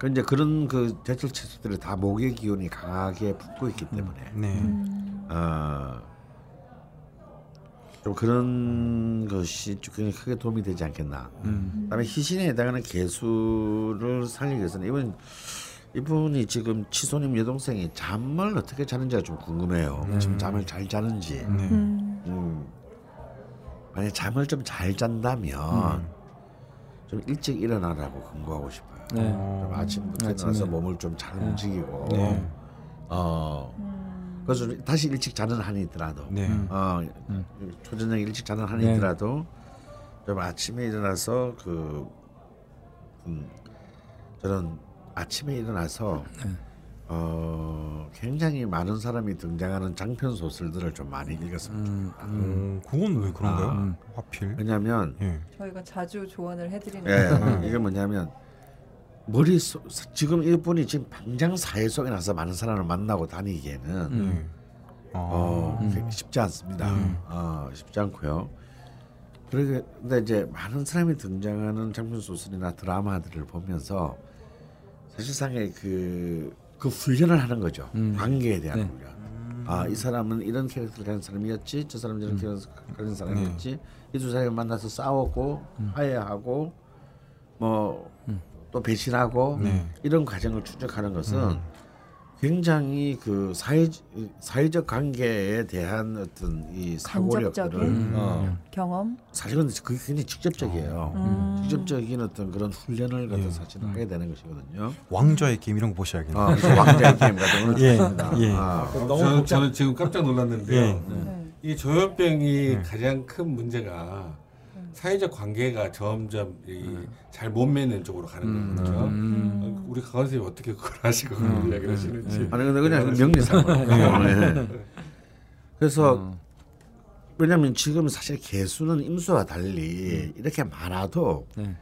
그 이제 그런 그 제철 채소들이 다 목의 기운이 강하게 붙고 있기 때문에 네. 음. 어, 좀 그런 것이 좀 굉장히 크게 도움이 되지 않겠나. 음. 그다음에 희신에 해당하는 개수를 살리기 위해서는 이분 이분이 지금 치소님 여동생이 잠을 어떻게 자는지가 좀 궁금해요. 지금 잠을 잘 자는지. 네. 음. 음. 만약 잠을 좀 잘 잔다면 좀 일찍 일어나라고 권고하고 싶어요. 네. 좀 아침부터 아침에. 일어나서 몸을 좀 잘 움직이고, 네. 어, 음. 그래서 다시 일찍 자는 한이 있더라도, 네. 어, 초저녁 일찍 자는 한이 네. 있더라도 좀 아침에 일어나서 그, 음, 저는 아침에 일어나서 어, 굉장히 많은 사람이 등장하는 장편 소설들을 좀 많이 읽었으면 좋겠다. 음, 그건 왜 그런가요? 아. 하필? 왜냐하면 예. 저희가 자주 조언을 해드리는 예, 이게 뭐냐면 머릿속 지금 이분이 지금 당장 사회 속에 나서 많은 사람을 만나고 다니기에는 예. 어, 아. 쉽지 않습니다. 음. 어, 쉽지 않고요. 근데 이제 많은 사람이 등장하는 장편 소설이나 드라마들을 보면서 사실상의 그, 그 훈련을 하는 거죠. 음. 관계에 대한 네. 훈련. 아, 이 사람은 이런 캐릭터를 가진 사람이었지, 저 사람은 저런 캐릭터를 가진 사람이었지. 이 두 사람이 만나서 싸웠고 화해하고 뭐 또 배신하고 네. 이런 과정을 추적하는 것은 굉장히 그 사회 사회적 관계에 대한 어떤 이 사고력들을 간접적인 어, 경험. 사실은 그게 굉장히 직접적이에요. 음. 직접적인 어떤 그런 훈련을 갖다 예. 사실은 하게 되는 것이거든요. 왕좌의 게임 이런 거 보셔야겠네요. 아, 왕자의 게임 같은 거는 예, 좋습니다. 예. 아, 저는, 저는 지금 깜짝 놀랐는데요. 예. 네. 이 조현병이 네. 가장 큰 문제가 사회적 관계가 점점 잘 못 맺는 쪽으로 가는 거죠. 음. 어, 우리 강원 선생님 어떻게 그걸 하시고 그런 이야기를 하시는지. 아니 근데 그냥 명리상으로. 네. 그래서 왜냐하면 지금 사실 개수는 임수와 달리 이렇게 많아도 네.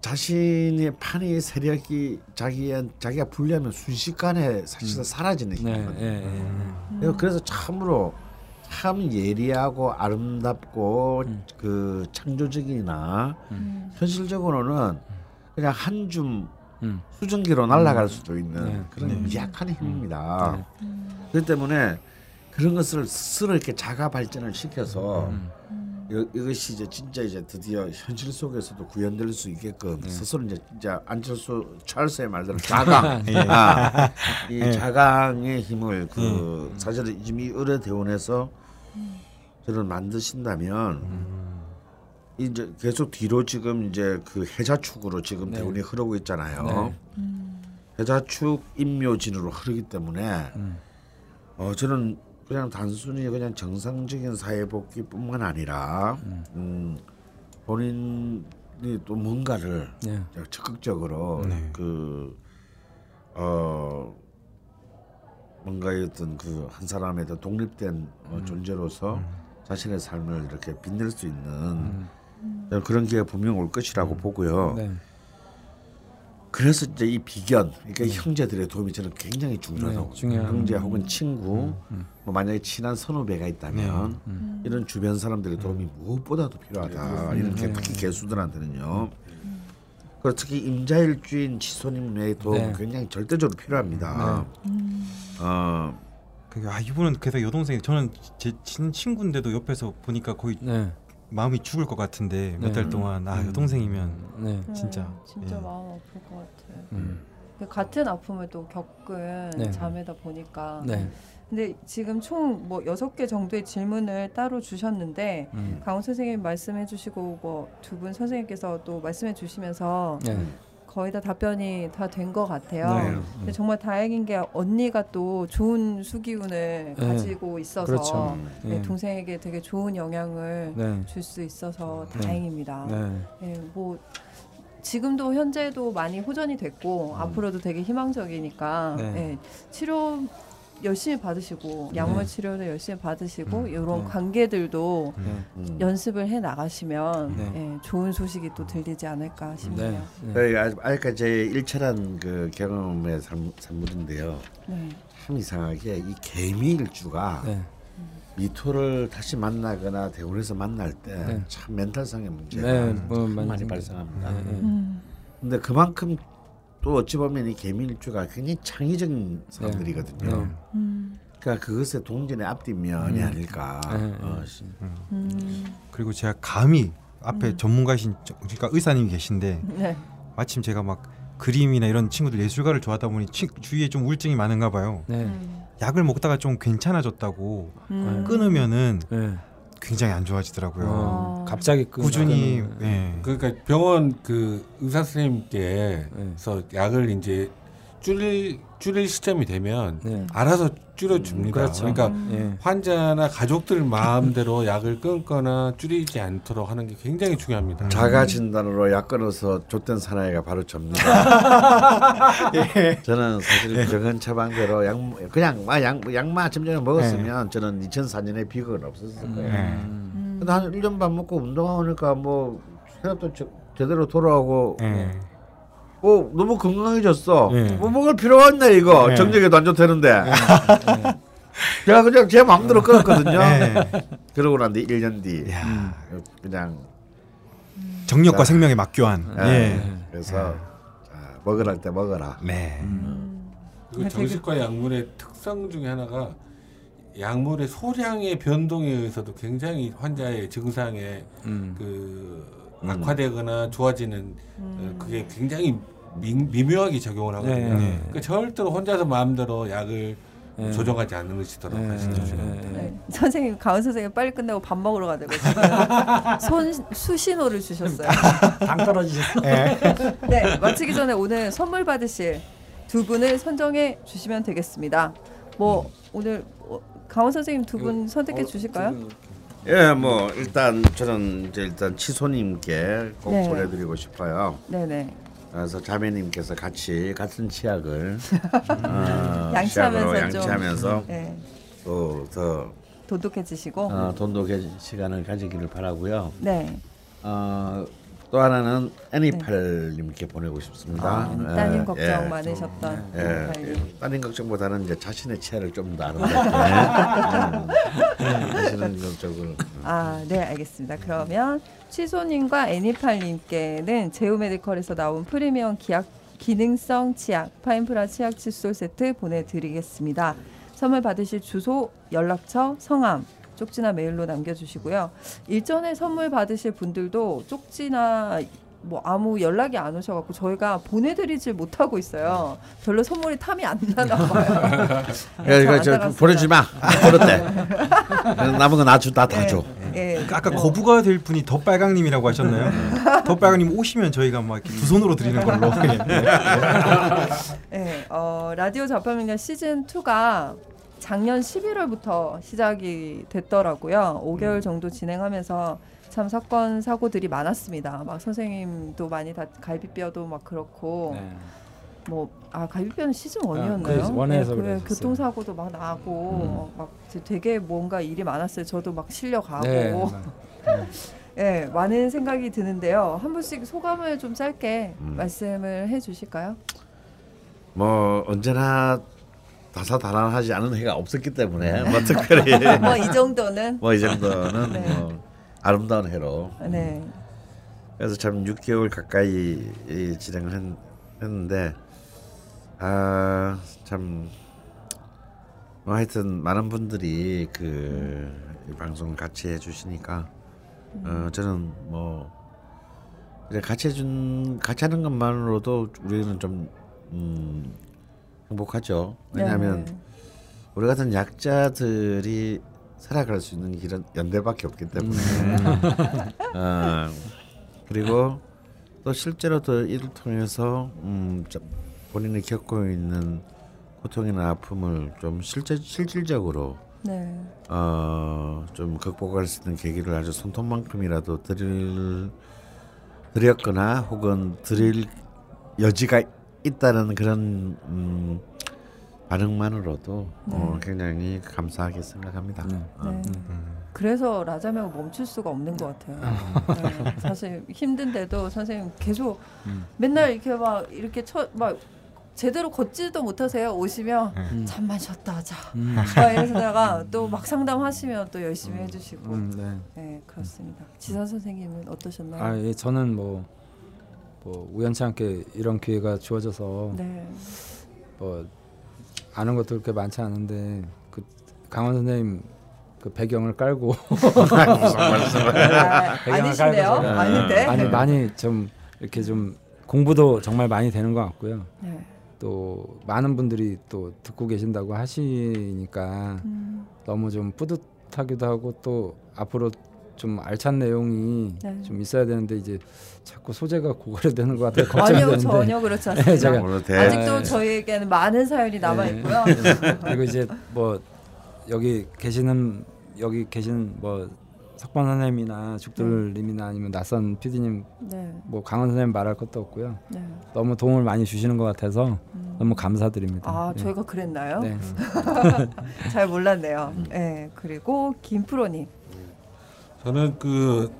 자신의 판의 세력이 자기의 자기가 불리하면 순식간에 사실은 사라지는 네. 힘이거든요. 예. 예. 그래서- 그래서 참으로 참 예리하고 아름답고 그 창조적이나 현실적으로는 그냥 한줌 음. 수증기로 날아갈 수도 있는 네. 그런 미약한 힘입니다. 그렇기 때문에 그런 것을 스스로 이렇게 자가 발전을 시켜서 이, 이것이 이제 진짜 이제 드디어 현실 속에서도 구현될 수 있게끔 스스로 이제 진짜 안철수 찰스의 말대로 자강, 아, 이 자강의 힘을 그 사실은 지금 이 의뢰 대원에서 저는 만드신다면 이제 계속 뒤로 지금 이제 그 해자축으로 지금 네. 대운이 흐르고 있잖아요. 해자축 임묘진으로 흐르기 때문에 어 저는 그냥 단순히 그냥 정상적인 사회 복귀뿐만 아니라 음, 본인이 또 뭔가를 네. 적극적으로 네. 그 어, 뭔가의 어떤 그 한 사람의 더 독립된 어, 존재로서 자신의 삶을 이렇게 빛낼 수 있는 그런 기회가 분명 올 것이라고 보고요. 네. 그래서 이제 이 비견, 그러니까 형제들의 도움이 저는 굉장히 중요하다고. 네, 중요한. 형제 혹은 친구, 뭐 만약에 친한 선후배가 있다면 이런 주변 사람들의 도움이 무엇보다도 필요하다. 이렇게 특히 개수들한테는요. 그리고 특히 임자일주인 치소님의 도움 네. 굉장히 절대적으로 필요합니다. 어, 그, 아 이분은 그래서 여동생이 저는 제친 친구인데도 옆에서 보니까 거의 네, 마음이 죽을 것 같은데 몇 네. 달 동안 아 여동생이면 네, 진짜, 네, 진짜 예. 마음 아플 것 같아요. 음, 그 같은 아픔을 또 겪은 네. 자매다 보니까. 네, 근데 지금 총 뭐 여섯 개 정도의 질문을 따로 주셨는데 음, 강원 선생님 말씀해 주시고 뭐 두 분 선생님께서 또 말씀해 주시면서 네, 거의 다 답변이 다 된 것 같아요. 네. 근데 정말 다행인 게 언니가 또 좋은 수기운을 네. 가지고 있어서 그렇죠. 네, 네. 동생에게 되게 좋은 영향을 네, 줄수 있어서 네. 다행입니다. 뭐 지금도 현재도 많이 호전이 됐고 앞으로도 되게 희망적이니까 치료 열심히 받으시고 약물 네. 치료를 열심히 받으시고 음, 이런 네. 관계들도 네, 음. 연습을 해 나가시면 네. 예, 좋은 소식이 또 들리지 않을까 싶네요. 네, 네. 아직- 아직까지 제 일철한 그 경험의 산, 산물인데요. 네. 참 이상하게 이 개미일주가 네, 미토를 다시 만나거나 대원에서 만날 때 네. 참 멘탈상의 문제가 네, 뭐참 많이 많이 발생합니다. 네, 네. 음, 근데 그만큼 또 어찌 보면 이 개미일주가 굉장히 창의적인 사람들이거든요. 네. 음, 그러니까 그것의 동전의 앞뒷면이 아닐까. 네, 어, 네. 시- 음, 그리고 제가 감히 앞에 전문가이신 저- 그러니까 의사님이 계신데 네. 마침 제가 막 그림이나 이런 친구들 예술가를 좋아하다 보니 치, 주위에 좀 우울증이 많은가 봐요. 네, 음, 약을 먹다가 좀 괜찮아졌다고 음. 끊으면은 네. 굉장히 안 좋아지더라고요. 어, 갑자기 끊- 꾸준히 예. 그러니까 병원 그 의사 선생님께서 약을 이제 줄일 줄일 시점이 되면 네. 알아서 줄여줍니다. 그렇죠. 그러니까 예. 환자나 가족들 마음대로 약을 끊거나 줄이지 않도록 하는 게 굉장히 중요합니다. 자가 진단으로 약 끊어서 좆된 사나이가 바로 접니다. 저는 사실 정은 처방대로 약 그냥 막 약마 점점 먹었으면 저는 2004년에 비극은 없었을 거예요. 음. 근데 한 1년 반 먹고 운동하니까 뭐 체력도 제- 제대로 돌아오고 예. 어 너무 건강해졌어. 예. 뭐 먹을 필요가 없네 이거 예. 정력에도 안 좋다는데. 제가 그냥 제 마음대로 끊었거든요. 예. 그러고 난 뒤 1년 뒤 야, 그냥 정력과 생명의 맞교환. 예. 예. 그래서 자, 먹으라 할 때 먹어라. 네. 음. 그리고 정신과 약물의 특성 중에 하나가 약물의 소량의 변동에 의해서도 굉장히 환자의 증상에 음. 그 음. 악화되거나 좋아지는 어, 그게 굉장히 미, 미묘하게 적용을 하거든요. 네, 네. 그 절대로 혼자서 마음대로 약을 네. 조정하지 네, 하시죠. 네, 네. 네. 선생님 가은 선생님 빨리 끝내고 밥 먹으러 가자고 손 수신호를 주셨어요. 당 떨어지셨어. 네 마치기 전에 오늘 선물 받으실 두 분을 선정해 주시면 되겠습니다. 뭐 오늘 어, 강원 선생님 두 분 선택해 주실까요? 예, 뭐 일단 저는 이제 일단 치소님께 꼭 네. 보내드리고 싶어요. 네네. 그래서 자매님께서 같이 같은 치약을 어, 양치하면서 치약으로 좀- 양치하면서 네 또더 도독해지시고 어, 돈독의 시간을 가지기를 바라고요. 네 어, 또 하나는 애니팔님께 보내고 싶습니다. 아, 따님 예, 걱정 예. 많으셨던 예. 예. 따님 걱정보다는 이제 자신의 치아를 좀 더 아름답게 음, 하시는 쪽으로 아, 네, 알겠습니다. 그러면 취소님과 애니팔님께는 제우메디컬에서 나온 프리미엄 기약, 기능성 치약, 파인프라 치약 칫솔 세트 보내드리겠습니다. 선물 받으실 주소, 연락처, 성함, 쪽지나 메일로 남겨주시고요. 일전에 선물 받으실 분들도 쪽지나 뭐 아무 연락이 안 오셔갖고 저희가 보내드리질 못하고 있어요. 별로 선물이 탐이 안 나나 봐요. 야, 이거 네, 저저 보내주지 마. 그렇대. 남은 거 나주 나다 줘. 예, 아까 거부가 될 분이 덧빨강님이라고 하셨나요? 덧빨강님 오시면 저희가 막 두 손으로 드리는 걸로. 네, 어, 라디오 자파민가 시즌 2가 작년 11월부터 시작이 됐더라고요. 5개월 정도 진행하면서 참 사건 사고들이 많았습니다. 막 선생님도 많이 다 갈비뼈도 막 그렇고 네. 뭐아 갈비뼈는 시즌 1이었나요? 그래서 원에서 그 그랬었어요. 교통사고도 막 나고 막 되게 뭔가 일이 많았어요. 저도 막 실려가고 네. 예, 많은 생각이 드는데요. 한 분씩 소감을 좀 짧게 음. 말씀을 해주실까요? 뭐 언제나 다사다난하지 않은 해가 없었기 때문에 뭐 특별히. 뭐 이 정도는. 뭐 이 정도는 네. 뭐 아름다운 해로. 네, 그래서 참 6개월 가까이 이 진행을 했, 했는데 아참 뭐 하여튼 많은 분들이 그이 방송을 같이 해주시니까 어 저는 뭐 이제 같이 해준 같이 하는 것만으로도 우리는 좀 음, 행복하죠. 왜냐하면 네. 우리 같은 약자들이 살아갈 수 있는 길은 연대밖에 없기 때문에 어, 그리고 또 실제로 또 이를 통해서 음, 좀 본인이 겪고 있는 고통이나 아픔을 좀 실제 실질적으로 네, 어, 좀 극복할 수 있는 계기를 아주 손톱만큼이라도 드릴 드렸거나 혹은 드릴 여지가 있다는 그런 음, 반응만으로도 어, 굉장히 감사하게 생각합니다. 어. 네. 그래서 라자매가 멈출 수가 없는 것 같아요. 네, 사실 힘든데도 선생님 계속 맨날 이렇게 막 이렇게 쳐 막 제대로 걷지도 못하세요. 오시면 네. 잠만 쉬었다 하자. 막 이러다가 또 막 상담하시면 또 열심히 해주시고. 음, 네. 네 그렇습니다. 지선 선생님은 어떠셨나요? 아, 예, 저는 뭐, 뭐 우연치 않게 이런 기회가 주어져서 네. 뭐 아는 것도 그렇게 많지 않은데 그 강원 선생님 그 배경을 깔고 아, 배경을 아니신데요? 아닌데. 아니 많이 좀 이렇게 좀 공부도 정말 많이 되는 것 같고요. 네. 또 많은 분들이 또 듣고 계신다고 하시니까 음, 너무 좀 뿌듯하기도 하고 또 앞으로 좀 알찬 내용이 네. 좀 있어야 되는데 이제 자꾸 소재가 고갈되는 것 같아요. 걱정이 아니요 되는데 전혀 그렇지 네, 않습니다. 제가- 오늘 대 아직도 네. 저희에게는 많은 사연이 남아 네. 있고요. 그리고 이제 뭐 여기 계시는 여기 계신 뭐 석반 선생님이나 죽돌님이나 아니면 낯선 PD님 네. 뭐 강원 선생님 말할 것도 없고요. 네. 너무 도움을 많이 주시는 것 같아서 음. 너무 감사드립니다. 아, 네. 저희가 그랬나요? 네. 잘 몰랐네요. 네. 그리고 김프로님. 저는 그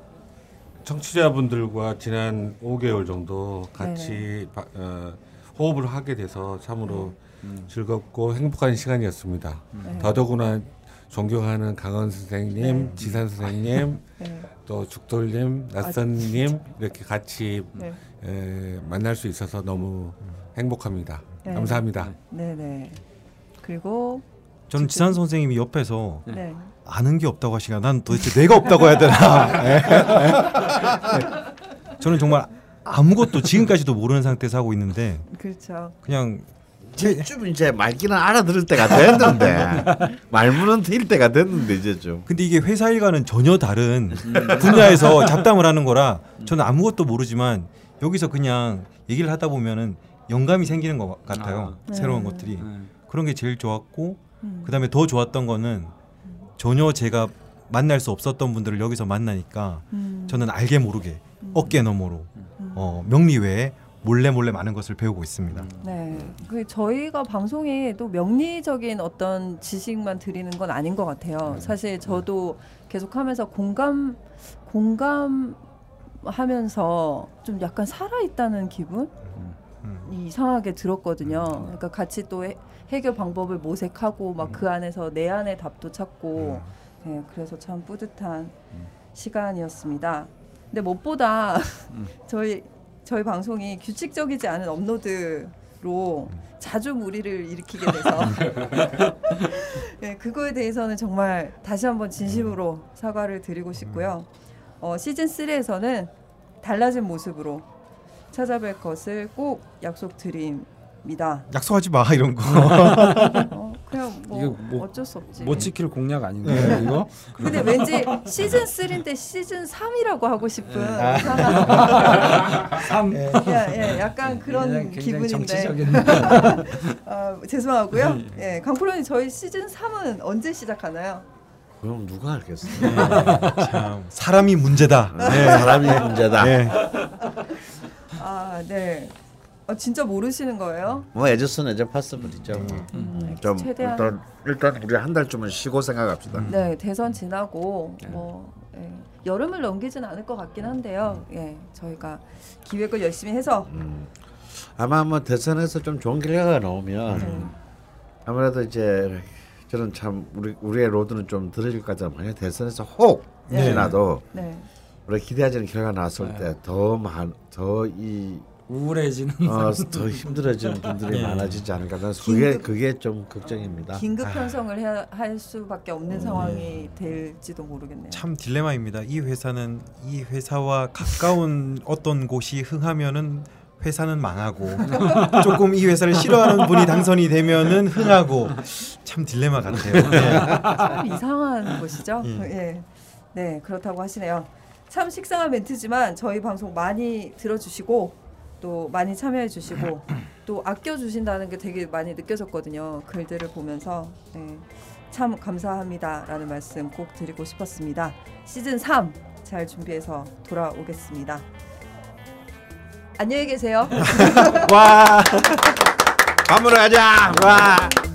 청취자분들과 지난 5개월 정도 같이 바- 어, 호흡을 하게 돼서 참으로 즐겁고 행복한 시간이었습니다. 네. 더더구나 존경하는 강원 선생님, 네. 지산 선생님, 네. 또 죽돌님, 낯선님 이렇게 같이 네. 에, 만날 수 있어서 너무 행복합니다. 네. 감사합니다. 네, 네. 그리고 저는 지산 선생님이 옆에서 네. 아는 게 없다고 하시니까 난 도대체 내가 없다고 해야 되나? 예? 예? 저는 정말 아무것도 지금까지도 모르는 상태에서 하고 있는데 그렇죠. 그냥 이제 좀 이제 말귀는 알아들을 때가 됐는데 말문은 트일 때가 됐는데 이제 좀 근데 이게 회사 일과는 전혀 다른 분야에서 잡담을 하는 거라 저는 아무것도 모르지만 여기서 그냥 얘기를 하다 보면은 영감이 생기는 것 같아요. 아. 새로운 네. 것들이 네. 그런 게 제일 좋았고 음. 그다음에 더 좋았던 거는 전혀 제가 만날 수 없었던 분들을 여기서 만나니까 음. 저는 알게 모르게 어깨 너머로 어, 명리 외에 몰래 몰래 많은 것을 배우고 있습니다. 네. 그 저희가 방송에 또 명리적인 어떤 지식만 드리는 건 아닌 것 같아요. 사실 저도 계속하면서 공감 공감하면서 좀 약간 살아 있다는 기분 음. 이상하게 들었거든요. 그러니까 같이 또 해, 해결 방법을 모색하고 막그 안에서 내 안의 답도 찾고. 네, 그래서 참 뿌듯한 시간이었습니다. 근데 무엇보다 저희 저희 방송이 규칙적이지 않은 업로드로 자주 무리를 일으키게 돼서. 네, 그거에 대해서는 정말 다시 한번 진심으로 사과를 드리고 싶고요. 어, 시즌 3에서는 달라진 모습으로 찾아뵐 것을 꼭 약속드 립니다. 약속하지 마 이런 거. 어, 그냥 뭐, 뭐- 어쩔 수 없지. 못 지킬 공약 아닌가요 이거? 근데 왠지 시즌 3인데 시즌 3이라고 하고 싶은 네. 이상한 삼. 예, 예, 약간 그런 굉장히 기분인데. 아, 죄송하고요. 예, 강프로님 저희 시즌 3은 언제 시작하나요? 그럼 누가 알겠어? 참 사람이 문제다. 네, 사람이 문제다. 네. 아, 네. 아, 진짜 모르시는 거예요? 뭐 에저슨 에저파스물이죠. 음, 좀 최대한 일단 일단 우리 한 달쯤은 쉬고 생각합시다. 네 대선 지나고 뭐 예, 여름을 넘기진 않을 것 같긴 한데요. 예, 저희가 기획을 열심히 해서 음. 아마 뭐 대선에서 좀 좋은 결과가 나오면 네. 아무래도 이제 저는 참 우리 우리의 load는 좀 줄어질 것 같아요. 대선에서 혹 네. 지나도 네. 우리 기대하지 않은 결과 나왔을 때 더 많 더이 우울해지는 어, 더 힘들어지는 분들이 예. 많아지지 않을까. 난 그게 긴급- 그게 좀 걱정입니다. 긴급 아. 편성을 해야 할 수밖에 없는 음. 상황이 될지도 모르겠네요. 참 딜레마입니다. 이 회사는 이 회사와 가까운 어떤 곳이 흥하면은 회사는 망하고 조금 이 회사를 싫어하는 분이 당선이 되면은 흥하고 참 딜레마 같아요. 네. 참 이상한 곳이죠. 음. 예. 네, 그렇다고 하시네요. 참 식상한 멘트지만 저희 방송 많이 들어주시고 또 많이 참여해 주시고 또 아껴 주신다는 게 되게 많이 느껴졌거든요. 글들을 보면서 네, 참 감사합니다라는 말씀 꼭 드리고 싶었습니다. 시즌 3 잘 준비해서 돌아오겠습니다. 안녕히 계세요. 와. 밤으로 가자. 와.